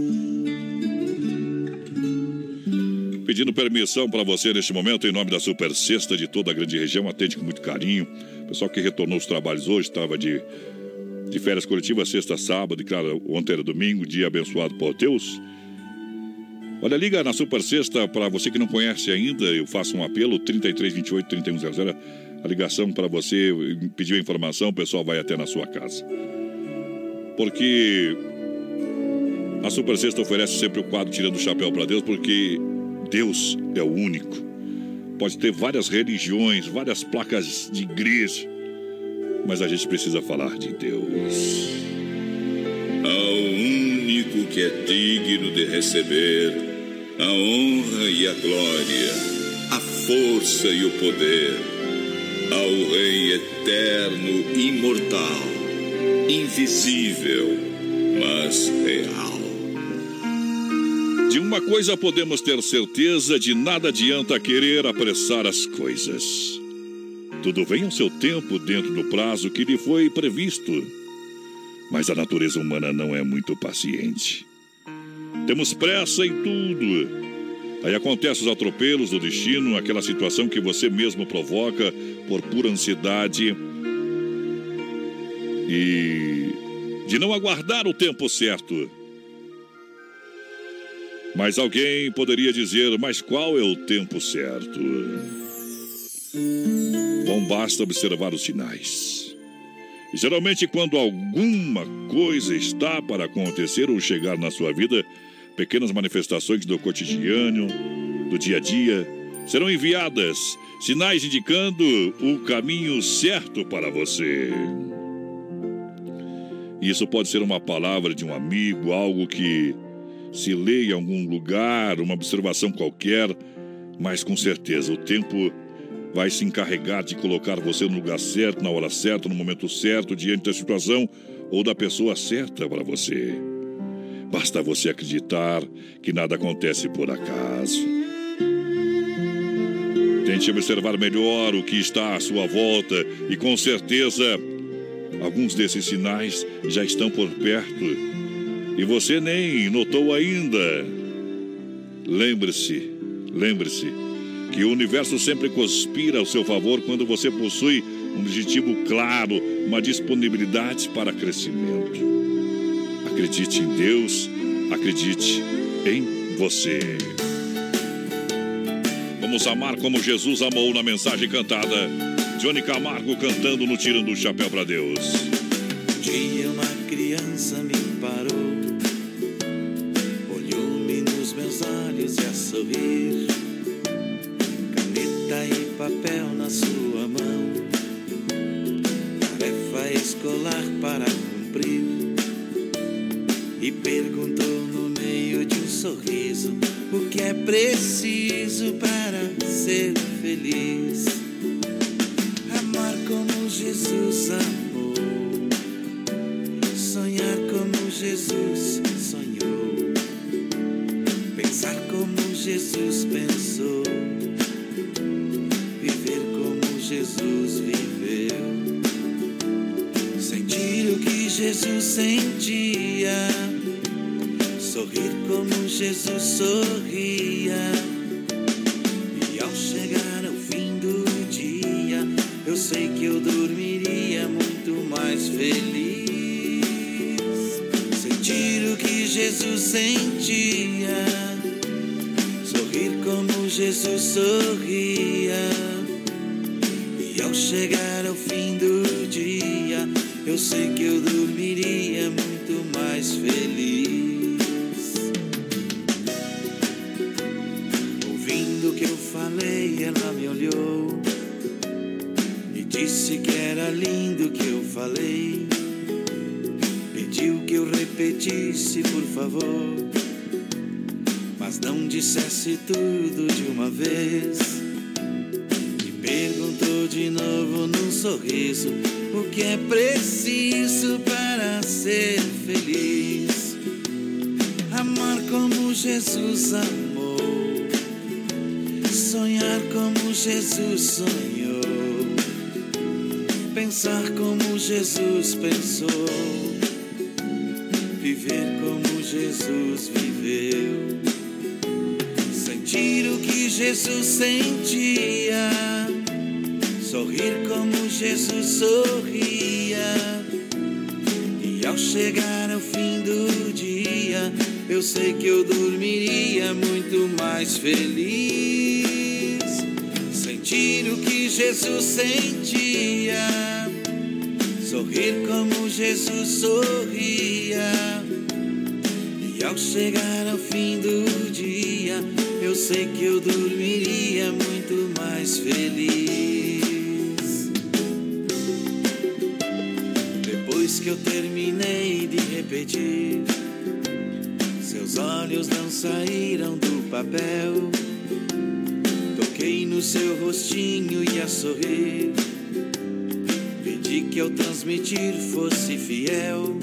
[SPEAKER 3] Pedindo permissão para você neste momento, em nome da Super Sexta de toda a grande região, atende com muito carinho. Pessoal que retornou os trabalhos hoje, estava de, de férias coletivas, sexta, sábado, e claro, ontem era domingo, dia abençoado por Deus. Olha, liga na Super Sexta, para você que não conhece ainda, eu faço um apelo, 3328 3100. A ligação para você pedir a informação, o pessoal vai até na sua casa. Porque a Super Sexta oferece sempre o quadro Tirando o Chapéu para Deus, porque Deus é o único. Pode ter várias religiões, várias placas de igreja, mas a gente precisa falar de Deus.
[SPEAKER 6] Ao único que é digno de receber a honra e a glória, a força e o poder, ao Rei eterno, imortal, invisível, mas real.
[SPEAKER 3] De uma coisa podemos ter certeza: de nada adianta querer apressar as coisas. Tudo vem ao seu tempo dentro do prazo que lhe foi previsto. Mas a natureza humana não é muito paciente. Temos pressa em tudo. Aí acontecem os atropelos do destino, aquela situação que você mesmo provoca por pura ansiedade e de não aguardar o tempo certo. Mas alguém poderia dizer, mas qual é o tempo certo? Bom, basta observar os sinais. Geralmente, quando alguma coisa está para acontecer ou chegar na sua vida, pequenas manifestações do cotidiano, do dia a dia, serão enviadas, sinais indicando o caminho certo para você. Isso pode ser uma palavra de um amigo, algo que se lê em algum lugar, uma observação qualquer, mas com certeza o tempo vai se encarregar de colocar você no lugar certo, na hora certa, no momento certo, diante da situação ou da pessoa certa para você. Basta você acreditar que nada acontece por acaso. Tente observar melhor o que está à sua volta e com certeza alguns desses sinais já estão por perto e você nem notou ainda. Lembre-se, lembre-se que o universo sempre conspira ao seu favor quando você possui um objetivo claro, uma disponibilidade para crescimento. Acredite em Deus, acredite em você. Vamos amar como Jesus amou na mensagem cantada. Johnny Camargo cantando no Tirando o Chapéu para Deus.
[SPEAKER 31] Sorrir, caneta e papel na sua mão, tarefa escolar para cumprir, e perguntou no meio de um sorriso o que é preciso para ser feliz. Amar como Jesus amou. Sonhar como Jesus sonhou. Jesus pensou. Viver como Jesus viveu. Sentir o que Jesus sentia. Sorrir como Jesus sorria. E ao chegar ao fim do dia, eu sei que eu dormiria muito mais feliz. Sentir o que Jesus sentia, Jesus sorria. E ao chegar ao fim do dia, eu sei que eu dormiria muito mais feliz. Ouvindo o que eu falei, ela me olhou e disse que era lindo o que eu falei. Pediu que eu repetisse, por favor, dissesse tudo de uma vez. E perguntou de novo num sorriso o que é preciso para ser feliz. Amar como Jesus amou, sonhar como Jesus sonhou, pensar como Jesus pensou, viver como Jesus viveu, sentir o que Jesus sentia, sorrir como Jesus sorria. E ao chegar ao fim do dia, eu sei que eu dormiria muito mais feliz. Sentir o que Jesus sentia, sorrir como Jesus sorria. E ao chegar ao fim do dia, eu sei que eu dormiria muito mais feliz. Depois que eu terminei de repetir, seus olhos não saíram do papel. Toquei no seu rostinho e a sorrir. Pedi que ao transmitir fosse fiel.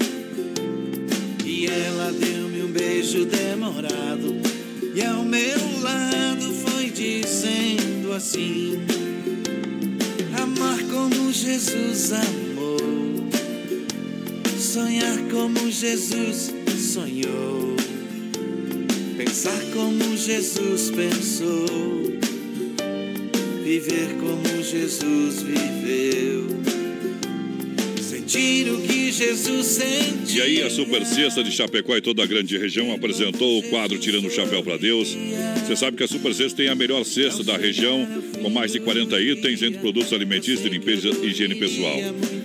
[SPEAKER 31] E ela deu-me um beijo demorado. E ao meu lado foi dizendo assim: Amar como Jesus amou. Sonhar como Jesus sonhou.
[SPEAKER 32] Pensar como Jesus pensou, viver como Jesus viveu, sentir o que Jesus.
[SPEAKER 3] E aí, a Super de Chapecó e toda a grande região apresentou o quadro Tirando o Chapéu para Deus. Você sabe que a Super Sexta tem a melhor cesta da região, com mais de 40 itens entre produtos alimentícios de limpeza e higiene pessoal.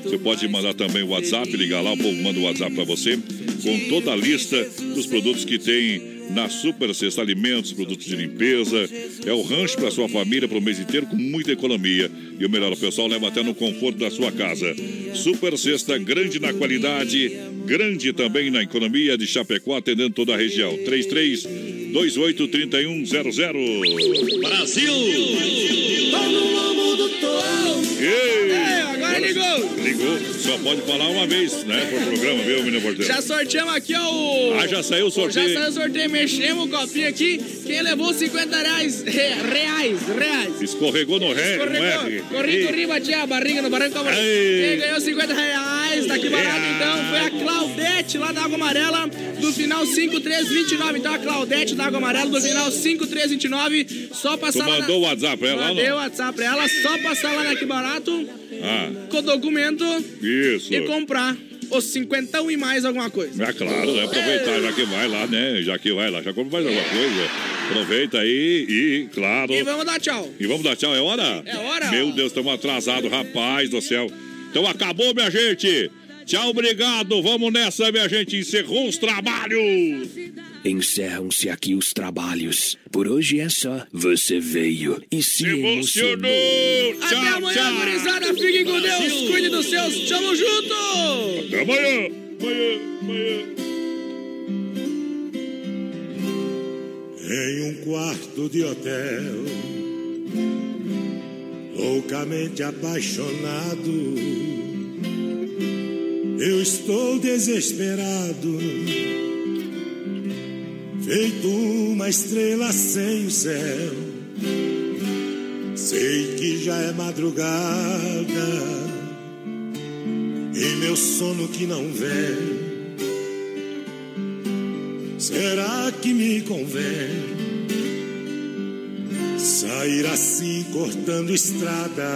[SPEAKER 3] Você pode mandar também o WhatsApp, ligar lá, o povo manda o WhatsApp para você, com toda a lista dos produtos que tem na Super Sexta Alimentos, produtos de limpeza. É o rancho para sua família para o mês inteiro com muita economia. E o melhor, o pessoal leva até no conforto da sua casa. Super Sexta, grande na qualidade, grande também na economia de Chapecó, atendendo toda a região. 33 28 3100.
[SPEAKER 32] Brasil! Tô no lombo do touro.
[SPEAKER 3] Ei!
[SPEAKER 5] Agora ligou.
[SPEAKER 3] Ligou. Só pode falar uma vez, né? Por programa, viu, menino porteiro?
[SPEAKER 5] Já sorteamos aqui, ó. O...
[SPEAKER 3] Ah, já saiu o sorteio.
[SPEAKER 5] Já saiu o sorteio, mexemos o copinho aqui. Quem levou 50 reais? Re- reais, reais.
[SPEAKER 3] Escorregou no ré, no
[SPEAKER 5] Escorregou,
[SPEAKER 3] R.
[SPEAKER 5] corri,
[SPEAKER 3] Ei.
[SPEAKER 5] corri, bati a barriga no barranco. Quem ganhou 50 reais, tá aqui barato então, foi a Claudete lá da Água Amarela, do final 5329. Então a Claudete Água Amarela, do final 5329. Só
[SPEAKER 3] Tu
[SPEAKER 5] passar lá.
[SPEAKER 3] mandou o
[SPEAKER 5] na...
[SPEAKER 3] WhatsApp pra ela
[SPEAKER 5] Mandei o? WhatsApp pra ela, só passar lá na Que Barato
[SPEAKER 3] Ah,
[SPEAKER 5] com o documento
[SPEAKER 3] isso.
[SPEAKER 5] e comprar os 50 e mais alguma coisa.
[SPEAKER 3] É claro, né? Aproveitar, já que vai lá, né? Já que vai lá, já compra mais alguma coisa. Aproveita aí e, claro.
[SPEAKER 5] E vamos dar tchau.
[SPEAKER 3] E vamos dar tchau, é hora?
[SPEAKER 5] É hora.
[SPEAKER 3] Meu Deus, estamos atrasados, rapaz do céu. Então acabou, minha gente. Tchau, obrigado. Vamos nessa, minha gente. Encerrou os trabalhos.
[SPEAKER 29] Encerram-se aqui os trabalhos. Por hoje é só. Você veio e se emocionou.
[SPEAKER 5] Até amanhã, gurizada. Fiquem com Deus. Cuide dos seus. Tamo junto.
[SPEAKER 3] Até amanhã. Amanhã, amanhã.
[SPEAKER 32] Em um quarto de hotel, loucamente apaixonado, eu estou desesperado, feito uma estrela sem o céu. Sei que já é madrugada e meu sono que não vem. Será que me convém sair assim cortando estrada,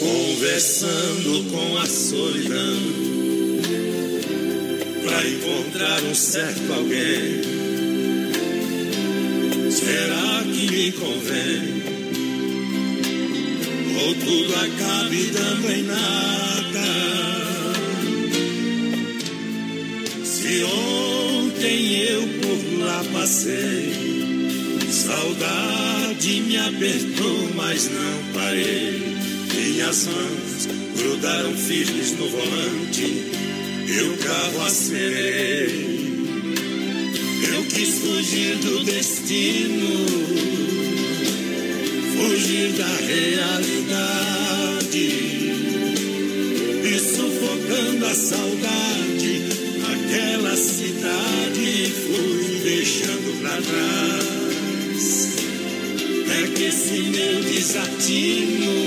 [SPEAKER 32] conversando com a solidão, pra encontrar um certo alguém? Será que me convém? Ou tudo acabe dando em nada? Se ontem eu por lá passei, saudade me apertou, mas não parei. Minhas mãos grudaram firmes no volante, e carro acelerei. Eu quis fugir do destino, fugir da realidade, e sufocando a saudade aquela cidade fui deixando pra trás. É que esse meu desatino